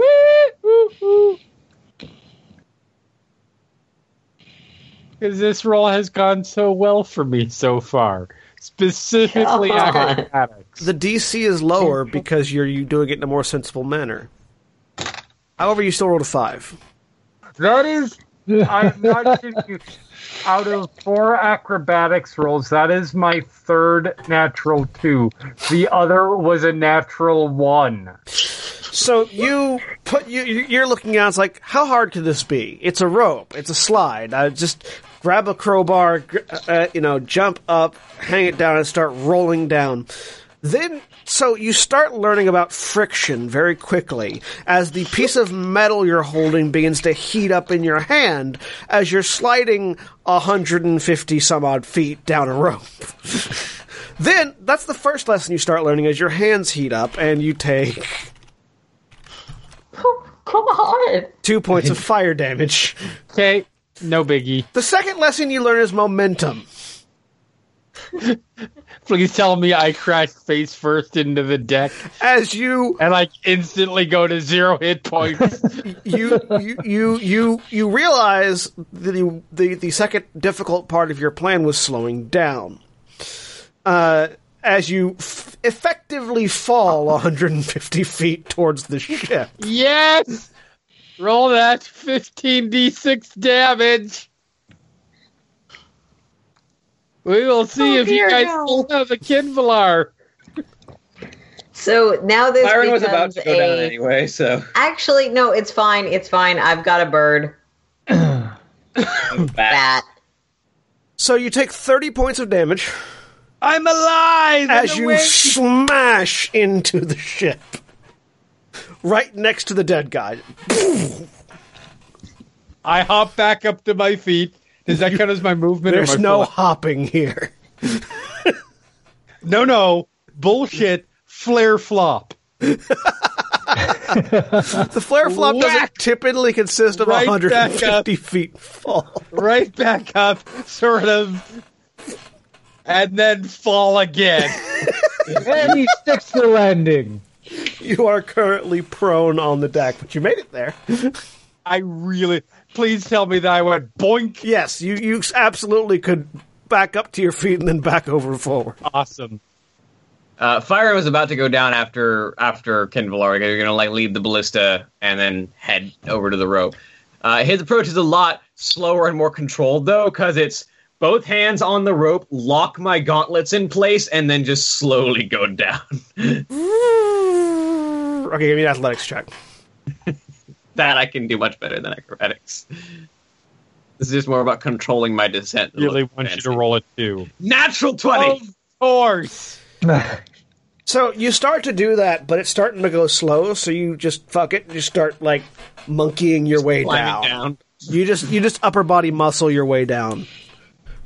Because this roll has gone so well for me so far. Specifically [laughs] acrobatics. The DC is lower because you're you doing it in a more sensible manner. However, you still rolled a five. That is, I'm not kidding you. Out of four acrobatics rolls, that is my third natural two. The other was a natural one. So you put you you- you're looking at it's like how hard could this be? It's a rope. It's a slide. I just grab a crowbar, uh, you know, jump up, hang it down, and start rolling down. Then, so you start learning about friction very quickly as the piece of metal you're holding begins to heat up in your hand as you're sliding 150 some odd feet down a rope. [laughs] then, that's the first lesson you start learning as your hands heat up and you take Come on. two points of fire damage. Okay, no biggie. The second lesson you learn is momentum. [laughs] Please tell me I crash face first into the deck As you and like instantly go to zero hit points. [laughs] you you you you, you realize the, the the second difficult part of your plan was slowing down. Uh, as you f- effectively fall 150 feet towards the ship. yes! Roll that 15d6 damage. We will see Oh, if you guys no. still have a Qinvylar. So now this Firen was about to go down anyway, so Actually, no, it's fine. It's fine. I've got a bird. [clears throat] bad. Bat. So you take 30 points of damage I'm alive! as you awake! smash into the ship. Right next to the dead guy. I hop back up to my feet. Does that count as my movement? or There's my no full- hopping here. no, no. Bullshit. Flare flop. The flare flop doesn't typically consist of Right 150 feet fall. Right back up, sort of. And then fall again. [laughs] and he sticks the landing. You are currently prone on the deck, but you made it there. I really. Please tell me that I went boink. Yes, you, you absolutely could back up to your feet and then back over forward. Awesome. Uh, Firen was about to go down after after Qinvylar. You're gonna like leave the ballista and then head over to the rope. Uh, his approach is a lot slower and more controlled though, because it's both hands on the rope, lock my gauntlets in place, and then just slowly go down. [laughs] Okay, give me an athletics check. That I can do much better than acrobatics. This is just more about controlling my descent. than Really looking want you to roll a two. Natural twenty. Of course. [laughs] So you start to do that, but it's starting to go slow. So you just fuck it. You start like monkeying your way down. down. You just you just upper body muscle your way down.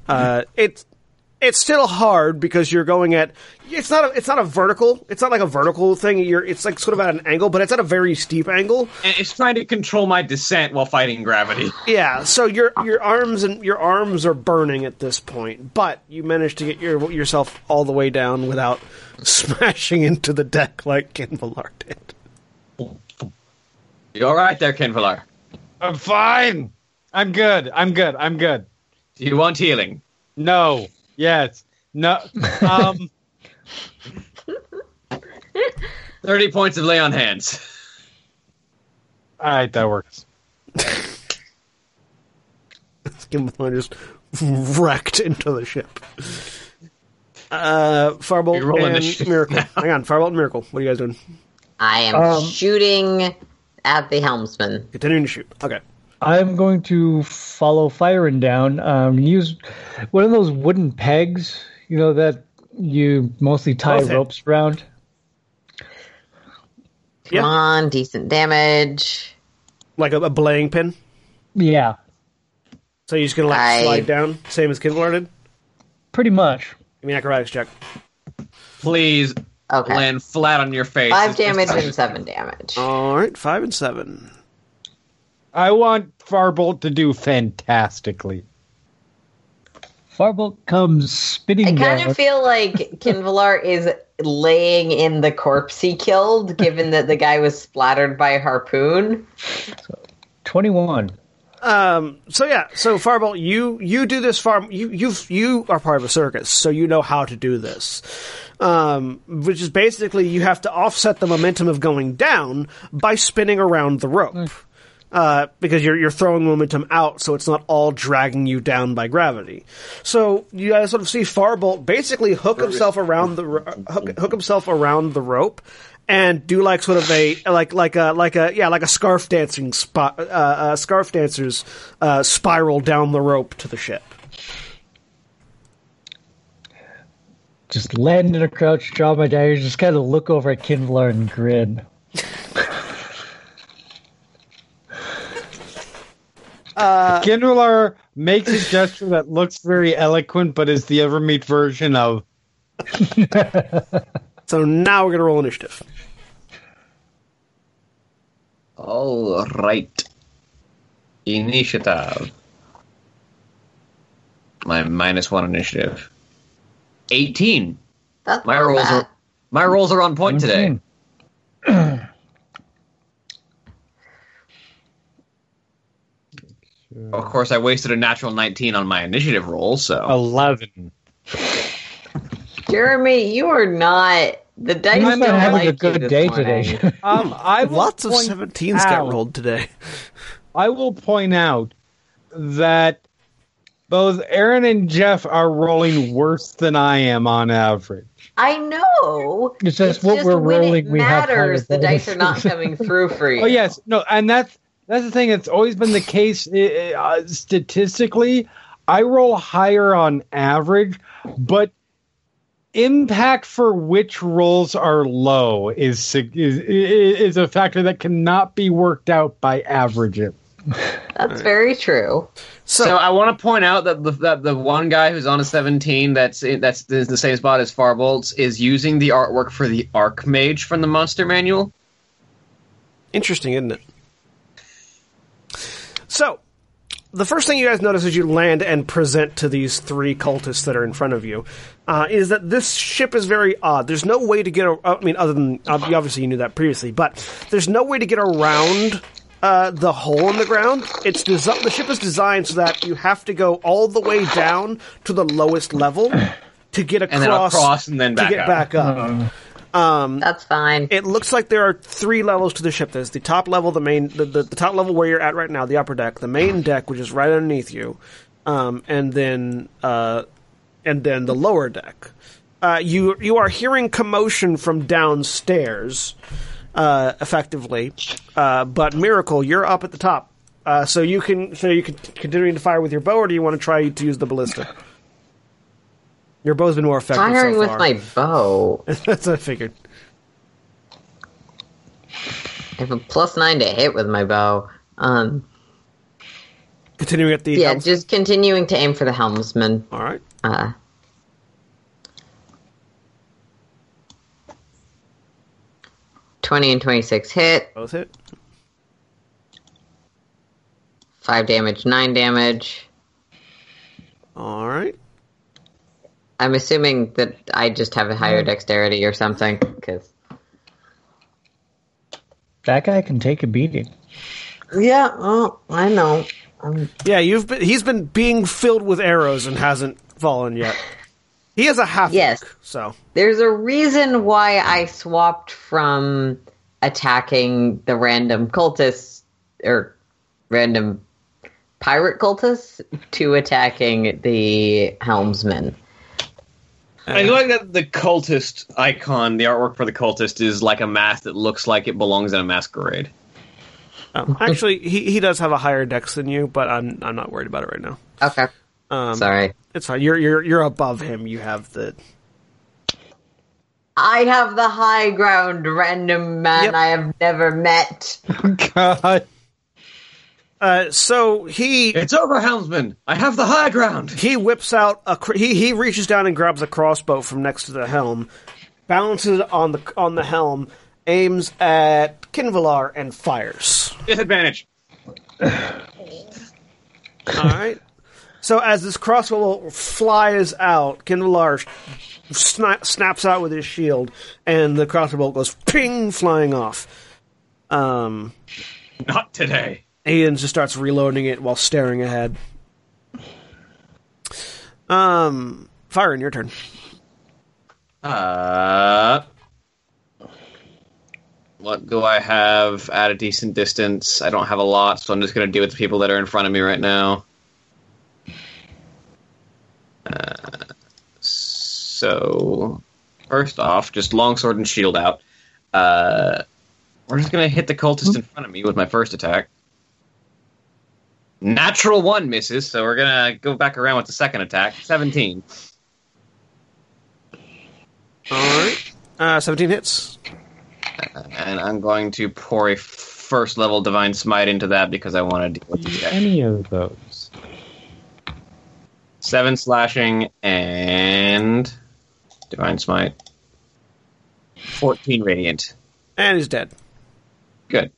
Uh, it's it's still hard because you're going at it's not a, it's not a vertical it's not like a vertical thing you're it's like sort of at an angle but it's at a very steep angle And it's trying to control my descent while fighting gravity. [laughs] yeah so your your arms and your arms are burning at this point but you managed to get your yourself all the way down without [laughs] smashing into the deck like Qinvylar did You all right there, Qinvylar? I'm fine. I'm good. I'm good. I'm good. Do you want healing? No. Yes. No. Um. Thirty points of lay on hands. all right, that works. Qinvylar just wrecked into the ship uh Farbolt and Miracle now. hang on Farbolt and Miracle what are you guys doing I am Um, shooting at the helmsman. Continuing to shoot. Okay. I'm going to follow Firen down. Um, use one of those wooden pegs, you know, that you mostly tie Both hit. ropes around. Come Yeah. on, decent damage. Like a, a belaying pin. Yeah, So you're just gonna like I- slide down, same as Qinvylar did. pretty much. Give me an acrobatics check. Please Okay. land flat on your face. Five It's just- damage and seven damage. All right, five and seven. I want Farbolt to do fantastically. Farbolt comes spinning I kind down. of feel like [laughs] Qinvylar is laying in the corpse he killed, given that the guy was splattered by a harpoon. 21. Um. So yeah. So Farbolt, you you do this farm. You you you are part of a circus, so you know how to do this. Um, which is basically you have to offset the momentum of going down by spinning around the rope. Uh, because you're you're throwing momentum out, so it's not all dragging you down by gravity. So you guys sort of see Farbolt basically hook himself around the ro- hook, hook himself around the rope and do like sort of a like like a like a yeah like a scarf dancing spot uh, uh, scarf dancers uh, spiral down the rope to the ship. Just land in a crouch, draw my dagger, just kind of look over at Qinvylar and grin. Uh, Qinvylar makes a gesture that looks very eloquent, but is the Evermeet version of [laughs] So now we're gonna roll initiative. All right. Initiative. My minus one initiative. 18. That's My not rolls bad. are my rolls are on point today. [clears throat] Of course, I wasted a natural 19 on my initiative roll, so 11. Jeremy, you are not. The dice He's don't having like a good this day morning. today. [laughs] Um, I will Lots of point 17s got rolled today. I will point out that both Aaron and Jeff are rolling worse than I am on average. I know. It's just what we're when rolling, It we have the dice are not coming through for [laughs] you. Oh yes, no, and that's that's the thing. It's always been the case uh, uh, statistically. I roll higher on average, but impact for which rolls are low is is is a factor that cannot be worked out by averaging. That's very true. So, I want to point out that the, that the one guy who's on a 17 that's that's in the same spot as Farbolts is using the artwork for the Archmage from the Monster Manual. Interesting, isn't it? So, the first thing you guys notice as you land and present to these three cultists that are in front of you uh, is that this ship is very odd. There's no way to get. A, I mean, other than obviously you knew that previously, but there's no way to get around uh, the hole in the ground. It's desi- the ship is designed so that you have to go all the way down to the lowest level to get across, And then across and then to get up. back up. That's fine. It looks like there are three levels to the ship. There's the top level, the main, the, the, the top level where you're at right now, the upper deck, the main deck, which is right underneath you, um, and then uh, and then the lower deck. Uh, you you are hearing commotion from downstairs, uh, effectively, uh, but miracle, you're up at the top, uh, so you can so you can continuing to fire with your bow, or do you want to try to use the ballista? Your bow's been more effective Firing so with my bow. [laughs] That's what I figured. I have a plus nine to hit with my bow. Um, Continuing at the yeah, just continuing to aim for the helmsman. all right. Uh, Twenty and twenty-six hit. Both hit. Five damage, nine damage. All right. I'm assuming that I just have a higher dexterity or something. Because That guy can take a beating. yeah, oh, I know. Um, Yeah, you've been. He's been being filled with arrows and hasn't fallen yet. He is a half. Yes. So There's a reason why I swapped from attacking the random cultists or random pirate cultists to attacking the helmsman. I like that the cultist icon, the artwork for the cultist, is like a mask that looks like it belongs in a masquerade. Oh, actually, he, he does have a higher dex than you, but I'm I'm not worried about it right now. Okay. Um, Sorry. It's fine. You're you're you're above him. You have the I have the high ground, random man Yep. I have never met. [laughs] God. Uh. So he It's over, helmsman. I have the high ground. he whips out a cr- he he reaches down and grabs a crossbow from next to the helm, balances it on the on the helm, aims at Qinvylar and fires. Disadvantage. [sighs] All right. So as this crossbow flies out, Qinvylar sna- snaps out with his shield, and the crossbow goes ping, flying off. Um, Not today. Aiden just starts reloading it while staring ahead. Um, Firen, your turn. Uh, what do I have at a decent distance? I don't have a lot, so I'm just going to deal with the people that are in front of me right now. Uh, so, first off, just longsword and shield out. Uh, we're just going to hit the cultist in front of me with my first attack. Natural one misses, so we're going to go back around with the second attack. 17. All right. Uh, 17 hits. and I'm going to pour a first level divine smite into that because I want to deal with the Any of those. seven slashing and divine smite, fourteen radiant. And he's dead. Good.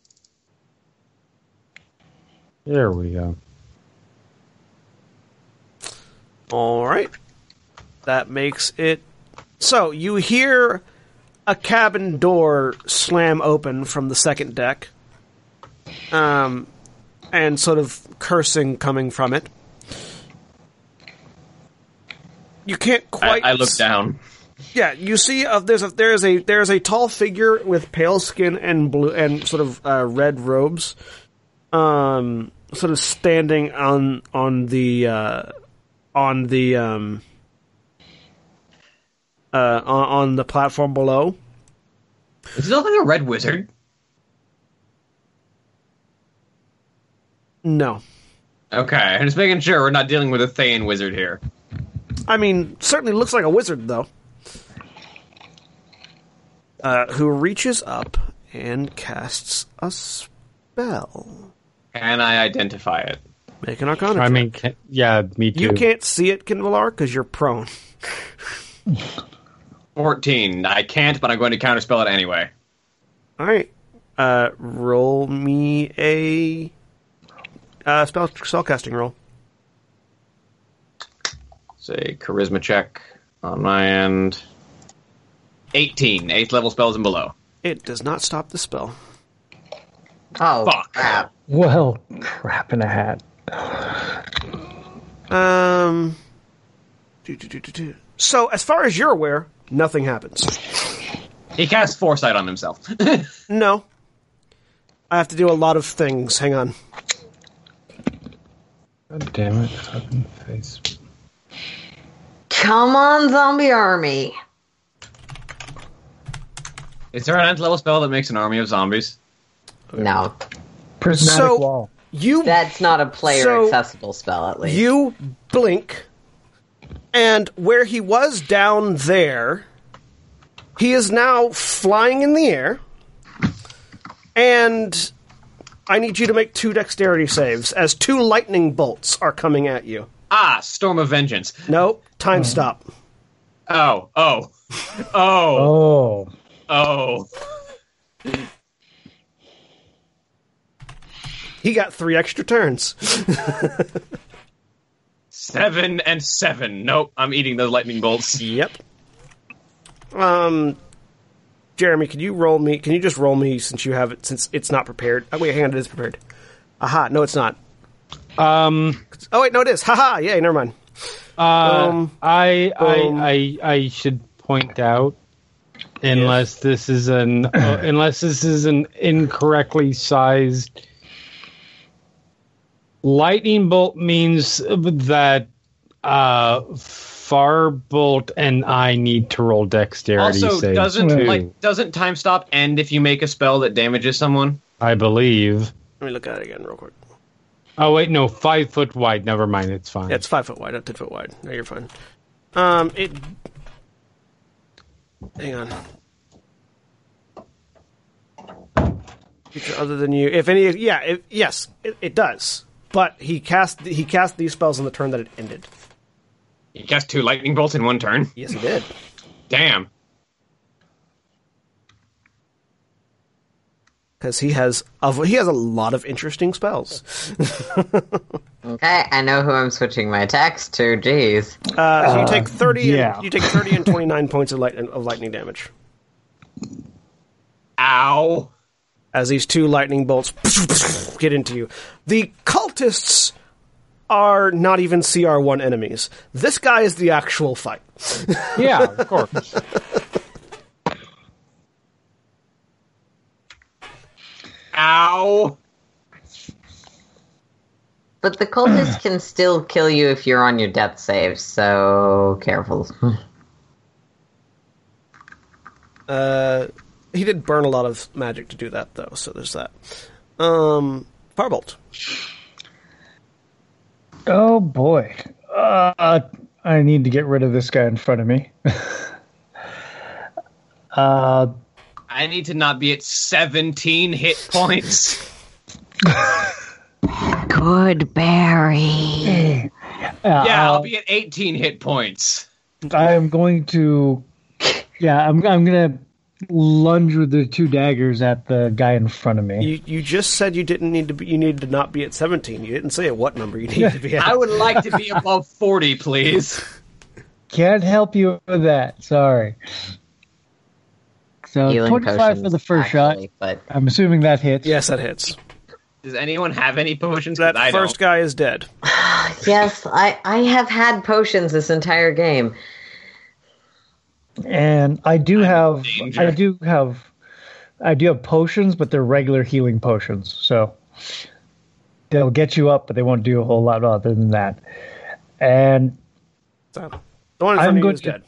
There we go. All right. That makes it. So you hear a cabin door slam open from the second deck, um, and sort of cursing coming from it. You can't I, quite. I look down. Yeah, you see, uh, there's a there's a there's a tall figure with pale skin and blue and sort of uh, red robes, um, sort of standing on on the uh, on the um, uh, on, on the platform below. Is it like a red wizard? No, Okay, I'm just making sure we're not dealing with a Thayan wizard here. I mean certainly looks like a wizard though. Uh, who reaches up and casts a spell. Can I identify it? Make an Arcana. I check. mean, ca- yeah, me too. You can't see it, Qinvylar, because you're prone. [laughs] Fourteen. I can't, but I'm going to counterspell it anyway. All right. Uh, roll me a uh, spell spellcasting roll. Say charisma check on my end. 18. Eighth level spells and below. It does not stop the spell. Oh, Fuck. crap. Well, crap in a hat. Um. do, do, do, do, do. So, as far as you're aware, nothing happens. He casts foresight on himself. [laughs] No. I have to do a lot of things. Hang on. God damn it. Fucking face. Come on, zombie army. Is there an nth level spell that makes an army of zombies? No, Prismatic So- wall. You that's not a player So- accessible spell, at least. you blink, and where he was down there, he is now flying in the air. And I need you to make two dexterity saves as two lightning bolts are coming at you. Ah, Storm of Vengeance. No, time stop. Oh, oh, oh, Oh, oh. He got three extra turns. Seven and seven. Nope, I'm eating those lightning bolts. Yep. Um, Jeremy, can you roll me? Can you just roll me since you have it? Since it's not prepared. Oh wait, hang on, it is prepared. Aha, no, it's not. Um, Oh wait, no, it is. Haha, yay, never mind. uh, Boom. I, Boom. I, I, I should point out, unless this is an, uh, unless this is an incorrectly sized lightning bolt means that uh, Farbolt and I need to roll dexterity Also, saves doesn't too, like doesn't time stop end if you make a spell that damages someone? I believe. Let me look at it again real quick. Oh wait, no, five foot wide. Never mind, it's fine. Yeah, it's five foot wide, not ten foot wide. No, you're fine. Um, it. Hang on. Other than you, if any, yeah, it, yes, it, it does. But he cast he cast these spells on the turn that it ended. He cast two lightning bolts in one turn. Yes, he did. Damn. Because he has a, he has a lot of interesting spells. [laughs] Okay, I know who I'm switching my attacks to. Jeez. Uh, so you take thirty. yeah. And, you take thirty and twenty nine points of, light, of lightning damage Ow. As these two lightning bolts [laughs] get into you. The cultists are not even CR one enemies. This guy is the actual fight. [laughs] yeah, of course. Ow. But the cultists can still kill you if you're on your death save, so careful. [laughs] Uh, he did burn a lot of magic to do that, though. So there's that. Um, Farbolt. Oh boy. Uh, I need to get rid of this guy in front of me. [laughs] uh, I need to not be at 17 hit points. [laughs] Good Barry. Yeah, I'll be at 18 hit points. I am going to. Yeah, I'm. I'm gonna lunge with the two daggers at the guy in front of me. You you just said you didn't need to be. You needed to not be at seventeen. You didn't say at what number you need to be [laughs] at. I would like to be above 40, please. [laughs] Can't help you with that. Sorry. So Healing 25 for the first actually, shot. But I'm assuming that hits. yes, that hits. Does anyone have any potions? That I first don't. guy is dead. [sighs] yes, I, I have had potions this entire game. And I do have. danger. I do have. I do have potions, but they're regular healing potions. So they'll get you up, but they won't do a whole lot other than that. And So, the one in front I'm of you going is to- dead.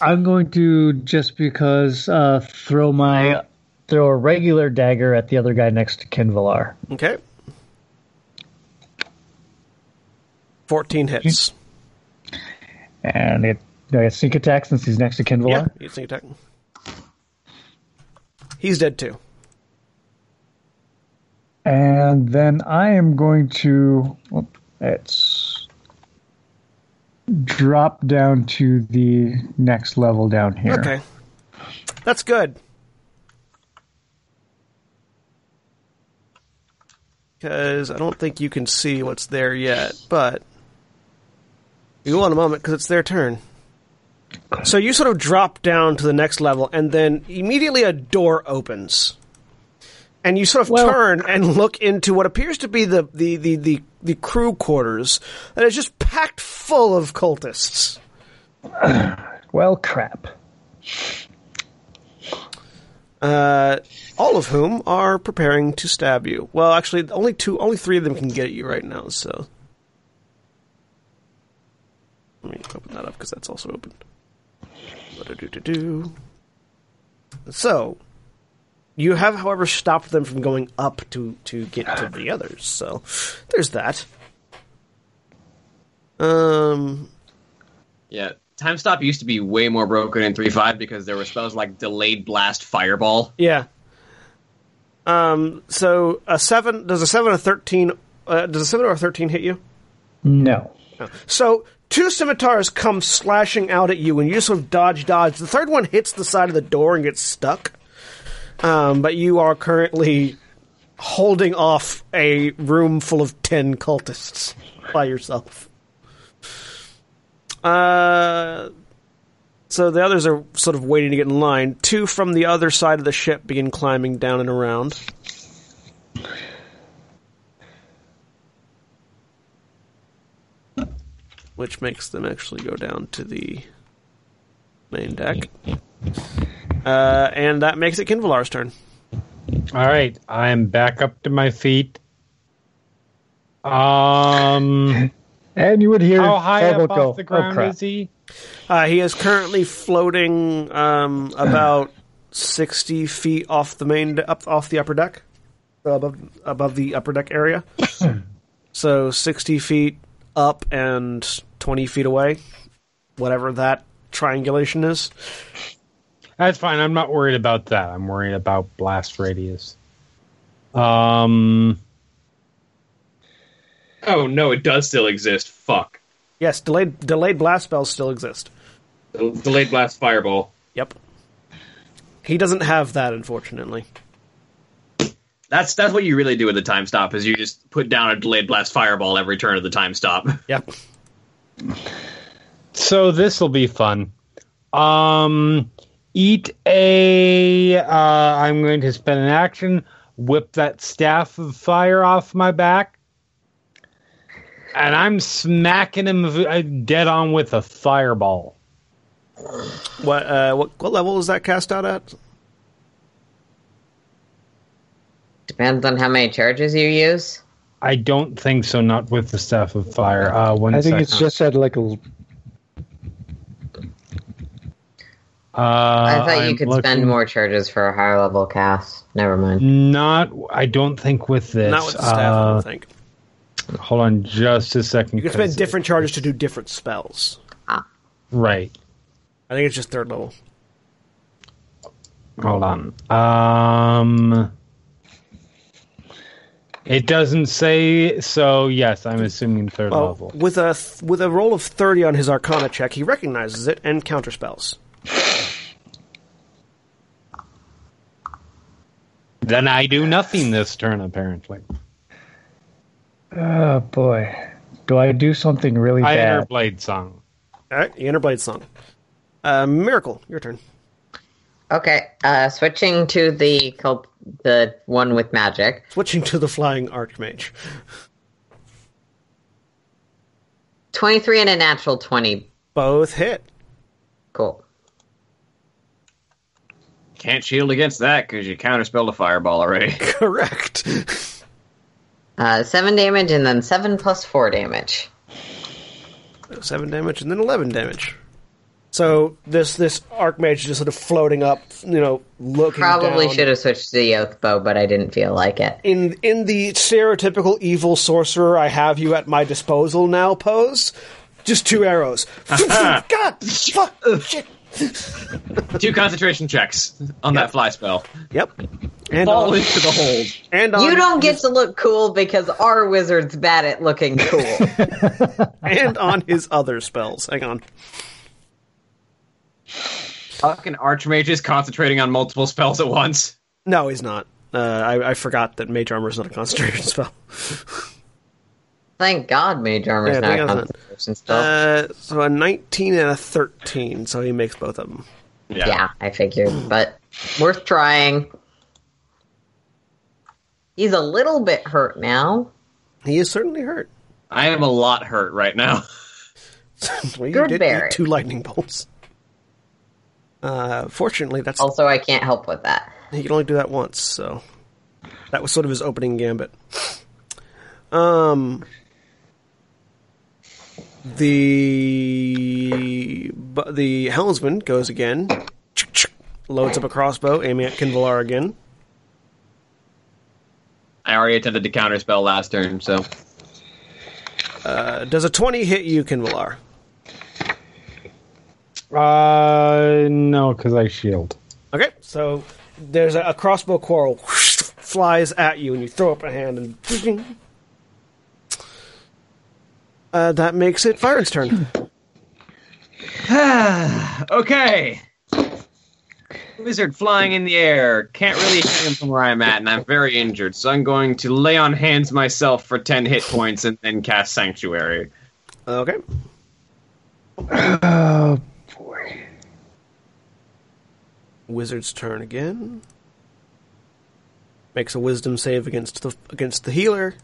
I'm going to just because uh, throw my throw a regular dagger at the other guy next to Qinvylar. Okay. Fourteen hits. And it do I get sneak attack since he's next to Qinvylar? Yeah, you sneak attack. He's dead too. And then I am going to well, it's drop down to the next level down here. Okay. That's good. Because I don't think you can see what's there yet, but you want a moment because it's their turn. So you sort of drop down to the next level, and then immediately a door opens. And you sort of Well- turn and look into what appears to be the, the, the, the, the crew quarters that is just packed full of cultists. [sighs] Well, crap. uh, all of whom are preparing to stab you. Well, actually, only two, only three of them can get at you right now. So let me open that up because that's also open. So you have, however, stopped them from going up to to get to the others. So there's that. Um. Yeah. Time stop used to be way more broken in 3.5 because there were spells like delayed blast fireball. Yeah. Um. So a seven does a seven or thirteen? Uh, does a seven or a thirteen hit you? No. So two scimitars come slashing out at you, and you sort of dodge, dodge. The third one hits the side of the door and gets stuck. Um, but you are currently holding off a room full of ten cultists by yourself. Uh, so the others are sort of waiting to get in line. Two from the other side of the ship begin climbing down and around. Which makes them actually go down to the main deck. Uh, and that makes it Qinvylar's turn. All right, I'm back up to my feet. Um, [laughs] And you would hear how high Firebolt up go, off the "Oh, ground crap." is he? Uh, he is currently floating um, about sixty feet off the main de- up off the upper deck. above above the upper deck area. [laughs] so sixty feet up and twenty feet away, whatever that triangulation is. That's fine. I'm not worried about that. I'm worried about blast radius. Um, Oh no, it does still exist. Fuck. Yes, delayed delayed blast spells still exist. Delayed blast fireball. Yep. He doesn't have that, unfortunately. That's that's what you really do with the time stop. Is you just put down a delayed blast fireball every turn of the time stop. Yep. [laughs] so this will be fun. Um, eat a. Uh, I'm going to spend an action, whip that staff of fire off my back, and I'm smacking him uh, dead on with a fireball. What uh, what what level is that cast out at? Depends on how many charges you use. I don't think so. Not with the staff of fire. Uh, one I think it's just at like a. Uh, I thought you I'm could looking- spend more charges for a higher level cast. Never mind. Not. I don't think with this. Not with the staff, I Uh, don't think. hold on, just a second. You can spend 'cause- different charges to do different spells. Right. I think it's just third level. Hold on. Um. It doesn't say so. Yes, I'm assuming third Well, level. with a th- with a roll of thirty on his Arcana check, he recognizes it and counterspells. Then I do nothing this turn. Apparently, Oh boy, do I do something really I enter bad? Bladesong. All right, you enter Bladesong. Uh, Miracle, your turn. Okay, uh, switching to the culp- the one with magic. Switching to the Flying Archmage. Twenty three and a natural twenty. Both hit. Cool. Can't shield against that because you counterspelled a fireball already. [laughs] [laughs] Correct. Uh, seven damage and then seven plus four damage. Seven damage and then eleven damage. So this this Archmage is just sort of floating up, you know, looking Probably down. should have switched to the oath bow, but I didn't feel like it. in in the stereotypical evil sorcerer I have you at my disposal now pose. Just two arrows. [laughs] God, fuck, shit. Two concentration checks on that fly spell. Yep. And Fall on, into the hold. and on, You don't get to look cool because our wizard's bad at looking cool. [laughs] and on his other spells. Hang on. Fucking archmages concentrating on multiple spells at once. No, he's not. Uh, I, I forgot that mage armor is not a concentration [laughs] spell. Thank God Mage Armor's Yeah, not a concentration spell. Uh, so a 19 and a 13, so he makes both of them. yeah. I figured, but worth trying. He's a little bit hurt now. He is certainly hurt. I am a lot hurt right now. [laughs] well, you Good did Barry. eat two lightning bolts. Uh, fortunately, that's Also, I can't help with that. he can only do that once, so that was sort of his opening gambit. Um, the bu- the helmsman goes again, loads up a crossbow, aiming at Qinvylar again. I already attempted to counterspell last turn, so Uh, does a twenty hit you, Qinvylar? Uh, no, because I shield. Okay, so there's a, a crossbow quarrel flies at you, and you throw up a hand, and uh, that makes it Firen's turn. [sighs] okay. Wizard flying in the air. Can't really hit him from where I'm at, and I'm very injured, so I'm going to lay on hands myself for 10 hit points and then cast Sanctuary. Okay, Oh boy. Wizard's turn again. Makes a wisdom save against the against the healer.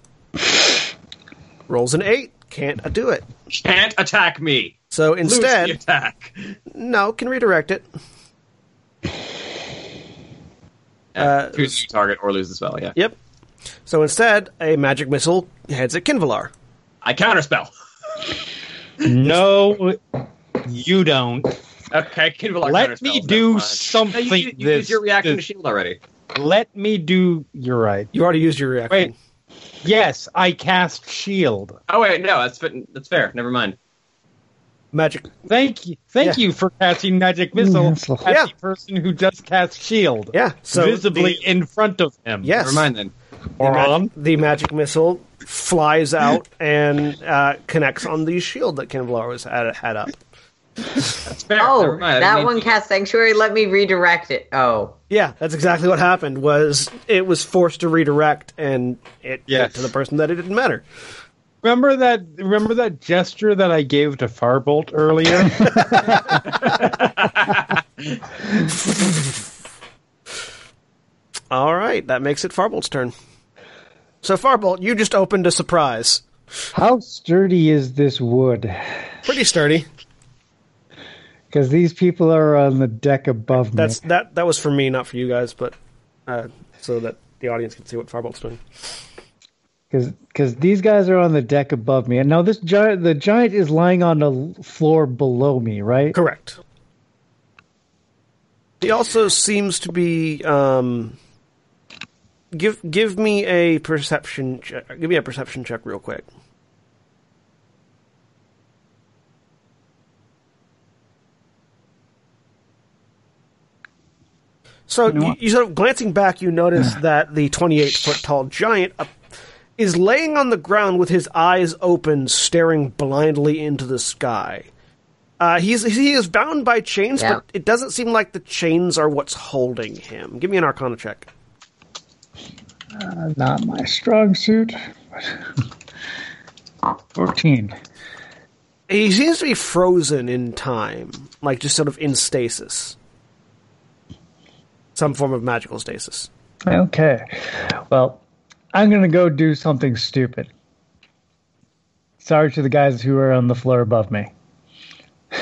[laughs] Rolls an eight. Can't do it. Can't attack me. So Lose the instead, attack. no, can redirect it. Uh, choose your target or lose the spell, yeah. Yep. So instead, a magic missile heads at Qinvylar. I counterspell. No, you don't. Okay, Qinvylar Let me do something. No, you, you this, used your reaction this- to shield already. Let me do. You're right. You already used your reaction. Wait. Yes, I cast shield. Oh wait, no, that's that's fair. Never mind. Magic. Thank you. Thank Yeah. you for casting magic missile Missile. at Yeah. the person who just cast shield. Yeah. So visibly the- in front of him. yes. Never mind then. The, mag- the magic missile flies out and uh, connects on the shield that Qinvylar was had, had up. That's fair. Oh, Never. I that one need- cast sanctuary. Let me redirect it. Oh, Yeah, that's exactly what happened. Was it was forced to redirect and it Yes. went to the person that it didn't matter. Remember that? Remember that gesture that I gave to Farbolt earlier? [laughs] All right, that makes it Farbolt's turn. So Farbolt, you just opened a surprise. How sturdy is this wood? Pretty sturdy. Because these people are on the deck above me. That's that. That was for me, not for you guys, but uh, so that the audience can see what Farbolt's doing. because these guys are on the deck above me, and now this giant, the giant is lying on the floor below me, right? Correct. He also seems to be. Um, give give me a perception. Check, give me a perception check, real quick. So you, you sort of glancing back, you notice that the twenty-eight foot tall giant uh, is laying on the ground with his eyes open, staring blindly into the sky. Uh, he's he is bound by chains, Yeah. but it doesn't seem like the chains are what's holding him. Give me an Arcana check. Uh, not my strong suit. [laughs] Fourteen. He seems to be frozen in time, like just sort of in stasis, some form of magical stasis. Okay. Well, I'm gonna go do something stupid. Sorry to the guys who are on the floor above me. [laughs]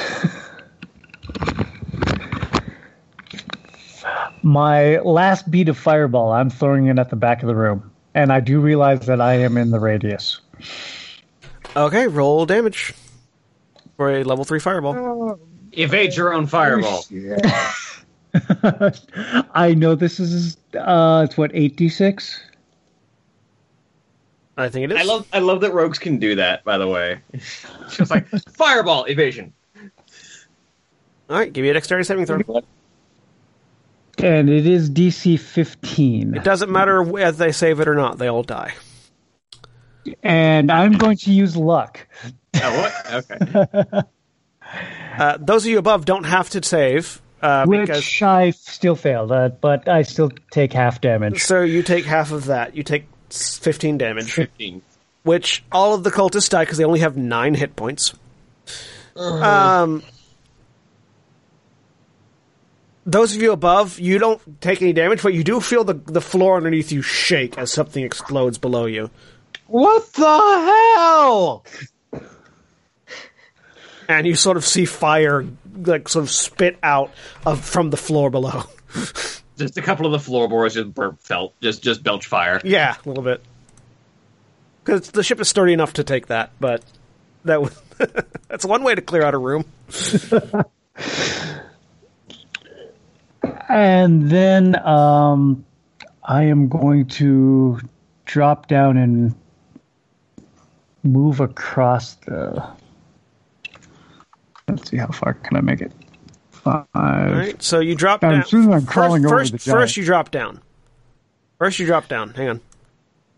My last beat of fireball, I'm throwing it at the back of the room. And I do realize that I am in the radius. Okay, roll damage for a level three fireball. Evade your own fireball. [laughs] [laughs] I know this is uh it's what, eight D six? I think it is. I love I love that rogues can do that. By the way, [laughs] just like fireball evasion. All right, give me a dexterity saving throw. And it is DC fifteen. It doesn't matter whether they save it or not; they all die. And I'm going to use luck. Oh, what? Okay. [laughs] Uh, those of you above don't have to save uh, Which because I still failed, uh, but I still take half damage. so you take half of that. You take fifteen damage, Fifteen. which all of the cultists die because they only have nine hit points. Um, those of you above, you don't take any damage, but you do feel the the floor underneath you shake as something explodes below you, what the hell? and you sort of see fire like sort of spit out of from the floor below. [laughs] Just a couple of the floorboards just bur- felt just just belch fire. Yeah, a little bit. Because the ship is sturdy enough to take that, but that was [laughs] that's one way to clear out a room. [laughs] And then um, I am going to drop down and move across the. Let's see how far can I make it. Five. All right, so you drop I'm down. assuming I'm crawling first, over first, the giant. first you drop down. First you drop down. Hang on.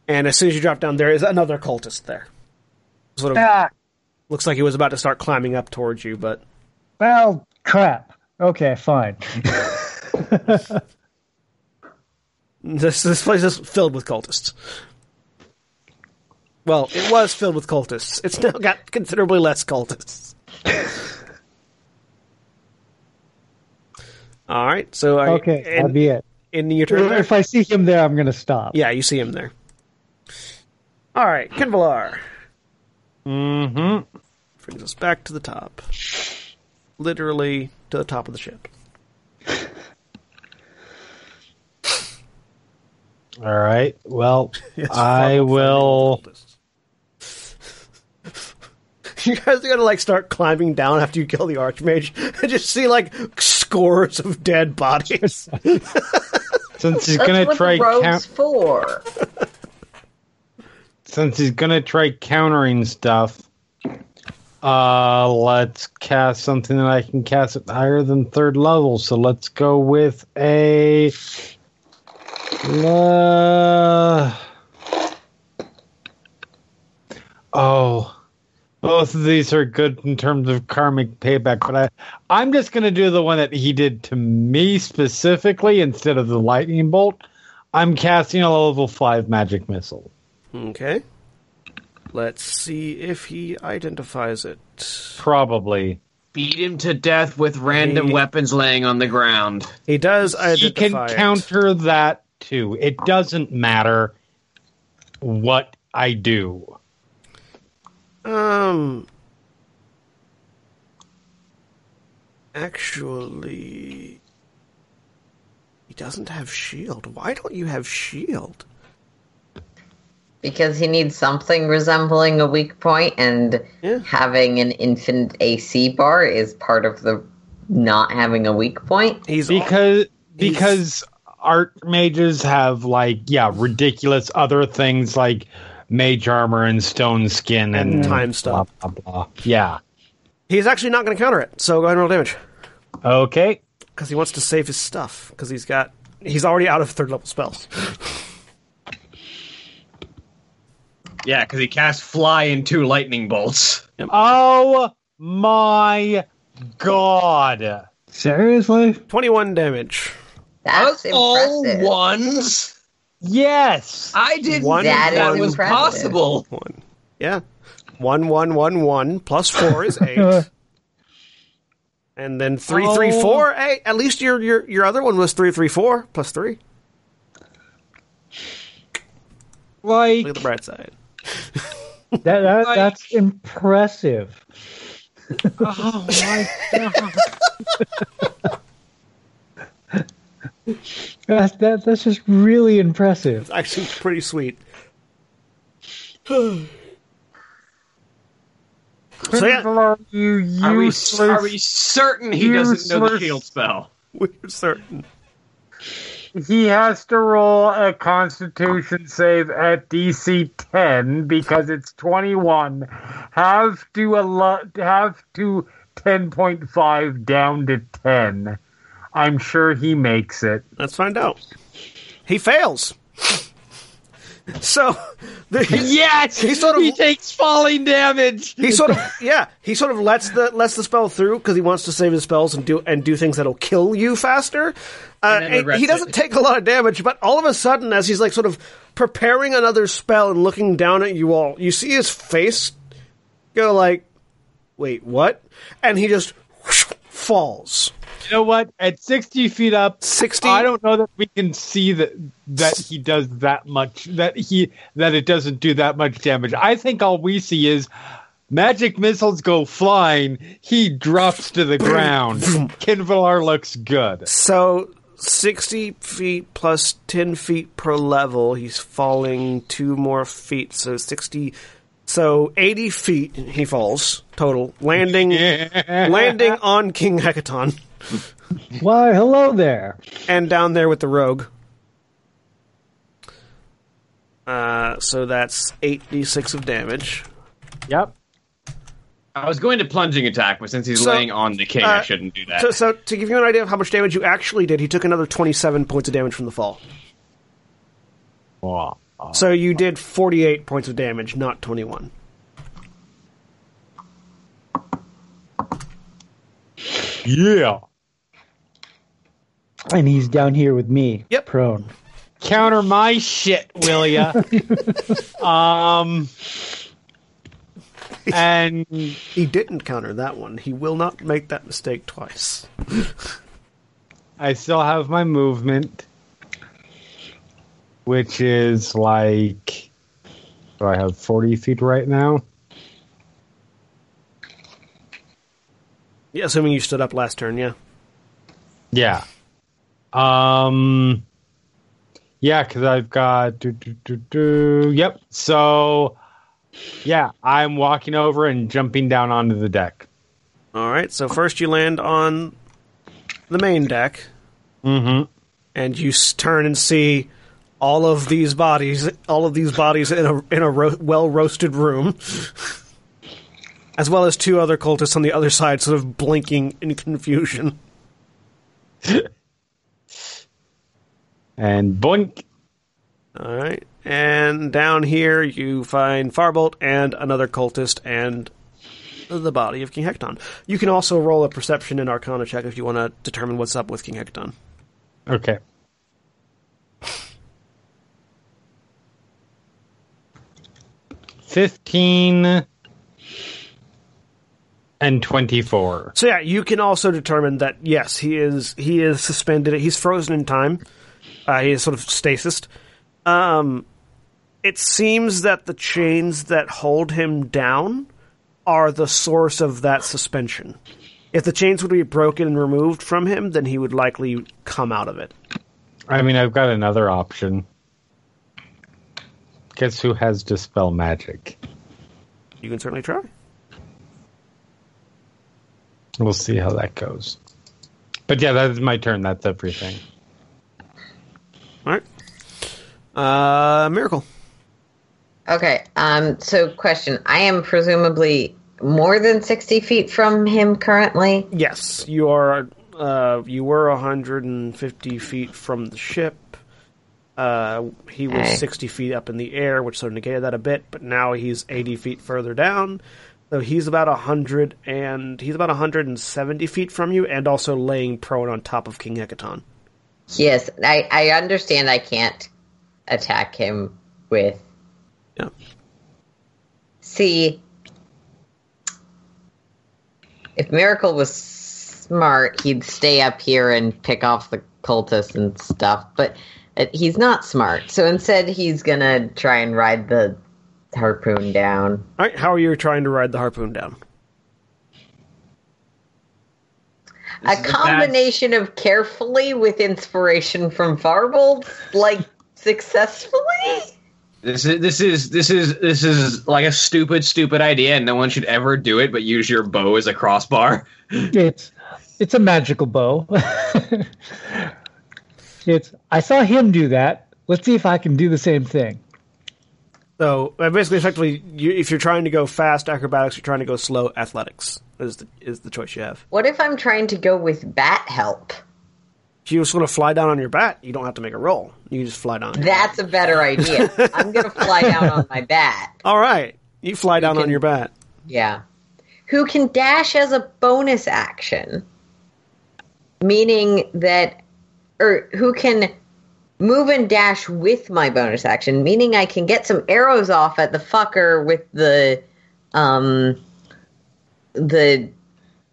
And as soon as you drop down, there is another cultist there. Sort of Ah, looks like he was about to start climbing up towards you, but well, crap. Okay, fine. [laughs] this this place is filled with cultists. Well, it was filled with cultists. It's now got considerably less cultists. [laughs] All right, so are you- Okay, in, that'll be it. in your turn. If I see him there, I'm going to stop. Yeah, you see him there. All right, Qinvylar Mm-hmm. brings us back to the top, literally to the top of the ship. All right. Well, [laughs] I will. follow [laughs] You guys are gonna like start climbing down after you kill the archmage and just see like scores of dead bodies. [laughs] Since he's That's gonna what try the rogue's count, for. since he's gonna try countering stuff, uh, let's cast something that I can cast at higher than third level. So let's go with a. Uh, oh, both of these are good in terms of karmic payback, but I, I'm just gonna do the one that he did to me specifically instead of the lightning bolt. I'm casting a level five magic missile. Okay. Let's see if he identifies it. Probably. Beat him to death with random He- weapons laying on the ground. He does He can identify it. counter that too. It doesn't matter what I do. Um. Actually, he doesn't have shield. Why don't you have shield? Because he needs something resembling a weak point, and Yeah. having an infinite AC bar is part of the not having a weak point. He's Because because art mages have like yeah, ridiculous other things like mage armor and stone skin and, And time stuff. Blah, blah, blah. Yeah. he's actually not going to counter it. So go ahead and roll damage Okay. because he wants to save his stuff because he's got he's already out of third level spells. [laughs] Yeah, because he cast fly and two lightning bolts. Oh my god. Seriously? Twenty one damage. That's all impressive. ones. Yes. I didn't One, think That that is was impressive. possible. One. Yeah. One one one one plus four is eight. [laughs] and then three three Oh. four. Hey, at least your your your other one was three three four plus three. Like Look at the bright side. [laughs] That, that Like- that's impressive. [laughs] oh my god. That, that that's just really impressive. It's actually pretty sweet. [sighs] so yeah, Are you Are we, useless? are we certain he doesn't know the Useless. shield spell? [laughs] we're certain. He has to roll a Constitution save at DC 10 because it's 21. Have to a lo- have to 10.5 down to 10. I'm sure he makes it. Let's find out. He fails. So the, [laughs] Yes, He sort of- he takes falling damage. he sort of yeah he sort of lets the lets the spell through because he wants to save his spells and do and do things that'll kill you faster. Uh, And and he doesn't it. take a lot of damage, but all of a sudden, as he's like sort of preparing another spell and looking down at you all, you see his face go like, "Wait, what?" And he just whoosh, falls. You know what? At 60 feet up, 60 I don't know that we can see that that he does that much. That he that it doesn't do that much damage. I think all we see is magic missiles go flying. He drops to the ground. [clears throat] Qinvylar looks good. So, 60 feet plus 10 feet per level. He's falling two more feet. So, 60. So, 80 feet he falls total, landing [laughs] landing on King Hekaton [laughs] Why, hello there. and down there with the rogue. Uh, so that's 8d6 of damage. Yep. I was going to plunging attack, but since he's So, laying on the king, I uh, shouldn't do that. So, so, to give you an idea of how much damage you actually did, he took another 27 points of damage from the fall. Wow. So, you did 48 points of damage, not 21. Yeah. And he's down here with me, Yep. prone. Counter my shit, will ya? [laughs] um. And He didn't counter that one. He will not make that mistake twice. I still have my movement, which is like. Do I have 40 feet right now? Yeah, assuming you stood up last turn, yeah. Yeah. Um. Yeah, because I've got. Do, do, do, do. Yep. So. Yeah, I'm walking over and jumping down onto the deck. All right, so first you land on the main deck, Mm-hmm. and you turn and see all of these bodies, all of these bodies in a in a ro- well roasted room, [laughs] as well as two other cultists on the other side, sort of blinking in confusion. [laughs] And boink. All right, and down here you find Farbolt and another cultist and the body of King Hekaton. You can also roll a perception and Arcana check if you want to determine what's up with King Hekaton. Okay. Fifteen and twenty-four. So yeah, you can also determine that yes, he is he is suspended. He's frozen in time. Uh, he is sort of stasis. Um, it seems that the chains that hold him down are the source of that suspension. If the chains would be broken and removed from him, then he would likely come out of it. I mean, I've got another option. Guess who has dispel magic? You can certainly try. We'll see how that goes. But yeah, that is my turn. That's everything. All right. Uh, miracle. Okay. Um. So, question: I am presumably more than sixty feet from him currently. Yes, you are. Uh, you were 150 feet from the ship. Uh, he was Okay. 60 feet up in the air, which sort of negated that a bit. But now he's 80 feet further down, so he's about 100 and he's about 170 feet from you, and also laying prone on top of King Hekaton. Yes, I I understand. I can't attack him with. Yeah. See, if Miracle was smart, he'd stay up here and pick off the cultists and stuff. But uh, he's not smart, so instead he's gonna try and ride the harpoon down. All right, how are you trying to ride the harpoon down? A is a bad- combination of carefully with inspiration from Farbolt, like successfully. This is this is this is this is like a stupid, stupid idea, and no one should ever do it. But use your bow as a crossbar. [laughs] It's it's a magical bow. [laughs] it's I saw him do that. Let's see if I can do the same thing. So uh, basically, effectively, you, if you're trying to go fast acrobatics, you're trying to go slow athletics. Is the is the choice you have? What if I'm trying to go with bat help? If you just want to fly down on your bat, you don't have to make a roll. You just fly down. That's a better idea. I'm gonna fly down on my bat. [laughs] All right, you fly down on can- your bat. Yeah. Who can dash as a bonus action? Meaning that, or who can move and dash with my bonus action? Meaning I can get some arrows off at the fucker with the, um, the,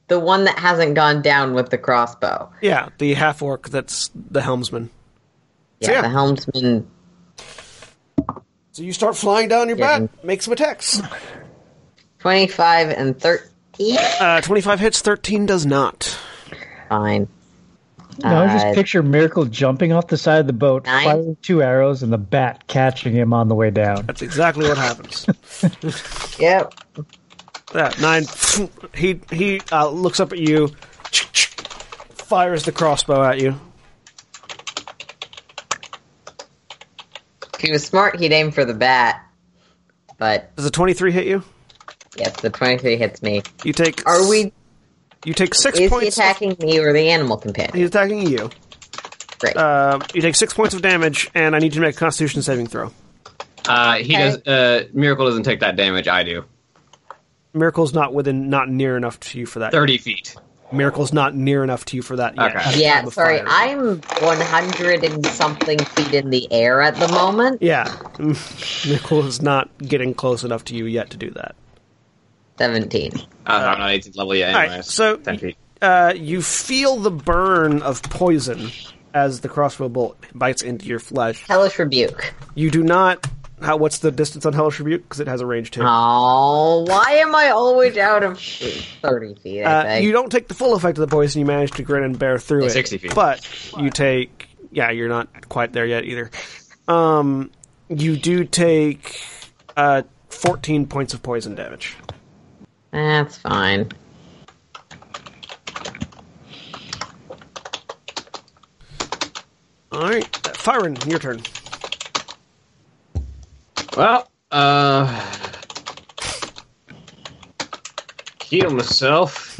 the one that hasn't gone down with the crossbow. Yeah, the half orc that's the helmsman. Yeah, yeah. the helmsman. So you start flying down your Yeah. bat, make some attacks. 25 and 13. Uh, 25 hits, 13 does not. Fine. Now I Uh, just picture Miracle jumping off the side of the boat, Nine. firing two arrows, and the bat catching him on the way down. That's exactly what happens. [laughs] Yep. Yeah, nine. He he uh, looks up at you, fires the crossbow at you. If he was smart, he'd aim for the bat. But Does a 23 hit you? yes, the 23 hits me. You take. Are we? You take six Is he points. of- attacking me or the animal companion? he's attacking you. Great. Uh, you take six points of damage, and I need you to make a Constitution saving throw. Uh, he Okay. does. Uh, Miracle doesn't take that damage. I do. Miracle's not within, not near enough to you for that. Thirty feet. Miracle's not near enough to you for that yet. Okay. At yeah, sorry. firing. I'm 100 and something feet in the air at the moment. Yeah, Miracle is not getting close enough to you yet to do that. 17. Uh, I'm not 18th level yet. All right, Anyways, so ten feet. uh, you feel the burn of poison as the crossbow bolt bites into your flesh. Hellish rebuke. You do not. How? What's the distance on Hellish Rebuke? Because it has a range too. Oh, why am I always out of 30 feet? I Uh, think. you don't take the full effect of the poison. You manage to grin and bear through it. 60 feet. But you take. Yeah, you're not quite there yet either. Um, you do take uh, 14 points of poison damage. That's fine. All right, Firen, your turn. Well, uh, heal myself. [laughs]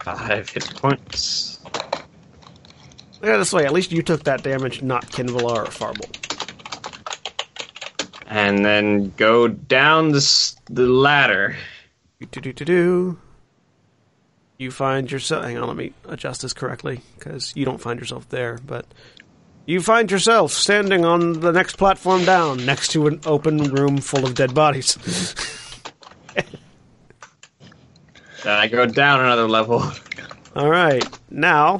Five hit points. Yeah, this way. At least you took that damage, not Qinvylar or Farble. and then go down the the ladder. Do do do do. You find yourself. Hang on, let me adjust this correctly because you don't find yourself there, but you find yourself standing on the next platform down, next to an open room full of dead bodies. Then I go down another level. All right, now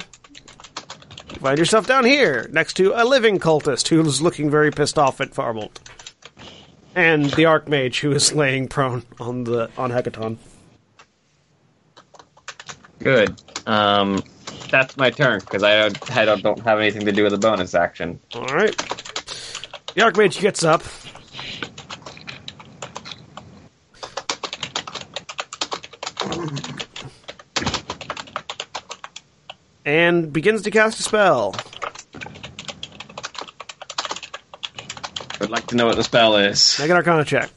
you find yourself down here, next to a living cultist who's looking very pissed off at Farbolt, and the Archmage who is laying prone on the on Hekaton. Good. Um, that's my turn because I don't, I don't don't have anything to do with the bonus action. All right, the Archmage gets up. And begins to cast a spell. I'd like to know what the spell is. Make an Arcana check.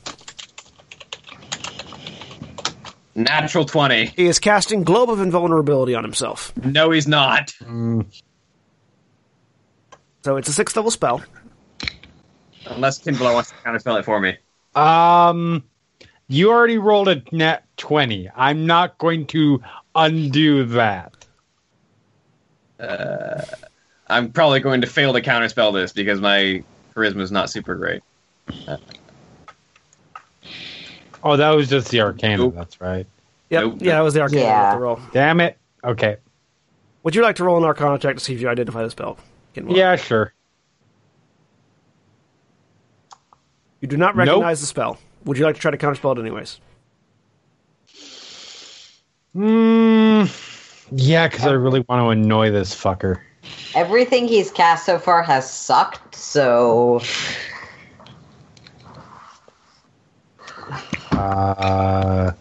Natural twenty. He is casting Globe of Invulnerability on himself. No, he's not. So it's a sixth level spell. Unless Qinvylar wants to counterspell it for me. Um, you already rolled a net twenty. I'm not going to undo that. Uh, I'm probably going to fail to counterspell this because my charisma is not super great. Oh, that was just the Arcana. Nope. That's right. Yep. Nope. Yeah, that was the Arcana Yeah. to roll. Damn it. Okay. Would you like to roll an Arcana check to see if you identify the spell? Yeah, sure. You do not Nope. recognize the spell. Would you like to try to counterspell it anyways? Mm, yeah, because I really want to annoy this fucker. Everything he's cast so far has sucked, so Uh,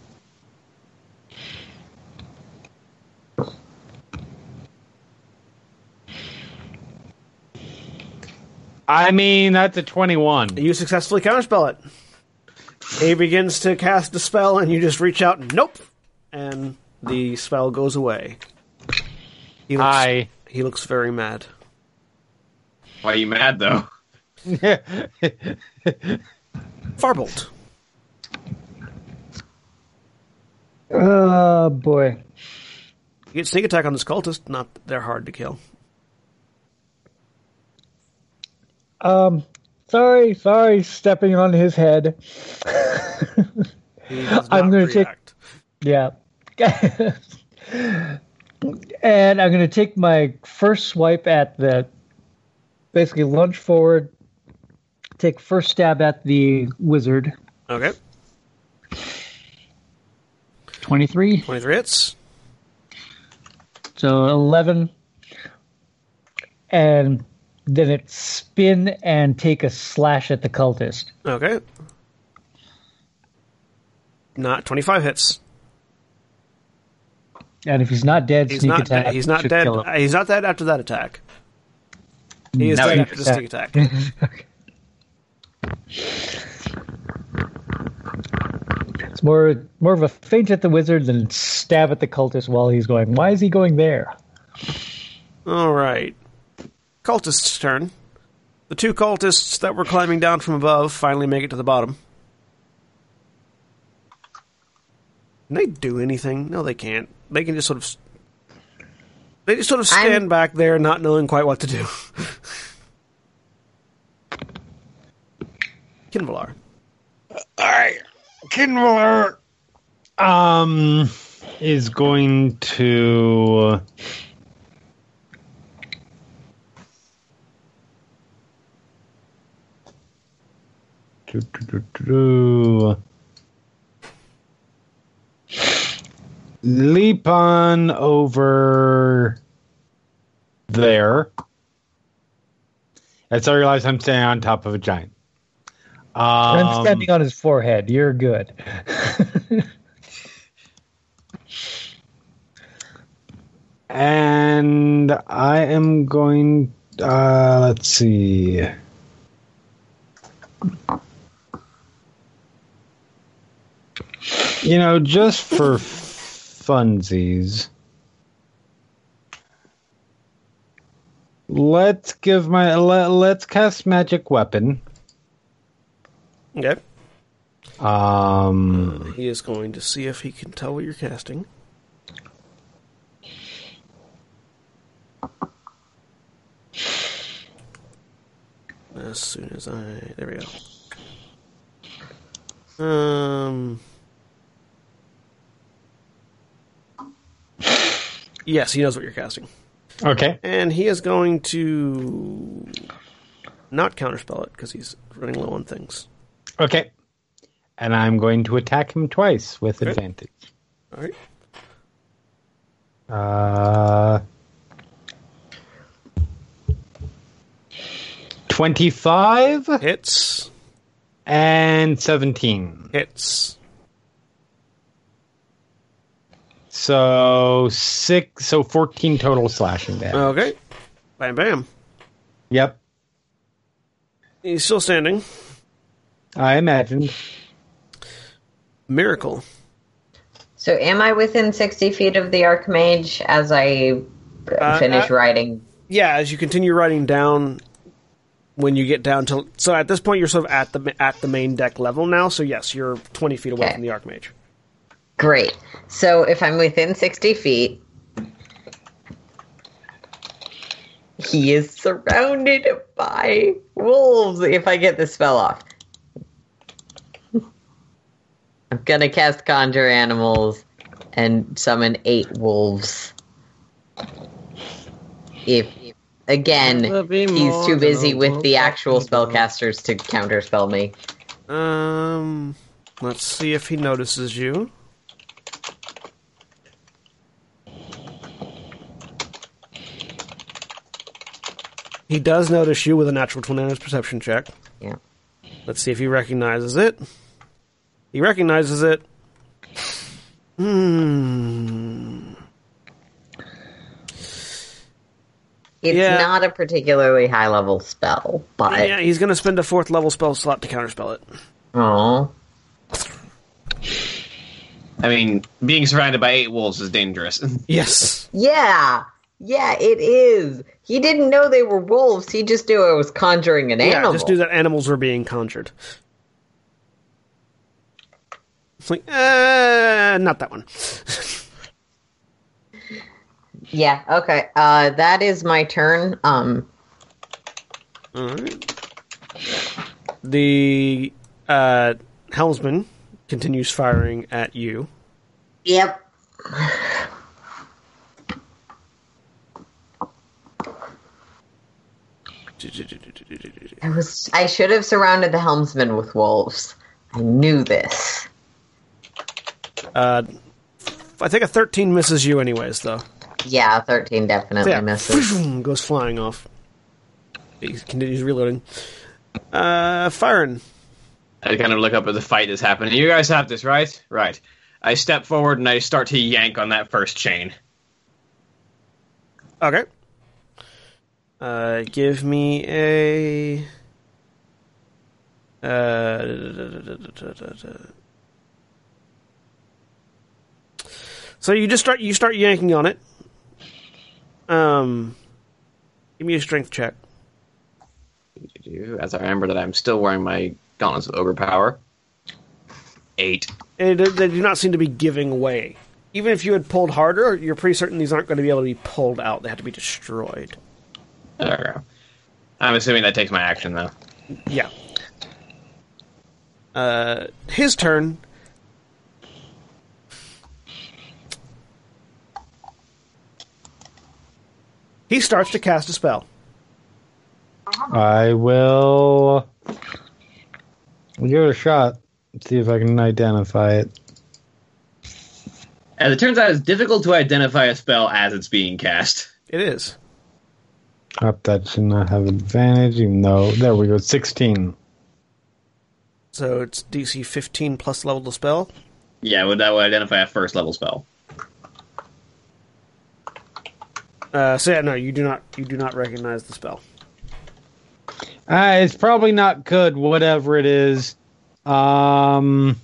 I mean, that's a 21. You successfully counterspell it. He begins to cast the spell, and you just reach out, nope, and the spell goes away. He looks, I. he looks very mad. Why are you mad though? Farbolt. Oh boy. You get sneak attack on this cultist. Not they're hard to kill. Um, sorry, sorry, stepping on his head. He [laughs] [laughs] I'm gonna take- Yeah. and I'm going to take my first swipe at the basically lunge forward, take first stab at the wizard. Okay, 23, 23 hits. so 11. And then it spin and take a slash at the cultist. Okay. Not 25 hits. And if he's not dead, He's sneak not attack. dead. He's not dead. He's not dead after that attack. He is dead after the sneak attack. [laughs] [laughs] It's more more of a feint at the wizard than stab at the cultist while he's going. Why is he going there? All right. Cultist's turn. The two cultists that were climbing down from above finally make it to the bottom. Can they do anything? No, they can't. They can just sort of. They just sort of stand I'm- back there, not knowing quite what to do. [laughs] Qinvylar. Alright. Qinvylar um is going to do, do, do. leap on over there. As I realize I'm standing on top of a giant. Um, I'm standing on his forehead. You're good. [laughs] And I am going. Uh, let's see. You know, just for funsies, let's give my let, let's cast magic weapon. Okay. Um, He is going to see if he can tell what you're casting. As soon as I. There we go. Um. Yes, he knows what you're casting. okay. And he is going to not counterspell it because he's running low on things. Okay. And I'm going to attack him twice with Okay. advantage. All right. Uh, 25 Hits. and 17. Hits. So six, so 14 total slashing damage. Okay. Bam, bam. Yep, He's still standing. I imagined. Miracle. So, am I within 60 feet of the Archmage as I Uh, finish uh, writing? Yeah, as you continue riding down, when you get down to so at this point you're sort of at the at the main deck level now. So yes, you're 20 feet away Okay. from the Archmage. Great. So, if I'm within 60 feet, he is surrounded by wolves if I get the spell off. I'm gonna cast Conjure Animals and summon eight wolves. If again, he's too busy with the actual spellcasters to counterspell me. Um, let's see if he notices you. He does notice you with a natural 20 on his perception check. Yeah. Let's see if he recognizes it. He recognizes it. Hmm. It's Yeah. not a particularly high level spell, but Yeah, he's going to spend a fourth level spell slot to counterspell it. oh, I mean, being surrounded by eight wolves is dangerous. [laughs] Yes. yeah, yeah, it is. He didn't know they were wolves. He just knew I was conjuring an Yeah, animal. just knew that animals were being conjured. It's like, uh, not that one. [laughs] Yeah. Okay. Uh, that is my turn. Um. All right. The uh, helmsman continues firing at you. Yep. [laughs] I was. I should have surrounded the helmsman with wolves. I knew this. Uh, I think a 13 misses you, anyways, though. Yeah, thirteen definitely Yeah, misses. [laughs] goes flying off. He continues reloading. Uh, firing. I kind of look up at the fight that's happening. You guys have this, right? Right. I step forward and I start to yank on that first chain. Okay. Uh, give me a. Uh, so you just start you start yanking on it. Um, give me a strength check. As I remember that I'm still wearing my gauntlets of overpower. Eight. And they do not seem to be giving way. Even if you had pulled harder, you're pretty certain these aren't going to be able to be pulled out. They have to be destroyed. There. I'm assuming that takes my action though. Yeah. Uh, his turn. He starts to cast a spell. Uh-huh. I will give it a shot. See if I can identify it. As it turns out, it's difficult to identify a spell as it's being cast. It is. Up that should not have advantage, even though there we go. Sixteen. So it's DC 15 plus level to spell. Yeah, would that would identify a first level spell. Uh, so yeah, no, you do not. You do not recognize the spell. Uh, it's probably not good, whatever it is. Um,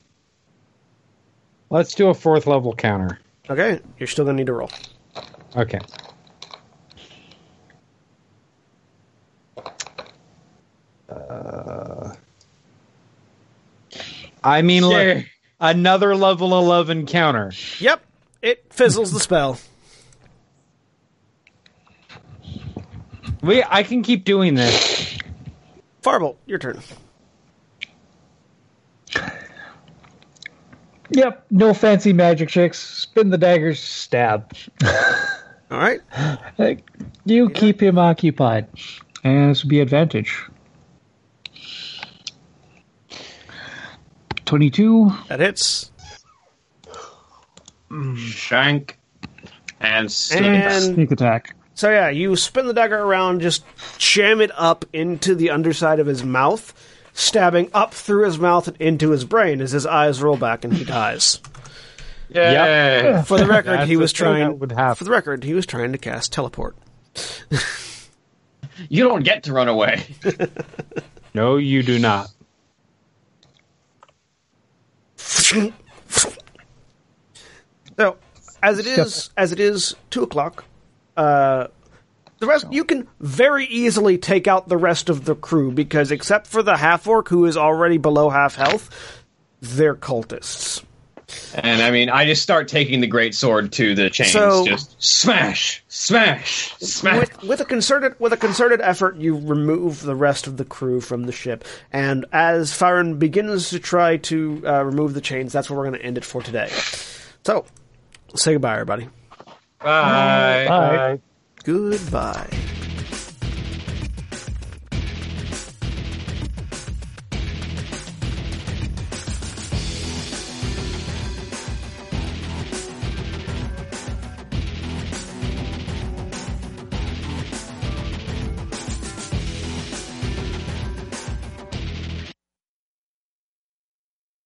let's do a fourth level counter. Okay, you're still gonna need to roll. Okay. Uh, I mean, look, Yeah. another level 11 counter. Yep, it fizzles the spell. We, I can keep doing this. Farbolt, your turn. Yep, no fancy magic tricks. Spin the daggers, stab. All right. Like, you keep him occupied. And this would be advantage. 22. That hits. Shank and sneak. And Sneak attack. So yeah, you spin the dagger around, just jam it up into the underside of his mouth, stabbing up through his mouth and into his brain as his eyes roll back and he dies. [laughs] Yeah. For the record, he was trying. would happen. For the record, he was trying to cast teleport. You don't get to run away. [laughs] No, you do not. So, as it is, as it is two o'clock, uh, the rest you can very easily take out the rest of the crew because, except for the half orc who is already below half health, they're cultists. And I mean, I just start taking the great sword to the chains. So- just smash, smash, smash. With, with a concerted with a concerted effort, you remove the rest of the crew from the ship, and as Firen begins to try to uh, remove the chains, that's where we're going to end it for today. So, say goodbye, everybody. Bye. Bye. Goodbye.